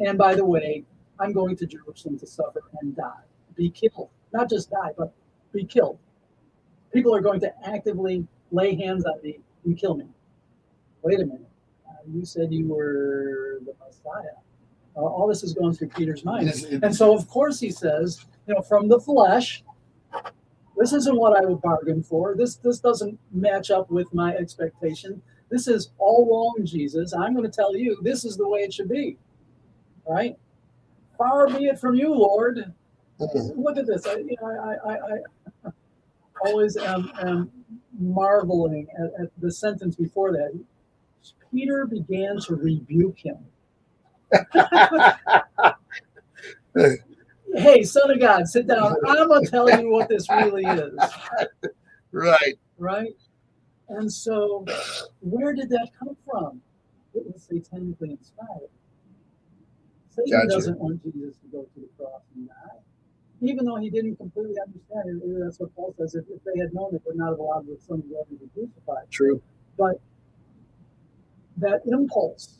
And by the way, I'm going to Jerusalem to suffer and die, be killed. Not just die, but be killed. People are going to actively lay hands on me and kill me. Wait a minute. Uh, you said you were the Messiah. Uh, all this is going through Peter's mind. It is- it- And so, of course, he says, you know, from the flesh, this isn't what I would bargain for. This this doesn't match up with my expectation. This is all wrong, Jesus. I'm going to tell you this is the way it should be. Right? Far be it from you, Lord. Look at this. I, you know, I, I, I always am, am marveling at, at the sentence before that. Peter began to rebuke him. (laughs) hey, son of God, sit down. I'm going to tell you what this really is. right. Right? And so, where did that come from? It was satanically inspired. Satan Gotcha. doesn't want Jesus to go to the cross and die. Even though he didn't completely understand it, that's what Paul says. If, if they had known, it, they would not have allowed the Son of God to be crucified. True. But that impulse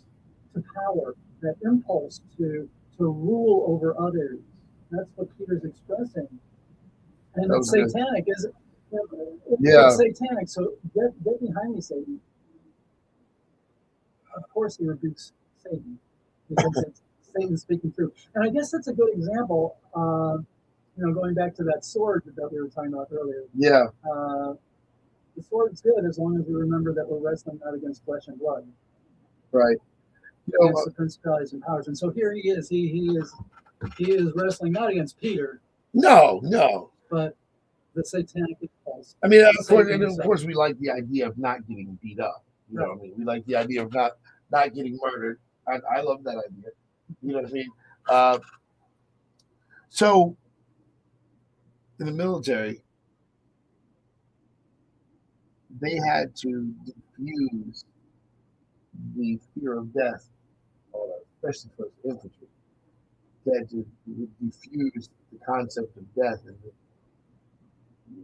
to power, that impulse to to rule over others, that's what Peter's expressing. And it's satanic, is it? It's Yeah. satanic. So get, get behind me, Satan. Of course, he rebukes Satan because it's Satan speaking through. And I guess that's a good example. Uh, you know, going back to that sword that we were talking about earlier. Yeah. Uh, the sword's good as long as we remember that we're wrestling not against flesh and blood, Right. You know, against the principalities and powers. And so here he is. He he is he is wrestling not against Peter, No, no. but the satanic impulse. I mean, of course, and of course, we like the idea of not getting beat up. You know what I mean? We like the idea of not not getting murdered. I, I love that idea. You know what I mean? Uh, so, in the military, they had to diffuse the fear of death, uh, especially for infantry. that to the concept of death,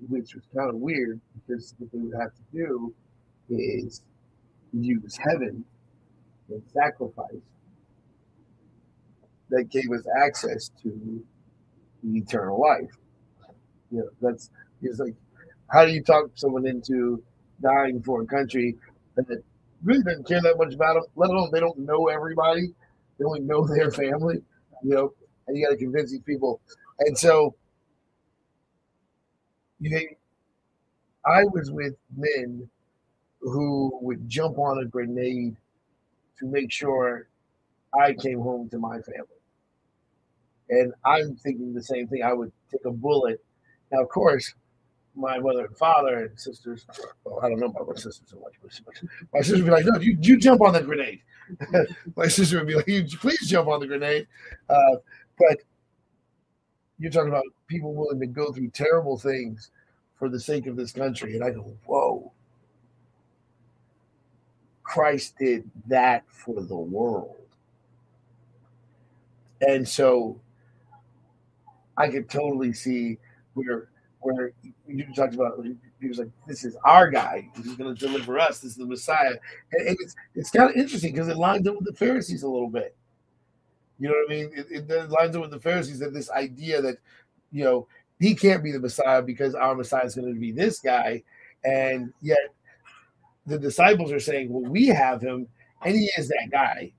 which was kind of weird because what they would have to do is use heaven and sacrifice that gave us access to the eternal life. You know, that's it's like how do you talk someone into dying for a country that really doesn't care that much about them, let alone they don't know everybody, they only know (laughs) their family, you know, and you got to convince these people. And so you know, I was with men who would jump on a grenade to make sure I came home to my family. And I'm thinking the same thing. I would take a bullet. Now, of course, my mother and father and sisters, well, I don't know about my sisters so much, but my sister would be like, no, you, you jump on the grenade. (laughs) my sister would be like, please jump on the grenade. Uh, but you're talking about people willing to go through terrible things for the sake of this country. And I go, whoa. Christ did that for the world. And so I could totally see where where you talked about he was like, this is our guy. He's going to deliver us. This is the Messiah. And, it's it's kind of interesting because it lines up with the Pharisees a little bit. You know what I mean? It, it lines up with the Pharisees that this idea that, you know, he can't be the Messiah because our Messiah is going to be this guy. And yet the disciples are saying, well, we have him and he is that guy,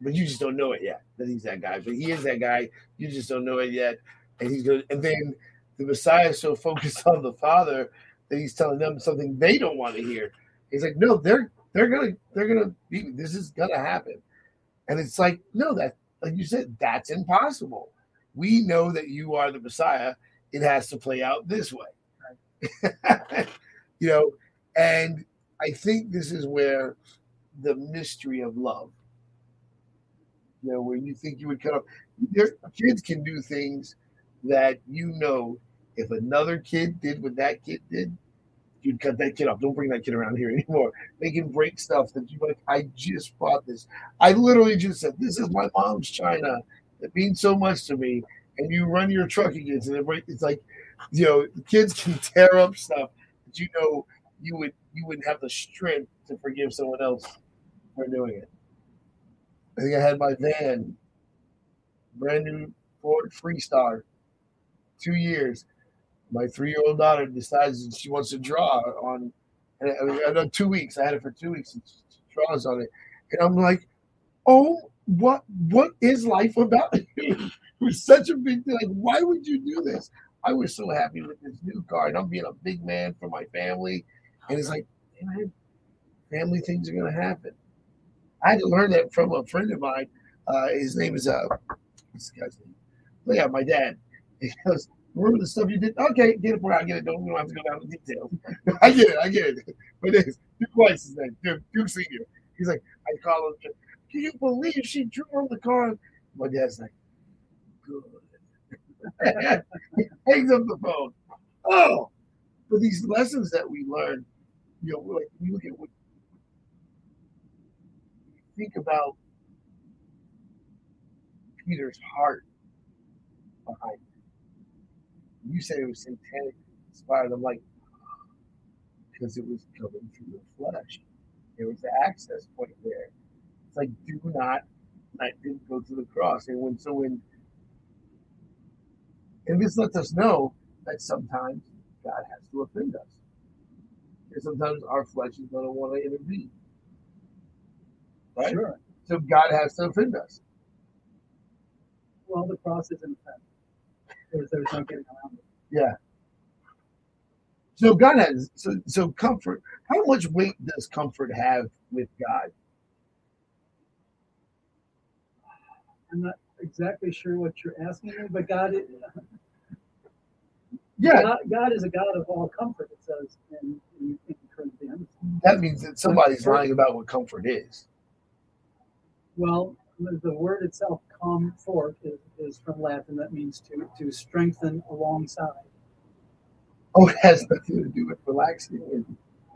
but you just don't know it yet that he's that guy. But he is that guy. You just don't know it yet. And he's going and then the Messiah is so focused (laughs) on the Father that he's telling them something they don't want to hear. He's like, no, they're, they're to, they're to be, this is to happen. And it's like, no, that, like you said, that's impossible. We know that you are the Messiah. It has to play out this way. (laughs) you know, and I think this is where the mystery of love, you know, where you think you would cut off, kids can do things that you know if another kid did what that kid did, you'd cut that kid off. Don't bring that kid around here (laughs) anymore. They can break stuff that you like. I just bought this. I literally just said, "This is my mom's china that means so much to me." And you run your truck against it. It's like, you know, kids (laughs) can tear up stuff that you know you would you wouldn't have the strength to forgive someone else for doing it. I think I had my van, brand new Ford Freestar, two years. My three-year-old daughter decides that she wants to draw on, I, I know two weeks. I had it for two weeks, and she draws on it, and I'm like, "Oh, what what is life about?" (laughs) it was such a big thing. Like, why would you do this? I was so happy with this new car, and I'm being a big man for my family, and it's like, man, family things are gonna happen. I had to learn that from a friend of mine. Uh, his name is uh, what's the guy's name? Oh, yeah, my dad. Goes, remember the stuff you did? Okay, get it, bro. I get it. Don't don't have to go down to details. (laughs) I get it. I get it. But it's Duke White's is name. Duke, Duke Senior. He's like, I call him. Can you believe she drew on the car? My dad's like, good. (laughs) hangs up the phone. Oh, but these lessons that we learn, you know, like we look at what think about Peter's heart behind it. You said it was satanic inspired. I'm like, because it was coming through the flesh. There was the access point there. It's like, do not, I didn't go to the cross. And when, so when, and this lets us know that sometimes God has to offend us. And sometimes our flesh is going to want to intervene. Right? Sure. So God has to offend us. Well, the cross is an offense. There's, there's no getting around it. Yeah. So God has so so comfort. How much weight does comfort have with God? I'm not exactly sure what you're asking me, but God, it, Yeah, God, God is a God of all comfort. It says in, in, in Corinthians. that means that somebody's lying about what comfort is. Well, the the word itself, comfort, is, is from Latin. That means to to strengthen alongside. Oh, it has nothing to do with relaxing.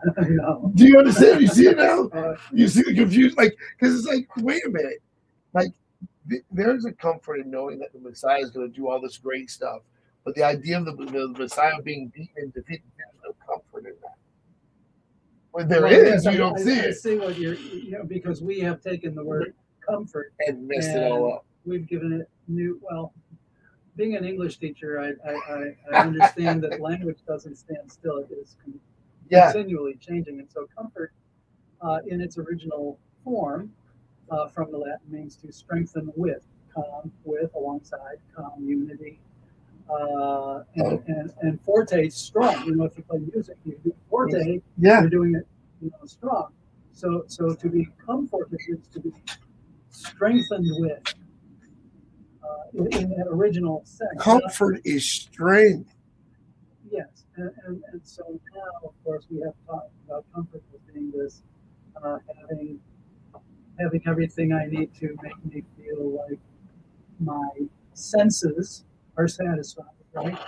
(laughs) no. Do you understand? You see it now? (laughs) Uh, You see the confusion? Like, because it's like, wait a minute. Like, th- there's a comfort in knowing that the Messiah is going to do all this great stuff. But the idea of the, the Messiah being beaten and defeated, there's no comfort in that. When there well, is, yes, you I- don't I, see I it see what you're, you know, because we have taken the word comfort and messed it all up. we've given it new well being an english teacher i i, I, understand that (laughs) language doesn't stand still it is con- Yeah, continually changing and so comfort uh, in its original form uh, from the latin means to strengthen with calm with alongside community uh, and, Oh. and and forte strong you know if you play music you do forte yeah. you're doing it you know strong so so to be comforted is to be strengthened with uh, in, in that original sense Comfort is strength. yes and, and, and so now of course we have talked about comfort as being this uh, having having everything i need to make me feel like my senses are satisfied right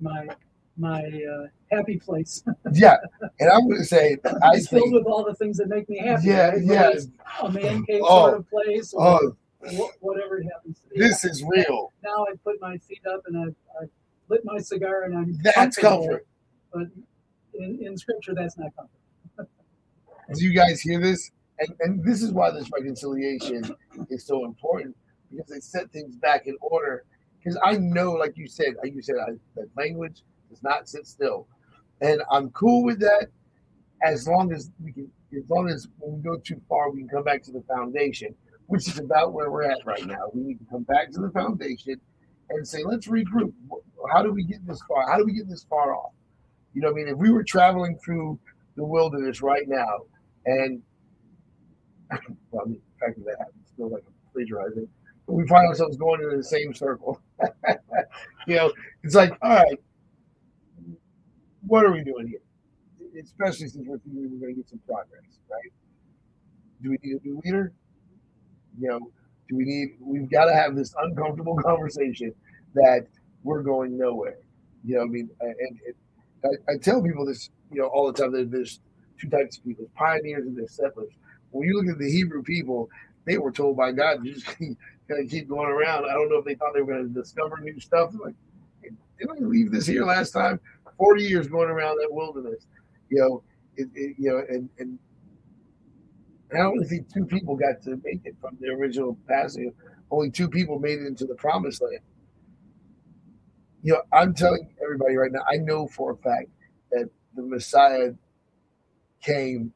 my my uh, happy place (laughs) Yeah, and I'm going to say, (laughs) I is filled with all the things that make me happy yeah, right? yeah. A man cave Oh, sort of place or Oh, whatever it happens to be. this is real. now I put my feet up and I, I lit my cigar and I'm That's comfort. But in, in scripture, that's not comfort. (laughs) Do you guys hear this? And, and this is why this reconciliation is so important because they set things back in order. Because I know, like you said, like you said, I, that language does not sit still, and I'm cool with that as long as we can. As long as when we go too far, we can come back to the foundation, which is about where we're at right now. We need to come back to the foundation and say, let's regroup. How do we get this far? How do we get this far off? You know, I mean, if we were traveling through the wilderness right now, and (laughs) well, I mean, the fact that that happens still like a plagiarizing, but we find ourselves going in the same circle. (laughs) you know, it's like, all right, what are we doing here? Especially since we're thinking we're going to get some progress, right? Do we need a new leader? You know, do we need? We've got to have this uncomfortable (laughs) conversation that we're going nowhere. You know, I mean, and, and I, I tell people this, you know, all the time. That there's two types of people: pioneers and there's settlers. When you look at the Hebrew people, they were told by God to just (laughs) kind of keep going around. I don't know if they thought they were going to discover new stuff. Like, didn't we leave this here last time? Forty years going around that wilderness, you know, it, it, you know, and and I only think two people got to make it from the original passing. Only two people made it into the promised land. You know, I'm telling everybody right now, I know for a fact that the Messiah came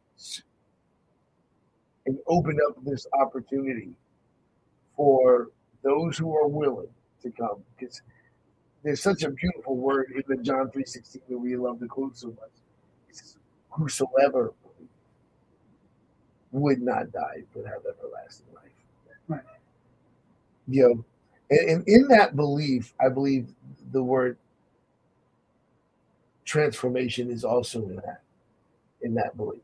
and opened up this opportunity for those who are willing to come. Because there's such a beautiful word in the John 3.16 that we love to quote so much. It says, Whosoever would not die but have everlasting life. Right. You know, and, and in that belief, I believe the word transformation is also in that in that belief.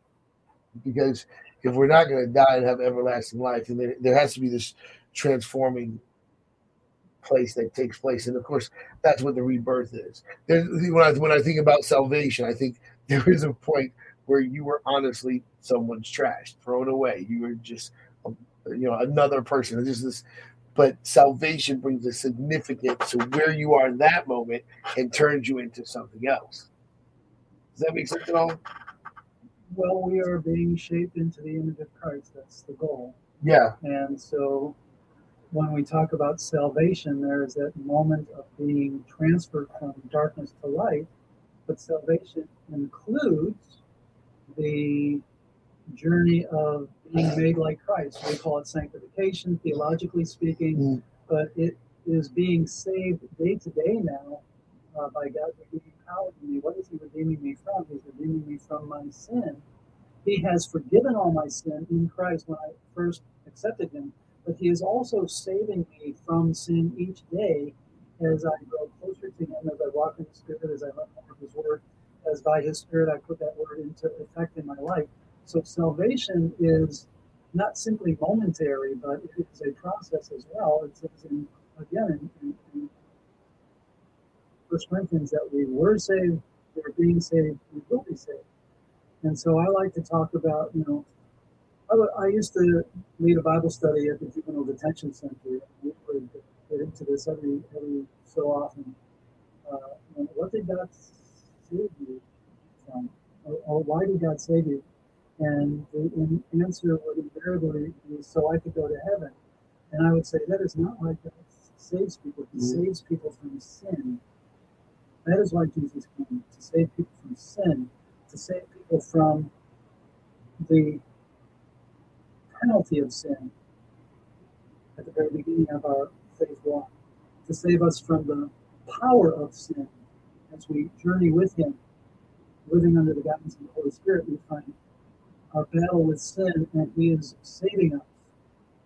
Because if we're not going to die and have everlasting life, then there, there has to be this transforming place that takes place. And of course, that's what the rebirth is. There's, when I when I think about salvation, I think (laughs) there is a point where you were honestly someone's trash, thrown away. You were just, um, you know, another person. Just this. But salvation brings a significance to where you are in that moment and turns you into something else. Does that make sense at all? Well, we are being shaped into the image of Christ. That's the goal. Yeah. And so when we talk about salvation, there is that moment of being transferred from darkness to light. But salvation includes the journey of being made like Christ. We call it sanctification, theologically speaking, Mm. but it is being saved day to day now uh, by God redeeming power in me. What is He redeeming me from? He's redeeming me from my sin. He has forgiven all my sin in Christ when I first accepted Him, but He is also saving me from sin each day as I grow closer to Him, as I walk in the Spirit, as I learn more of His Word, as by His Spirit I put that Word into effect in my life. So salvation is not simply momentary, but it is a process as well. It says in, again in, in, First Corinthians that we were saved, we're being saved, we will be saved. And so I like to talk about, you know, I, used to lead a Bible study at the Juvenile Detention Center. We would get into this every every so often. Uh, know, what did God save you from, or, or, why did God save you? And the answer would invariably be so I could go to heaven. And I would say that is not why God saves people. He mm-hmm. saves people from sin. That is why Jesus came to save people from sin, to save people from the penalty of sin at the very beginning of our faith walk, to save us from the power of sin as we journey with Him, living under the guidance of the Holy Spirit. We find our battle with sin, and He is saving us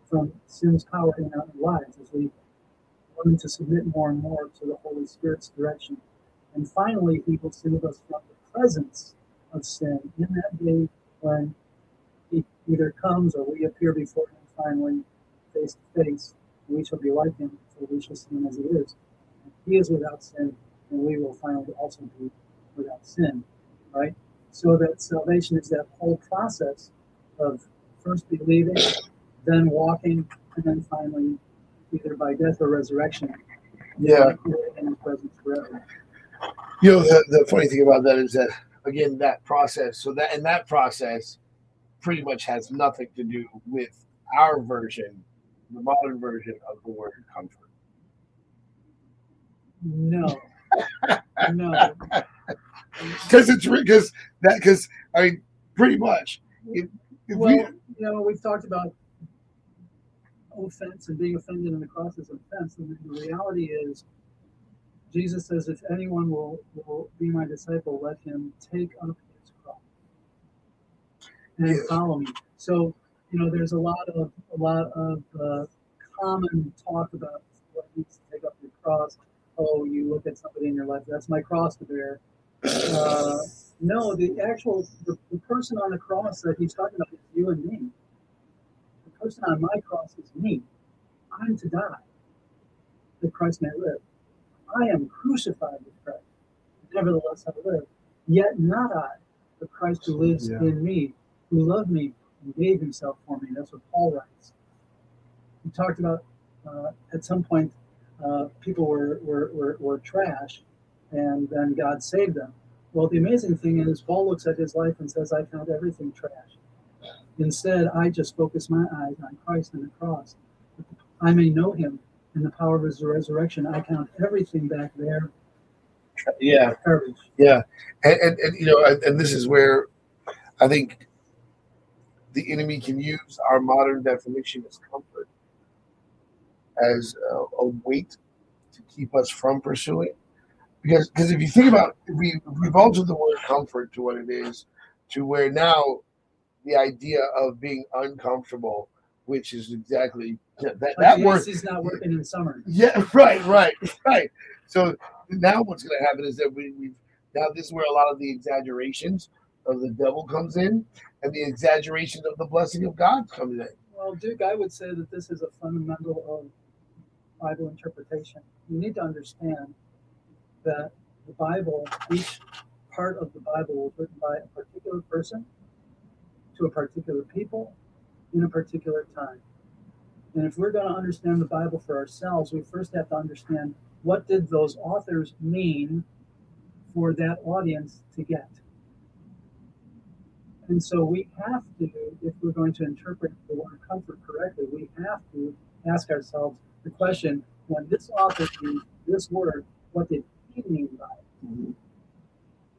from sin's power in our lives as we learn to submit more and more to the Holy Spirit's direction. And finally, He will save us from the presence of sin in that day when He either comes or we appear before Him finally face to face. We shall be like Him, for we shall see Him as He is. And he is without sin, and we will finally also be without sin, right? So that salvation is that whole process of first believing, then walking, and then finally, either by death or resurrection, yeah, in His presence forever. You know, the, the funny thing about that is that again, that process. So that in that process pretty much has nothing to do with our version, the modern version of the word comfort. No, (laughs) no because it's because that because I mean pretty much. If, if well, we, you know, we've talked about offense and being offended in the cross is offense, and the reality is, Jesus says, "If anyone will will be my disciple, let him take up and follow me." So, you know, there's a lot of a lot of uh, common talk about what needs to take up your cross. Oh, you look at somebody in your life, that's my cross to bear uh, no, the actual the, the, person on the cross that he's talking about is you and me. The person on my cross is me. I'm to die that Christ may live. I am crucified with Christ. Nevertheless, I live. Yet not I, but Christ who lives yeah. in me, who loved me and gave himself for me. That's what Paul writes. He talked about uh, at some point uh, people were, were, were, were trash and then God saved them. Well, the amazing thing is, Paul looks at his life and says, I found everything trash. Instead, I just focus my eyes on Christ and the cross. I may know him in the power of his resurrection. I count everything back there. Yeah. Yeah. And, and, and, you know, and, and this is where I think the enemy can use our modern definition as comfort as a, a weight to keep us from pursuing. Because because if you think about if we we've altered the word comfort to what it is to where now the idea of being uncomfortable which is exactly (laughs) that that word is not working in summer. Yeah (laughs) right right right. So now what's going to happen is that we, we've now this is where a lot of the exaggerations of the devil comes in and the exaggeration of the blessing of god coming in well duke i would say that this is a fundamental of bible interpretation you need to understand that the Bible, each part of the Bible was written by a particular person to a particular people in a particular time. And if we're going to understand the Bible for ourselves, we first have to understand what did those authors mean for that audience to get. And so we have to, if we're going to interpret the word comfort correctly, we have to ask ourselves the question when this author used this word, what did he mean by it. Mm-hmm.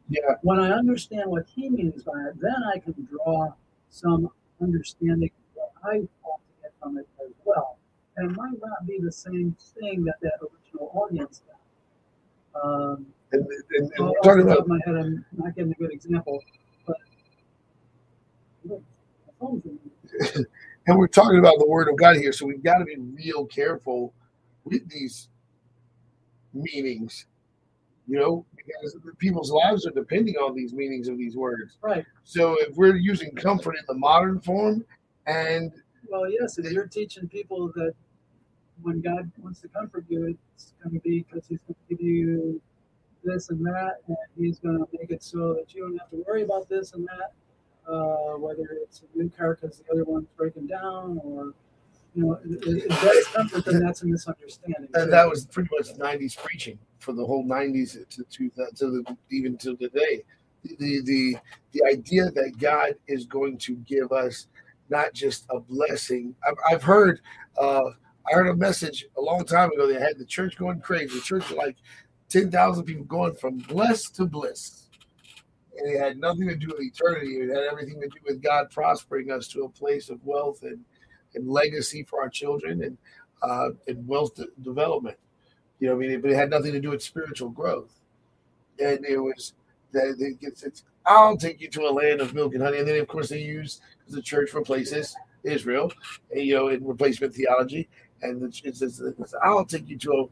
Yeah. When I understand what he means by it, then I can draw some understanding what I ought to get from it as well. And it might not be the same thing that that original audience got. Um, and, and, and talking about my head, I'm not getting a good example, and we're talking about the word of God here, so we've got to be real careful with these meanings You know, because people's lives are depending on these meanings of these words. Right. So if we're using comfort in the modern form, and Well, yes, if you're teaching people that when God wants to comfort you, it's going to be because He's going to give you this and that, and He's going to make it so that you don't have to worry about this and that, uh, whether it's a new car because the other one's breaking down, or you know, if that's comfort, then that's a misunderstanding. and that was pretty much '90s preaching for the whole '90s to to, to the, even to today. The the the idea that God is going to give us not just a blessing. I've, I've heard uh, I heard a message a long time ago. They had the church going crazy. The church like ten thousand people going from blessed to bliss, and it had nothing to do with eternity. It had everything to do with God prospering us to a place of wealth and and legacy for our children and uh, and wealth de- development. You know, I mean, but it had nothing to do with spiritual growth. And it was that it gets it's. I'll take you to a land of milk and honey, and then of course they use the church replaces Israel, you know, in replacement theology, and it says, I'll take you to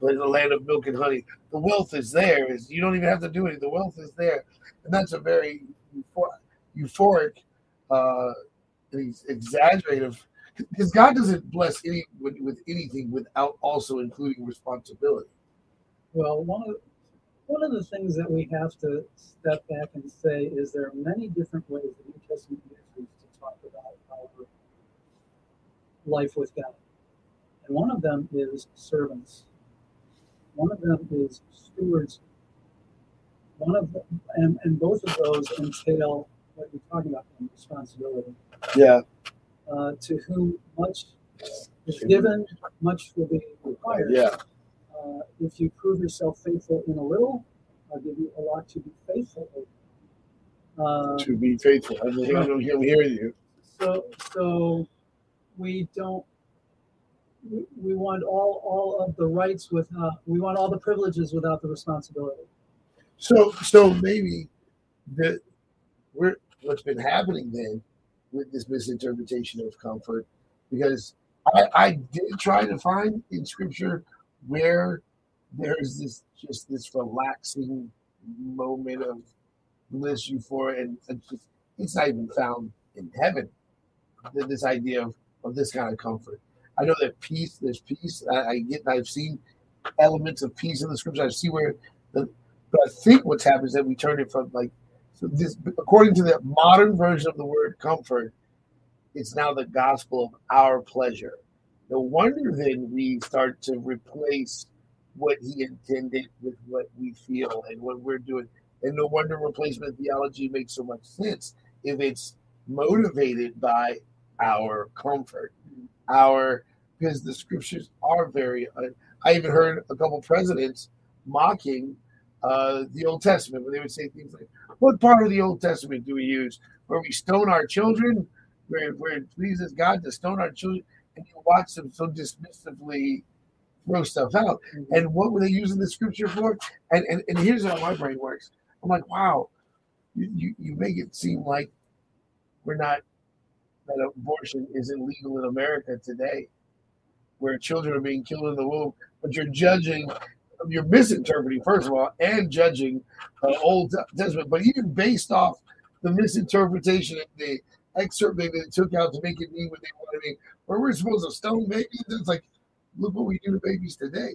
but a land of milk and honey. The wealth is there. Is you don't even have to do anything. The wealth is there, and that's a very euphoric, uh, exaggerative because God doesn't bless any with, with anything without also including responsibility. Well, one of one of the things that we have to step back and say is there are many different ways the New Testament uses to talk about our life with God, and one of them is servants. One of them is stewards. One of them, and, and both of those entail what you're talking about, responsibility. Yeah, Uh, to whom much is given, much will be required. yeah, Uh, if you prove yourself faithful in a little, I'll give you a lot to be faithful in. Uh, to be faithful. I'm hearing, I'm hearing you. so, so we don't. We, want all all of the rights without. Uh, we want all the privileges without the responsibility. So, so maybe that we're what's been happening then with this misinterpretation of comfort, because I, I did try to find in scripture where there's this just this relaxing moment of bliss euphoria, and it's, just, it's not even found in heaven. This idea of, of this kind of comfort. I know that peace, there's peace. I, I get, I've seen elements of peace in the scripture. I see where the but I think what's happened is that we turn it from like so this according to the modern version of the word comfort, it's now the gospel of our pleasure. No wonder then we start to replace what he intended with what we feel and what we're doing. And no wonder replacement theology makes so much sense if it's motivated by our comfort, our because the scriptures are very. Uh, I even heard a couple presidents mocking uh, the Old Testament when they would say things like, "What part of the Old Testament do we use where we stone our children, where where it pleases God to stone our children?" And you watch them so dismissively throw stuff out. And what were they using the scripture for? And and, and here's how my brain works. I'm like, wow, you, you, you make it seem like we're not that abortion is illegal in America today, where children are being killed in the womb, but you're judging, you're misinterpreting first of all, and judging uh, Old Testament, but even based off the misinterpretation and the excerpt they, took out to make it mean what they wanted to mean, where we're supposed to stone babies, it's like, look what we do to babies today.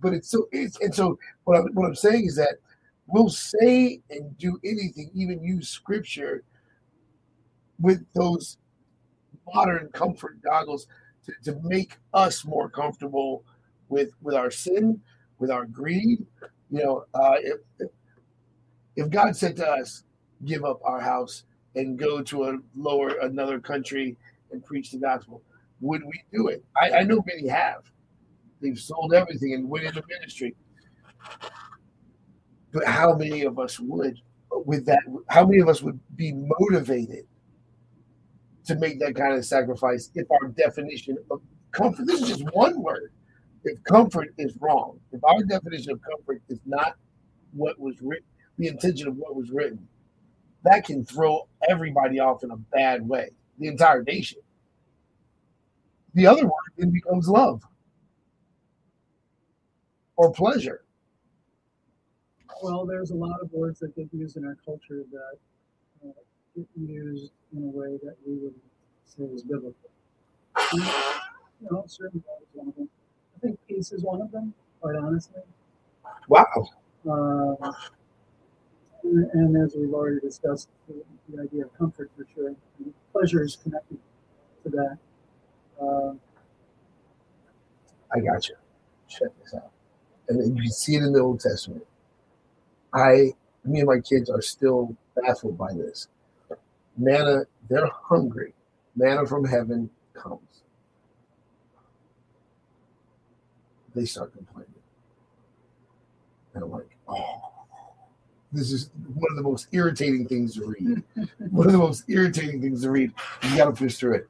But it's so it's and so what I'm, what I'm saying is that we'll say and do anything, even use scripture with those modern comfort goggles to, to make us more comfortable with with our sin, with our greed. You know, uh, if, if God said to us, "Give up our house and go to a lower another country and preach the gospel," would we do it? I, I know many have. They've sold everything and went into ministry. But how many of us would, with that? How many of us would be motivated to make that kind of sacrifice if our definition of comfort? This is just one word. If comfort is wrong, if our definition of comfort is not what was written, the intention of what was written, that can throw everybody off in a bad way. The entire nation. The other word then becomes love or pleasure. Well, there's a lot of words that get used in our culture that used in a way that we would say is biblical. And, you know, certain is one of them. I think peace is one of them, quite honestly. Wow. Uh, and, and as we've already discussed, the, the idea of comfort for sure. And pleasure is connected to that. Uh, I got you. Check this out. And you can see it in the Old Testament. I, me and my kids are still baffled by this. Manna, they're hungry. Manna from heaven comes. They start complaining. And I'm like, oh, this is one of the most irritating things to read. (laughs) one of the most irritating things to read. You got to push through it.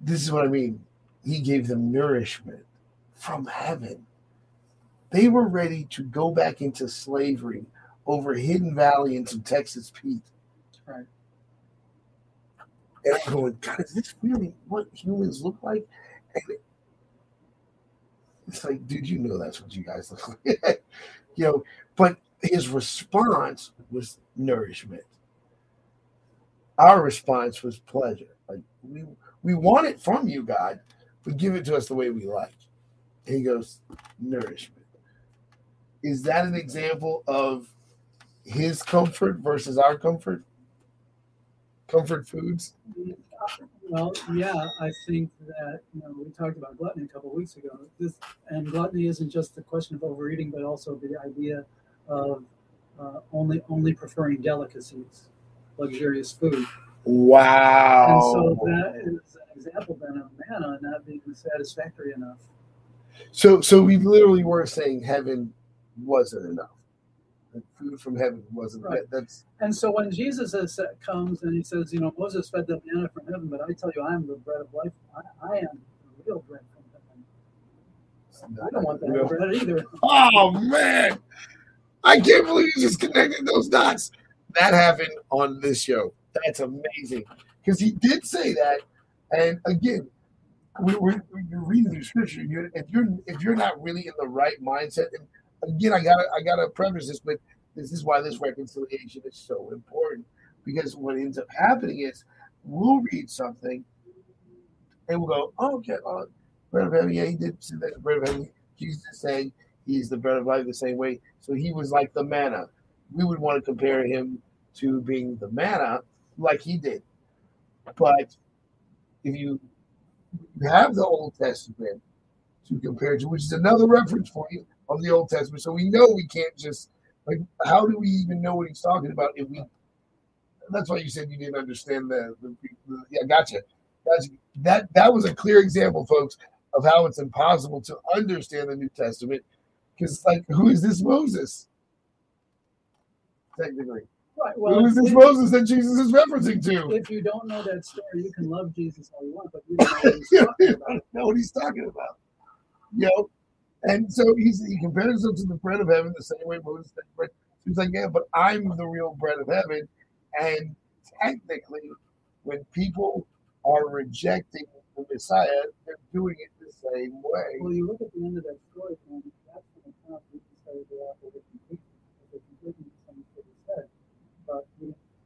This is what I mean. He gave them nourishment from heaven. They were ready to go back into slavery over Hidden Valley and some Texas Pete. Right. And I'm going, God, is this really what humans look like? And it's like, dude, you know that's what you guys look like. (laughs) you know, but his response was nourishment. Our response was pleasure. Like we we want it from you, God, but give it to us the way we like. And he goes, nourishment. Is that an example of his comfort versus our comfort? Comfort foods? Well, yeah, I think that you know we talked about gluttony a couple of weeks ago. This and gluttony isn't just the question of overeating, but also the idea of uh, only only preferring delicacies, luxurious food. Wow. And so that is an example then of manna not being satisfactory enough. So, so we literally were saying heaven wasn't enough. The food from heaven wasn't. Right. That, that's And so when Jesus is, uh, comes and he says, you know, Moses fed the manna from heaven, but I tell you, I am the bread of life. I, I am the real bread from heaven. I don't want that Real- bread either. Oh man, I can't believe you just connected those dots. That happened on this show. That's amazing because he did say that. And again, we, we're, you're reading the scripture. You're, if you're if you're not really in the right mindset, and again, I gotta I gotta preface this with this is why this reconciliation is so important because what ends up happening is we'll read something and we'll go, oh, okay, uh, bread of heaven, yeah, he did say that bread of heaven. Jesus is saying he's the bread of life the same way. So he was like the manna. We would want to compare him to being the manna like he did. But if you have the Old Testament to compare to, which is another reference for you of the Old Testament, so we know we can't just like how do we even know what he's talking about if we that's why you said you didn't understand the, the, the yeah, gotcha. Gotcha. That that was a clear example, folks, of how it's impossible to understand the New Testament because like who is this Moses? Technically. Right. Well, who is this if, Moses that Jesus is referencing to? if you don't know that story, you can love Jesus all you want, but you don't know what he's (laughs) talking about. know what he's talking about. You know, and so he's he compares himself to the bread of heaven the same way Moses said bread. He's like, yeah, but I'm the real bread of heaven. And technically, when people are rejecting the Messiah, they're doing it the same way. Well, you look at the end of that story, and that's when the account Jesus started to offer with completion. Because didn't some what he said, but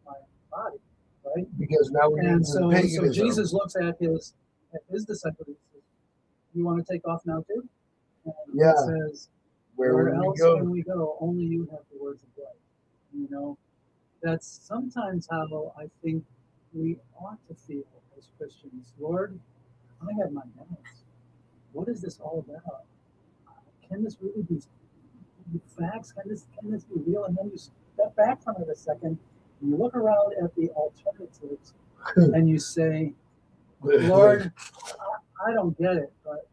my body, right? Because now we're And so, so. Jesus looks at his at his disciples and says, "You want to take off now too?" Yeah. says, Where "Where, we else can we go? Only you have the words of life." You know, that's sometimes how I think we ought to feel as Christians. Lord, I have my doubts. What is this all about? Can this really be be facts? Can this can this be real? And then you step back from it a second and you look around at the alternatives (laughs) and you say, (laughs) Lord, I, I don't get it, but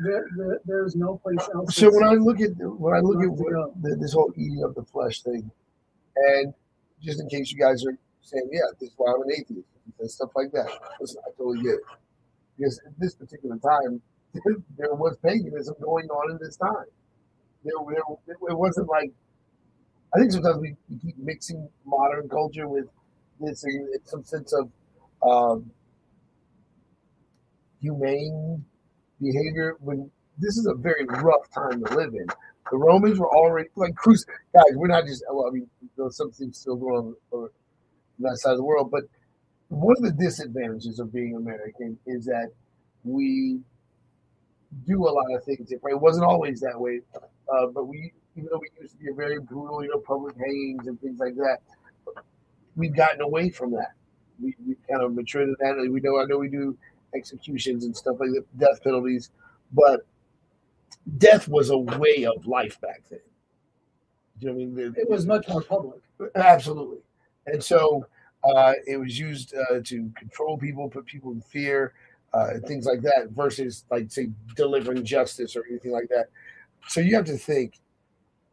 there, there, there's no place else. So when I look at when I look at what, the, this whole eating of the flesh thing, and just in case you guys are saying, yeah, this is why I'm an atheist and stuff like that. Listen, I totally get it because at this particular time, (laughs) there was paganism going on in this time. There, there it wasn't like I think sometimes we, we keep mixing modern culture with this in in some sense of um, humane behavior when this is a very rough time to live in. The Romans were already like cruise guys. We're not just well, I mean, there's something still going on on that side of the world, but one of the disadvantages of being American is that we do a lot of things. It wasn't always that way, uh, but we, even though we used to be a very brutal, you know, public hangings and things like that, we've gotten away from that. We, we kind of matured in that. We know, I know we do executions and stuff like that, death penalties, but death was a way of life back then. Do you know what I mean? It was much more public. Absolutely. And so uh, it was used uh, to control people, put people in fear, uh, things like that, versus like say delivering justice or anything like that. So you have to think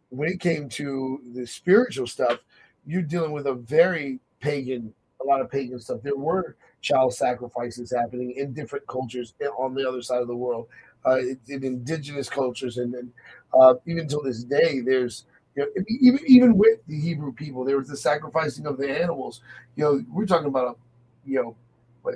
when it came to the spiritual stuff, you're dealing with a very pagan, a lot of pagan stuff. There were child sacrifices happening in different cultures on the other side of the world, uh, in indigenous cultures, and then uh, even till this day, there's you know, even even with the Hebrew people, there was the sacrificing of the animals. You know, we're talking about, you know, what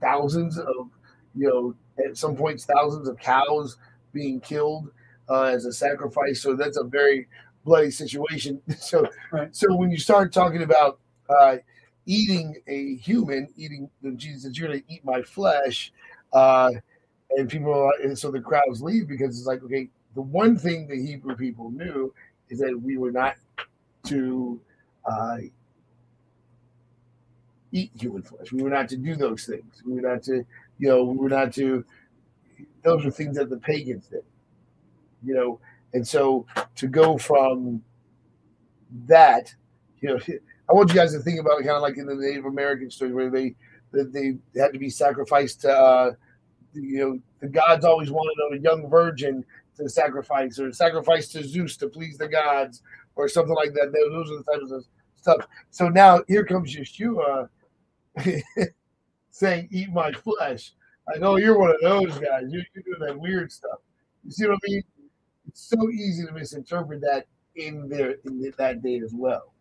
thousands of, you know, at some points thousands of cows being killed uh, as a sacrifice. So that's a very bloody situation. (laughs) So, Right. so when you start talking about uh, eating a human, eating the Jesus said, "You're going to eat my flesh," uh, and people are and so the crowds leave because it's like, okay, the one thing the Hebrew people knew is that we were not to uh, eat human flesh. We were not to do those things. We were not to, you know, we were not to. Those are things that the pagans did, you know, and so to go from that, you know, I want you guys to think about it kind of like in the Native American story where they that they had to be sacrificed to, uh, you know, the gods always wanted a young virgin to sacrifice or sacrifice to Zeus to please the gods or something like that. Those are the types of stuff. So now here comes Yeshua (laughs) saying, "Eat my flesh." I know you're one of those guys. You're doing that weird stuff. You see what I mean? It's so easy to misinterpret that in there in that day as well.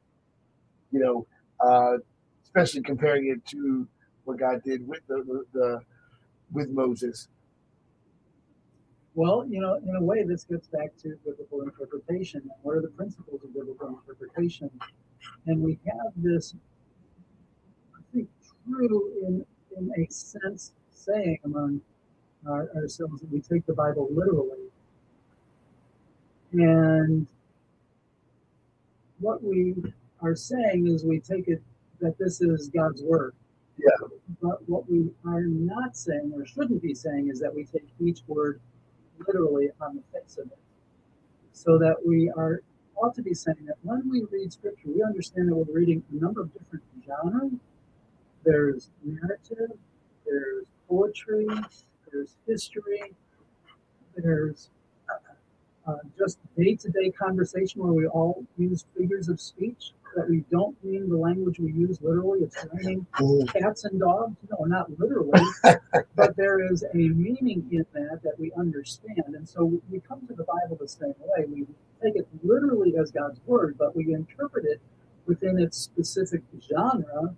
You know, uh, especially comparing it to what God did with the, the, the with Moses. Well, you know, in a way, this gets back to biblical interpretation. What are the principles of biblical interpretation? And we have this, I think, true in in a sense saying among our, ourselves that we take the Bible literally. And what we are saying is we take it that this is God's word. Yeah. But what we are not saying or shouldn't be saying is that we take each word literally on the face of it. So that we are ought to be saying that when we read scripture, we understand that we're reading a number of different genres. There's narrative, there's poetry, there's history, there's uh, just day-to-day conversation where we all use figures of speech that we don't mean the language we use literally. It's raining cats and dogs. No, not literally, (laughs) but there is a meaning in that that we understand. And so we come to the Bible the same way. We take it literally as God's word, but we interpret it within its specific genre.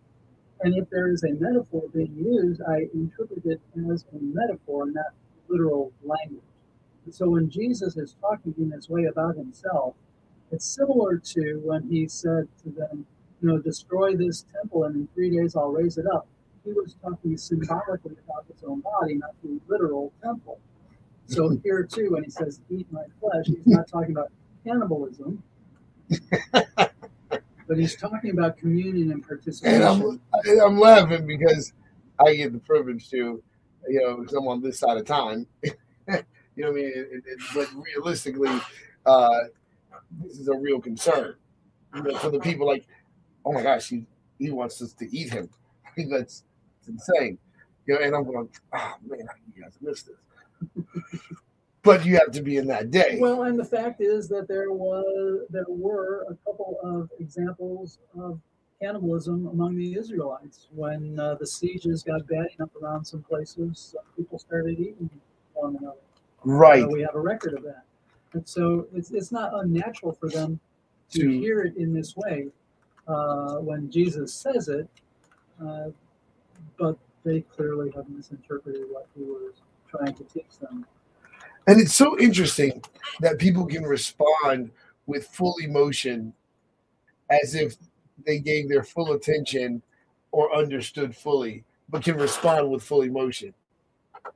And if there is a metaphor being used, I interpret it as a metaphor, not literal language. And so when Jesus is talking in this way about himself, it's similar to when he said to them, you know, destroy this temple and in three days I'll raise it up. He was talking symbolically about his own body, not the literal temple. So (laughs) here too, when he says eat my flesh, he's not talking about cannibalism, (laughs) but he's talking about communion and And participation. I'm I'm laughing because I get the privilege to, you know, because I'm on this side of time. (laughs) you know what I mean? It- it- but realistically, uh, this is a real concern you know, for the people. Like, oh my gosh, he he wants us to eat him. (laughs) I mean, that's insane. You know, and I'm going, oh man, you guys missed this. (laughs) but you have to be in that day. Well, and the fact is that there was there were a couple of examples of cannibalism among the Israelites when uh, the sieges got bad enough around some places. Some people started eating one another. right. So we have a record of that, and so it's it's not unnatural for them to To- hear it in this way uh, when Jesus says it, uh, but they clearly have misinterpreted what he was trying to teach them. And it's so interesting that people can respond with full emotion as if they gave their full attention or understood fully, but can respond with full emotion.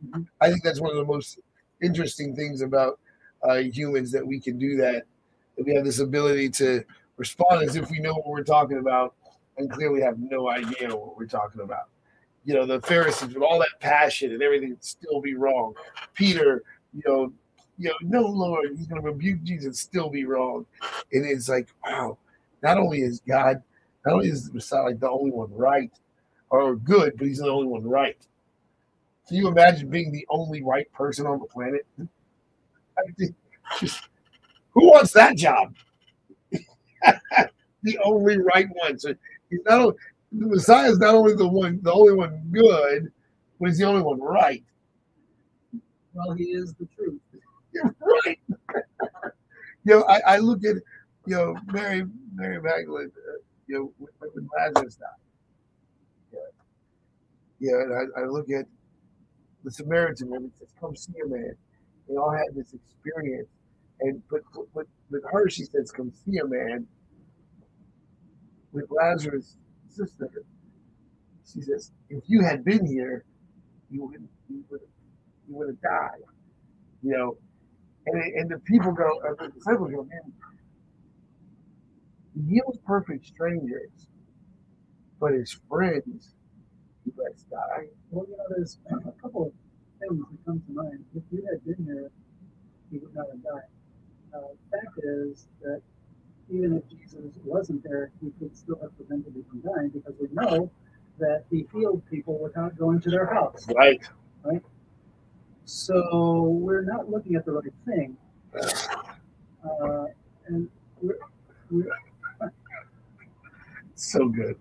Mhm. I think that's one of the most interesting things about uh, humans that we can do that. That we have this ability to respond as if we know what we're talking about and clearly have no idea what we're talking about. You know, the Pharisees with all that passion and everything still be wrong. Peter, you know, you know, no Lord, he's gonna rebuke Jesus still be wrong. And it's like, wow, not only is God, not only is the Messiah like the only one right or good, but he's the only one right. Can you imagine being the only right person on the planet? (laughs) Who wants that job? (laughs) the only right one. So he's not only the Messiah is not only the one, the only one good, but he's the only one right. Well, he is the truth. (laughs) You're right. you know, I, I look at you know Mary Mary Magdalene, uh, you know, when Lazarus died. Yeah, yeah, and I, I look at the Samaritan woman says, "Come see a man." They all had this experience, and but but with her, she says, "Come see a man." With Lazarus' sister, she says, "If you had been here, you would you would you would have died." You know, and, and the people go, uh, the disciples go, man, he heals perfect strangers, but his friends, he lets die. Well, you know, there's a couple of things that come to mind. If you had been here, he would not have died. Uh, fact is that even if Jesus wasn't there, he could still have prevented him from dying because we know that he healed people without going to their house. Right. Right. So we're not looking at the right thing. Uh, and we're, we're, So good.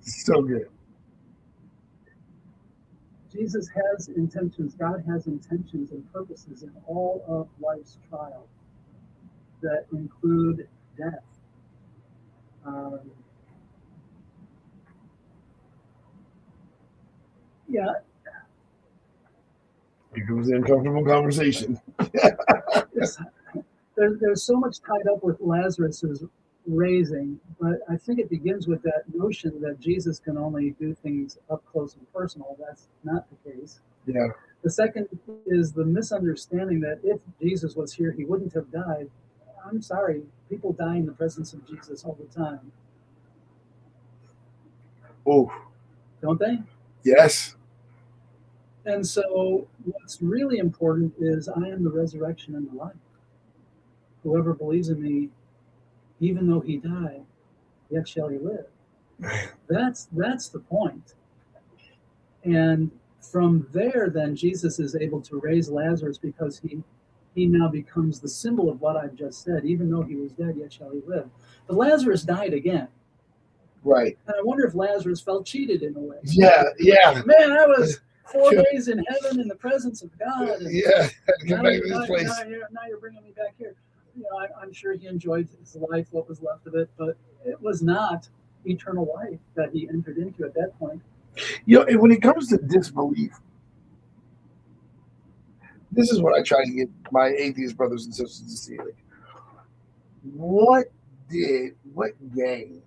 So good. Jesus has intentions, God has intentions and purposes in all of life's trials that include death. Um, yeah, Here comes the uncomfortable conversation. there, there's so much tied up with Lazarus's raising, but I think it begins with that notion that Jesus can only do things up close and personal. That's not the case. Yeah. The second is the misunderstanding that if Jesus was here, he wouldn't have died. I'm sorry, people die in the presence of Jesus all the time, Oh, don't they? yes. And so, what's really important is I am the resurrection and the life. Whoever believes in me, even though he die, yet shall he live. That's that's the point. And from there, then Jesus is able to raise Lazarus because he he now becomes the symbol of what I've just said. Even though he was dead, yet shall he live. But Lazarus died again, Right. and I wonder if Lazarus felt cheated in a way. Yeah. Yeah. Man, I was four days in heaven in the presence of God. and Yeah. now, (laughs) now- now you're, now you're bringing me back here. You know, I, I'm sure he enjoyed his life, what was left of it, but it was not eternal life that he entered into at that point. You know, and when it comes to disbelief, this is what I try to get my atheist brothers and sisters to see. Like, what did, what gain,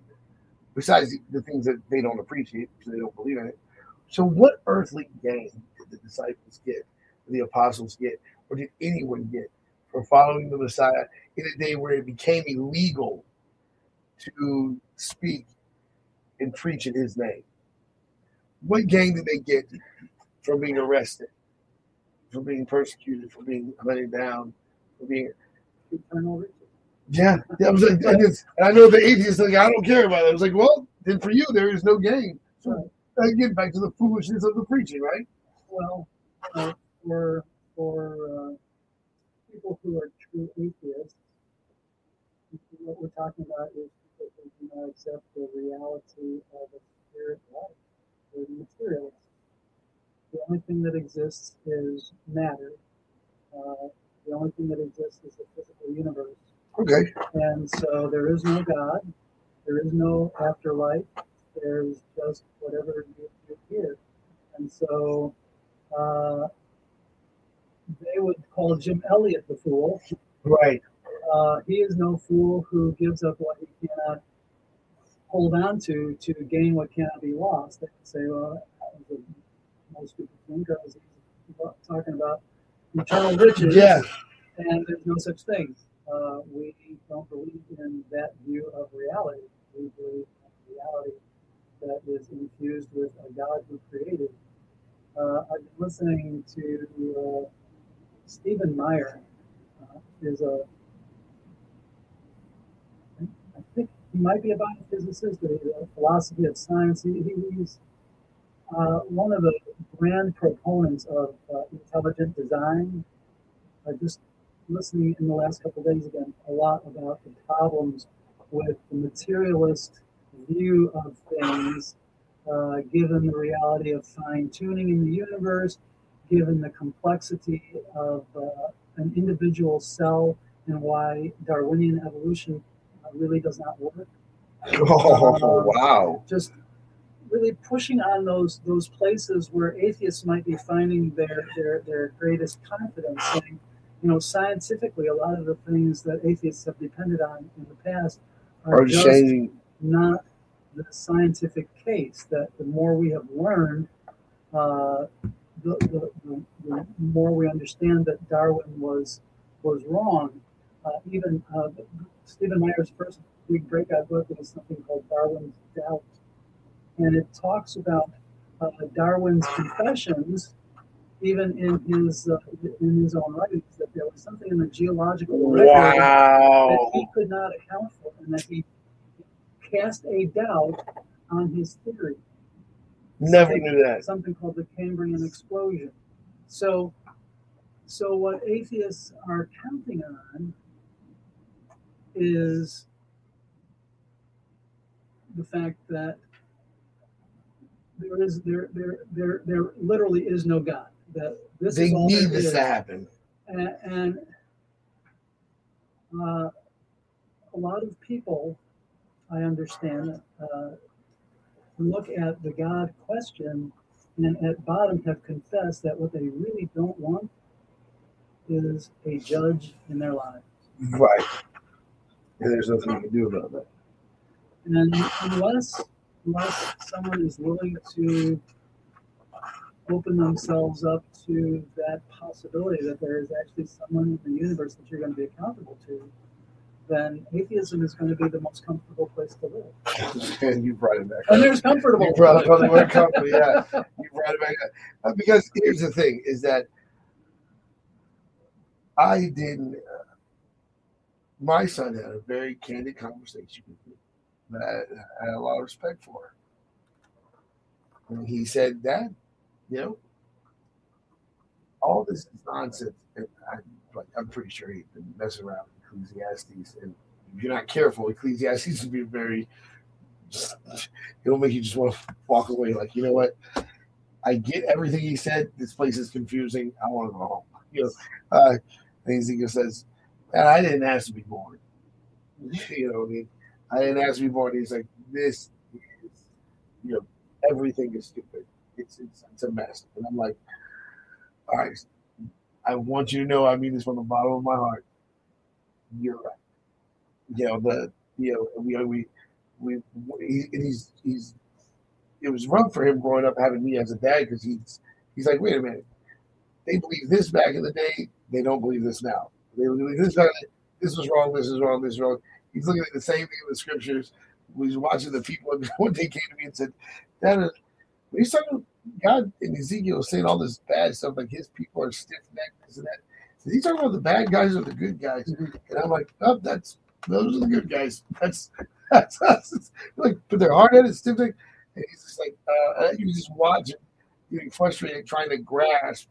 besides the, things that they don't appreciate because they don't believe in it? So, what earthly gain did the disciples get, the apostles get, or did anyone get for following the Messiah in a day where it became illegal to speak and preach in his name? What gain did they get from being arrested, from being persecuted, from being hunted down, from being yeah, I was like, I, just, and I know the atheists like I don't care about it. I was like, well, then for you there is no gain. So get back to the foolishness of the preaching, right? Well, uh, for for uh, people who are true atheists, what we're talking about is do not accept the reality of a spirit life. They're materialists. The only thing that exists is matter. Uh, the only thing that exists is the physical universe. Okay. And so there is no God, there is no afterlife, there's just whatever you, you hear. And so uh, they would call Jim Elliot the fool. Right. Uh, he is no fool who gives up what he cannot hold on to to gain what cannot be lost. They say, well, most people think I was talking about eternal riches. Yeah. And there's no such thing. Uh, we don't believe in that view of reality. We believe in reality that is infused with a God who created. Uh, I've been listening to uh, Stephen Meyer. Uh, is a I think he might be a biophysicist, but he's a philosophy of science. He, he's uh, one of the grand proponents of uh, intelligent design. I just listening in the last couple days again a lot about the problems with the materialist view of things, uh, given the reality of fine tuning in the universe, given the complexity of uh, an individual cell, and why Darwinian evolution really does not work. (laughs) Oh, wow. Just really pushing on those those places where atheists might be finding their their, their greatest confidence saying you know scientifically a lot of the things that atheists have depended on in the past are, Are just changing. not the scientific case that the more we have learned uh, the, the, the, the more we understand that darwin was was wrong uh, even uh, stephen meyer's first big breakout book was something called darwin's doubt and it talks about uh, Darwin's confessions, even in his uh, in his own writings, that there was something in the geological record that he could not account for, and that he cast a doubt on his theory. Never knew that. Something called the Cambrian explosion. So, so what atheists are counting on is the fact that there is there there there there literally is no God. That this They is all need this is. to happen. and, and uh, a lot of people, I understand, uh, look at the God question and at bottom have confessed that what they really don't want is a judge in their lives. Right. There's nothing you can do about that. And unless unless someone is willing to open themselves up to that possibility that there is actually someone in the universe that you're going to be accountable to, then atheism is going to be the most comfortable place to live. (laughs) And you brought it back. And up. there's comfortable. You brought up on the word company, yeah. You brought it back up. Uh, Because here's the thing: is that I didn't. My son had a very candid conversation with me that I had a lot of respect for. And he said, "Dad, you know, all this is nonsense." And I, like, I'm pretty sure he's been messing around with Ecclesiastes, and if you're not careful, Ecclesiastes will be very it'll make you just want to walk away like you know what i get everything he said this place is confusing i want to go home you know uh and ezekiel says and i didn't ask to be born. (laughs) You know i mean? I didn't ask to be born. He's like this is you know everything is stupid. It's it's, it's a mess. And i'm like all right i want you to know i mean this from the bottom of my heart. You're right. You know the you know we we we he, he's he's it was rough for him growing up having me as a dad because he's he's like wait a minute. They believe this back in the day. They don't believe this now they believe this back in the- this was wrong this is wrong this is wrong. He's looking at the same thing in the scriptures. He's watching the people and one day came to me and said that is when he's talking God in Ezekiel saying all this bad stuff like his people are stiff necked this and that is he talking about the bad guys or the good guys? And I'm like oh that's those are the good guys. That's (laughs) that's, that's like put their heart at it, stiff neck. And he's just like, uh, you just watch him getting frustrated, trying to grasp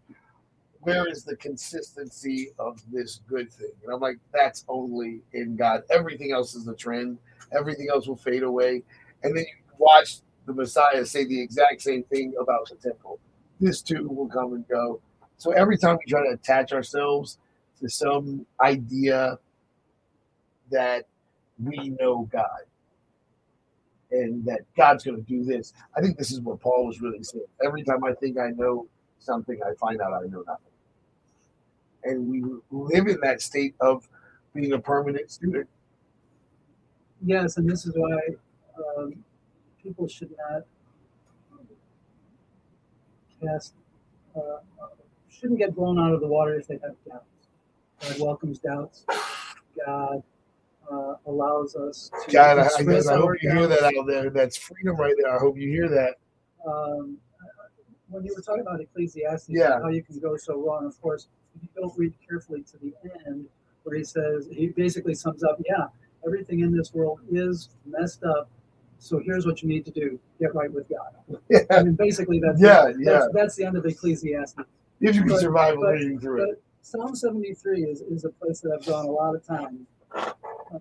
where is the consistency of this good thing. And I'm like, that's only in God. Everything else is a trend. Everything else will fade away. And then you watch the Messiah say the exact same thing about the temple. This too will come and go. So every time we try to attach ourselves to some idea that we know God and that God's going to do this. I think this is what Paul was really saying. Every time I think I know something, I find out I know nothing. And we live in that state of being a permanent student. Yes, and this is why um, people should not cast, uh, shouldn't get blown out of the water if they have doubts. God welcomes doubts. God uh, allows us to God, I, express I hope you hear that out there. That's freedom right there. I hope you hear that. um, when you were talking about Ecclesiastes, Yeah. how you can go so wrong, of course, if you don't read carefully to the end, where he says, he basically sums up, yeah, everything in this world is messed up. So here's what you need to do get right with God. (laughs) I mean, basically, that's, Yeah, that's, yeah. that's the end of Ecclesiastes. If you can But- survive but- reading through it. Psalm 73 is, is a place that I've gone a lot of times.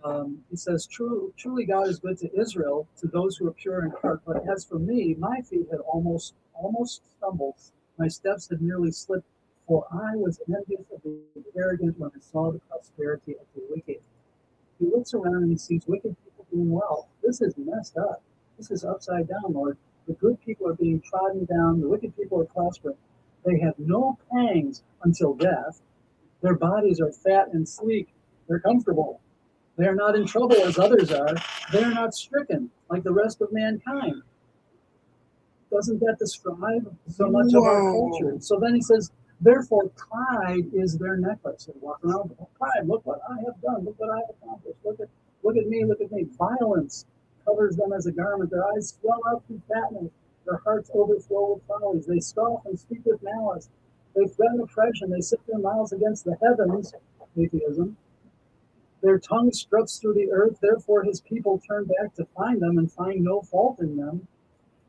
Um, he says, True, Truly God is good to Israel, to those who are pure in heart. But as for me, my feet had almost almost stumbled. My steps had nearly slipped, for I was envious of the arrogant when I saw the prosperity of the wicked. He looks around and he sees wicked people doing well. This is messed up. This is upside down, Lord. The good people are being trodden down, the wicked people are prospering. They have no pangs until death. Their bodies are fat and sleek. They're comfortable. They are not in trouble as others are. They are not stricken like the rest of mankind. Doesn't that describe so much of our culture? So then he says, therefore, pride is their necklace. They walk around with pride. Look what I have done. Look what I have accomplished. Look at, look at me. Look at me. Violence covers them as a garment. Their eyes swell up through fatness. Their hearts overflow with follies. They scoff and speak with malice. They threaten oppression. They set their mouths against the heavens. Atheism. Their tongue struts through the earth. Therefore, his people turn back to find them and find no fault in them.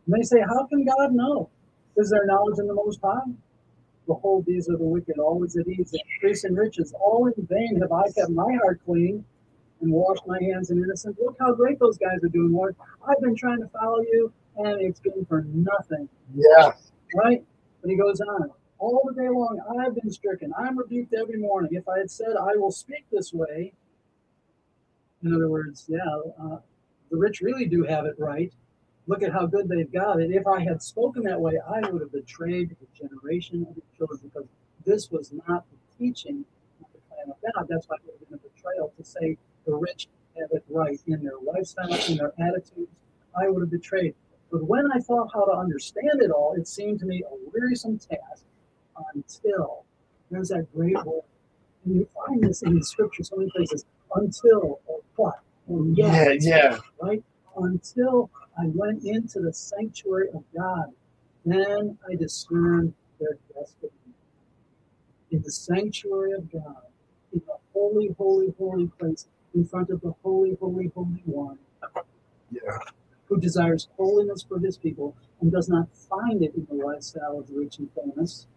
And they say, How can God know? Is there knowledge in the Most High? Behold, these are the wicked, always at ease, increase in riches. All in vain have I kept my heart clean and washed my hands in innocence. Look how great those guys are doing, Lord. I've been trying to follow you, and it's been for nothing Yeah. right? But he goes on. All the day long, I've been stricken. I'm rebuked every morning. If I had said, I will speak this way, in other words, yeah, uh, the rich really do have it right. Look at how good they've got it. If I had spoken that way, I would have betrayed the generation of the children because this was not the teaching of the plan of God. That's why it would have been a betrayal to say the rich have it right in their lifestyle, in their attitudes. I would have betrayed. But when I thought how to understand it all, it seemed to me a wearisome task until there's that great word. And you find this in the scripture so many places until or but or Yeah, yet, yeah. right? Until I went into the sanctuary of God, then I discerned their destiny. In the sanctuary of God, in the holy, holy, holy place, in front of the holy, holy, holy one, Yeah. who desires holiness for his people and does not find it in the lifestyle of the rich and famous.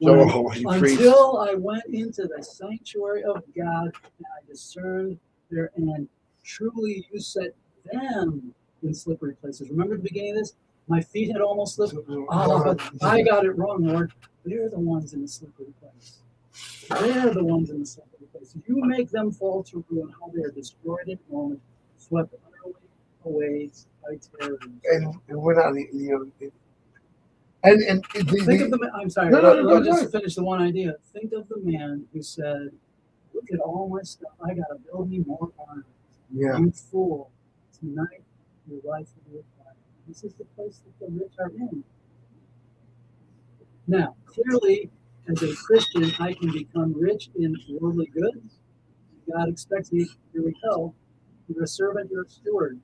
When- holy oh, until I went into the sanctuary of God and I discerned their end. Truly, you set them in slippery places. Remember the beginning of this? My feet had almost slipped. Ah, oh, but I got it wrong, Lord. They're the ones in the slippery place. They're the ones in the slippery place. You make them fall to ruin, how they are destroyed in a moment, swept utterly away by terror. and, and we're not, you know, and and the, Think of the, the I'm sorry, No, no, no, go just ahead. finish the one idea. Think of the man who said, Look at all my stuff. I gotta build me more barns. Yeah, You fool. Tonight your life will be a fire. This is the place that the rich are in. Now, clearly, as a Christian, I can become rich in worldly goods. God expects me, here we go. You're a servant, you're a steward.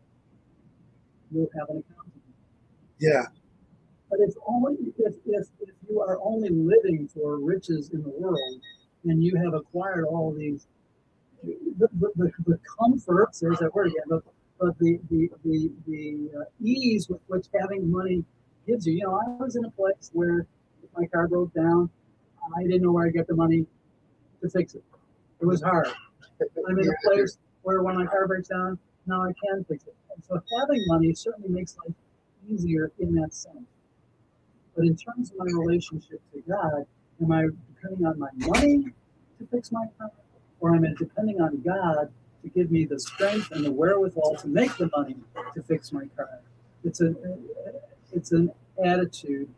You'll have an accountant. yeah, But if only if, if, if you are only living for riches in the world and you have acquired all these the, the, the, comforts, there's that word again, but, the the the, the uh, ease with which having money gives you. You know, I was in a place where if my car broke down, I didn't know where I get the money to fix it. It was hard. I'm in a place where when my car breaks down, now I can fix it. And so having money certainly makes life easier in that sense. But in terms of my relationship to God, am I depending on my money to fix my car? Or I'm depending on God to give me the strength and the wherewithal to make the money to fix my car? It's a it's an attitude.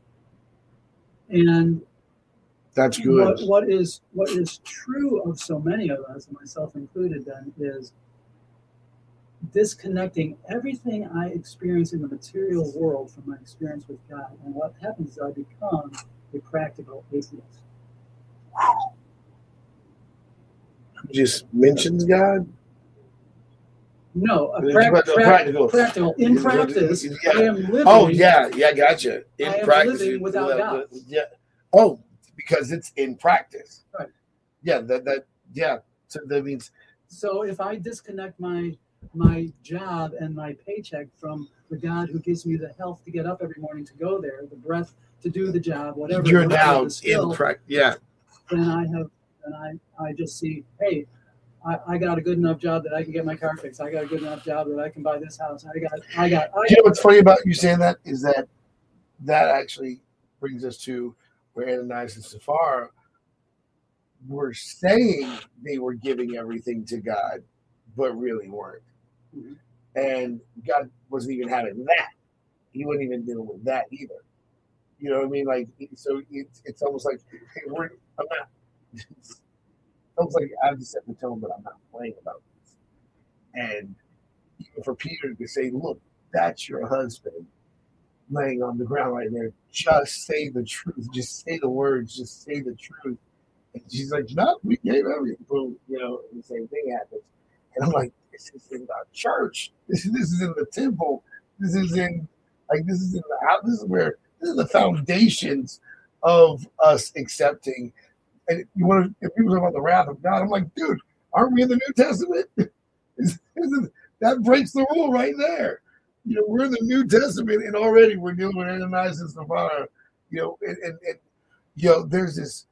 And That's good. What, what is what is true of so many of us, myself included, then is disconnecting everything I experience in the material world from my experience with God. And what happens is I become a practical atheist. Just mentions God. No, a It's prac- prac- prac- practical. practical. In practice, Yeah. I am living. Oh yeah, yeah, gotcha. In I am practice, living without well, God. Yeah. Oh, because it's in practice. Right. Yeah. That that yeah. So that means So if I disconnect my my job and my paycheck from the God who gives me the health to get up every morning to go there, the breath to do the job, whatever, you're now in practice. Yeah. then I have and I I just see, hey, I, I got a good enough job that I can get my car fixed. I got a good enough job that I can buy this house. I got I got I You know what's funny about you saying that is that that actually brings us to where Ananias and Sapphira were saying they were giving everything to God, but really weren't. Mhm. And God wasn't even having that. He wasn't even dealing with that either. You know what I mean? Like, so it's, it's almost like hey, we're, I'm not. Almost like I've set the tone, but I'm not playing about this. And for Peter to say, "Look, that's your husband laying on the ground right there. Just say the truth. Just say the words. Just say the truth." And she's like, "No, we gave everything." Boom, you know, the same thing happens. And I'm like, "This is in our church. This, this is in the temple. This is in like this is in the house. This is where this is the foundations of us accepting." And you want to, if people talk about the wrath of God, I'm like, dude, aren't we in the New Testament? (laughs) That breaks the rule right there. You know, we're in the New Testament, and already we're dealing with Ananias and Sapphira. You know, and, and, and you know, there's this,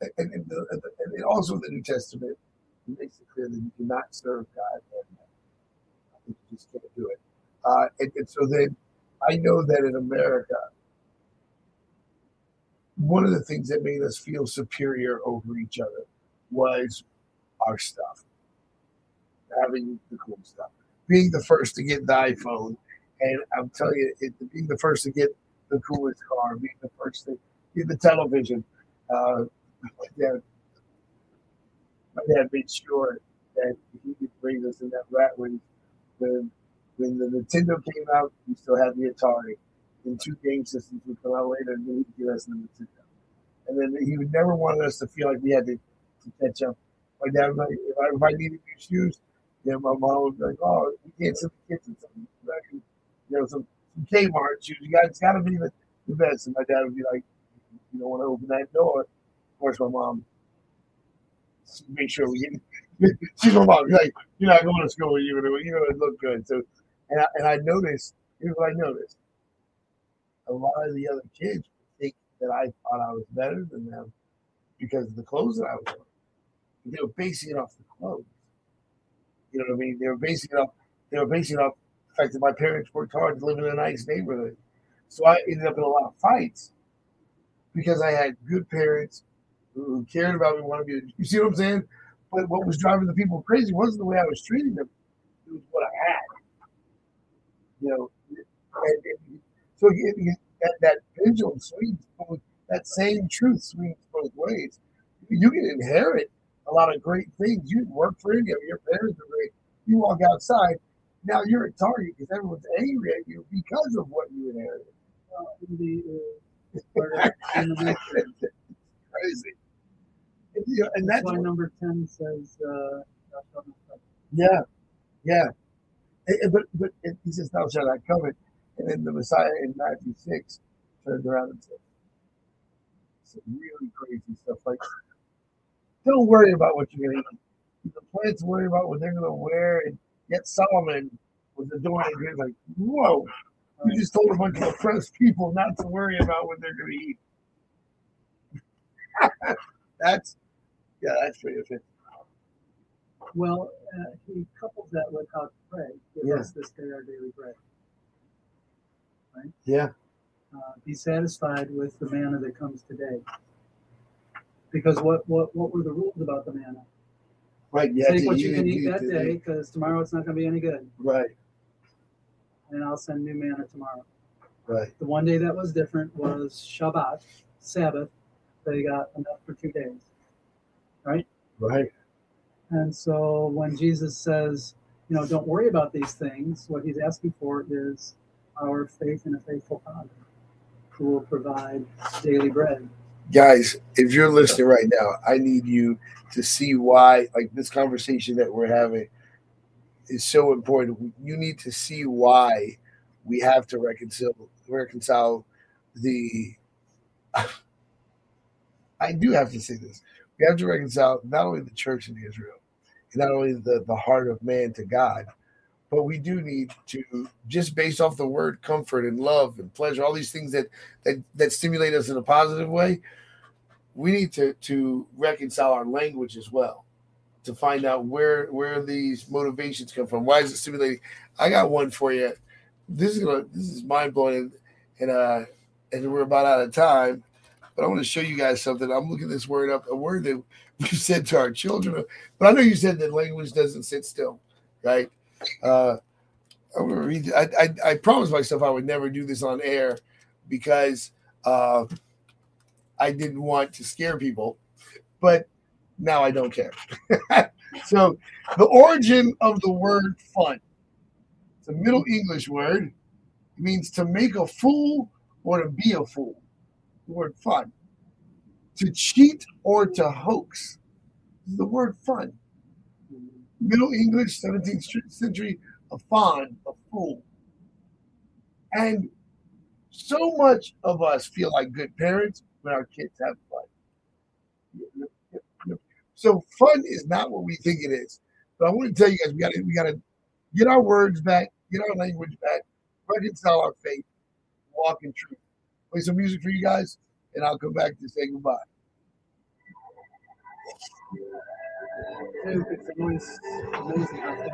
and, and, the, and also the New Testament makes it clear that you cannot serve God and man. you just can't do it. Uh, and, and so then, I know that in America, one of the things that made us feel superior over each other was our stuff, having the cool stuff, being the first to get the iPhone, and I'm telling you, it, being the first to get the coolest car, being the first to get the television. Uh, my dad, my dad made sure that he could bring us in that rat race. When when the Nintendo came out, we still had the Atari. And two game systems would come out later, and he'd give us the Nintendo. And then he would never want us to feel like we had to, to catch up. My dad if I, if I needed new shoes, then my mom would be like, oh, we can't send the kids in you know, some, some Kmart shoes. You got, it's got to be the, the best. And my dad would be like, you don't want to open that door. Of course, my mom make sure we get. (laughs) She's my mom. Like, you're not going to school. With You're you're gonna look good. So, and I, and I noticed. Here's what I noticed. A lot of the other kids think that I thought I was better than them because of the clothes that I was wearing. They were basing it off the clothes. You know what I mean? They were basing it off. They were basing it off the fact that my parents worked hard to live in a nice neighborhood. So I ended up in a lot of fights because I had good parents who cared about me, wanted me to. You see what I'm saying? But what was driving the people crazy wasn't the way I was treating them; it was what I had. You know, and, and so it, it, that that pendulum swings both. That same truth swings both ways. You can inherit a lot of great things. You work for it. Your parents are great. You walk outside. Now you're a Target because everyone's angry at you because of what you inherited. uh, in the, uh, in the. Crazy. And, you know, and That's that's why what- number ten says. Uh, thou shalt not covet. Yeah, yeah. And- and- but but it, he says, "Thou shalt not covet," and then the Messiah in Matthew six turns around and says some really crazy stuff like, "Don't worry about what you're gonna eat. The plants worry about what they're gonna wear." And yet Solomon was adorning it like, "Whoa." You just told a bunch of oppressed people not to worry about what they're going to eat. (laughs) that's, yeah, that's pretty offensive. Well, uh, he couples that with how to pray. Give Yeah. us this day our daily bread. Yeah. Uh, be satisfied with the manna that comes today. Because what, what, what were the rules about the manna? Right. Yeah. Take what you can eat that day, because tomorrow it's not going to be any good. Right. And I'll send new manna tomorrow. Right. The one day that was different was Shabbat, Sabbath, they got enough for two days. Right? Right. And so when Jesus says, you know, don't worry about these things, what he's asking for is our faith in a faithful Father who will provide daily bread. Guys, if you're listening right now, I need you to see why, like this conversation that we're having is so important. You need to see why we have to reconcile reconcile the (laughs) I do have to say this. We have to reconcile not only the church in Israel, and not only the, the heart of man to God, but we do need to just based off the word comfort and love and pleasure, all these things that that that stimulate us in a positive way. We need to to reconcile our language as well to find out where where these motivations come from. Why is it stimulating? I got one for you. This is gonna this is mind blowing, and uh, and we're about out of time. But I want to show you guys something. I'm looking this word up, a word that (laughs) we said to our children. But I know you said that language doesn't sit still, right? Uh. I, I I promised myself I would never do this on air because uh, I didn't want to scare people, but now I don't care. (laughs) so the origin of the word fun. It's a Middle English word. It means to make a fool or to be a fool. The word fun. To cheat or to hoax. The word fun. Middle English, 17th century, a fawn, a fool. And so much of us feel like good parents when our kids have fun. So fun is not what we think it is. But I want to tell you guys, we got to we got to get our words back, get our language back, reconcile our faith, walk in truth. Play some music for you guys, and I'll come back to say goodbye. It's amazing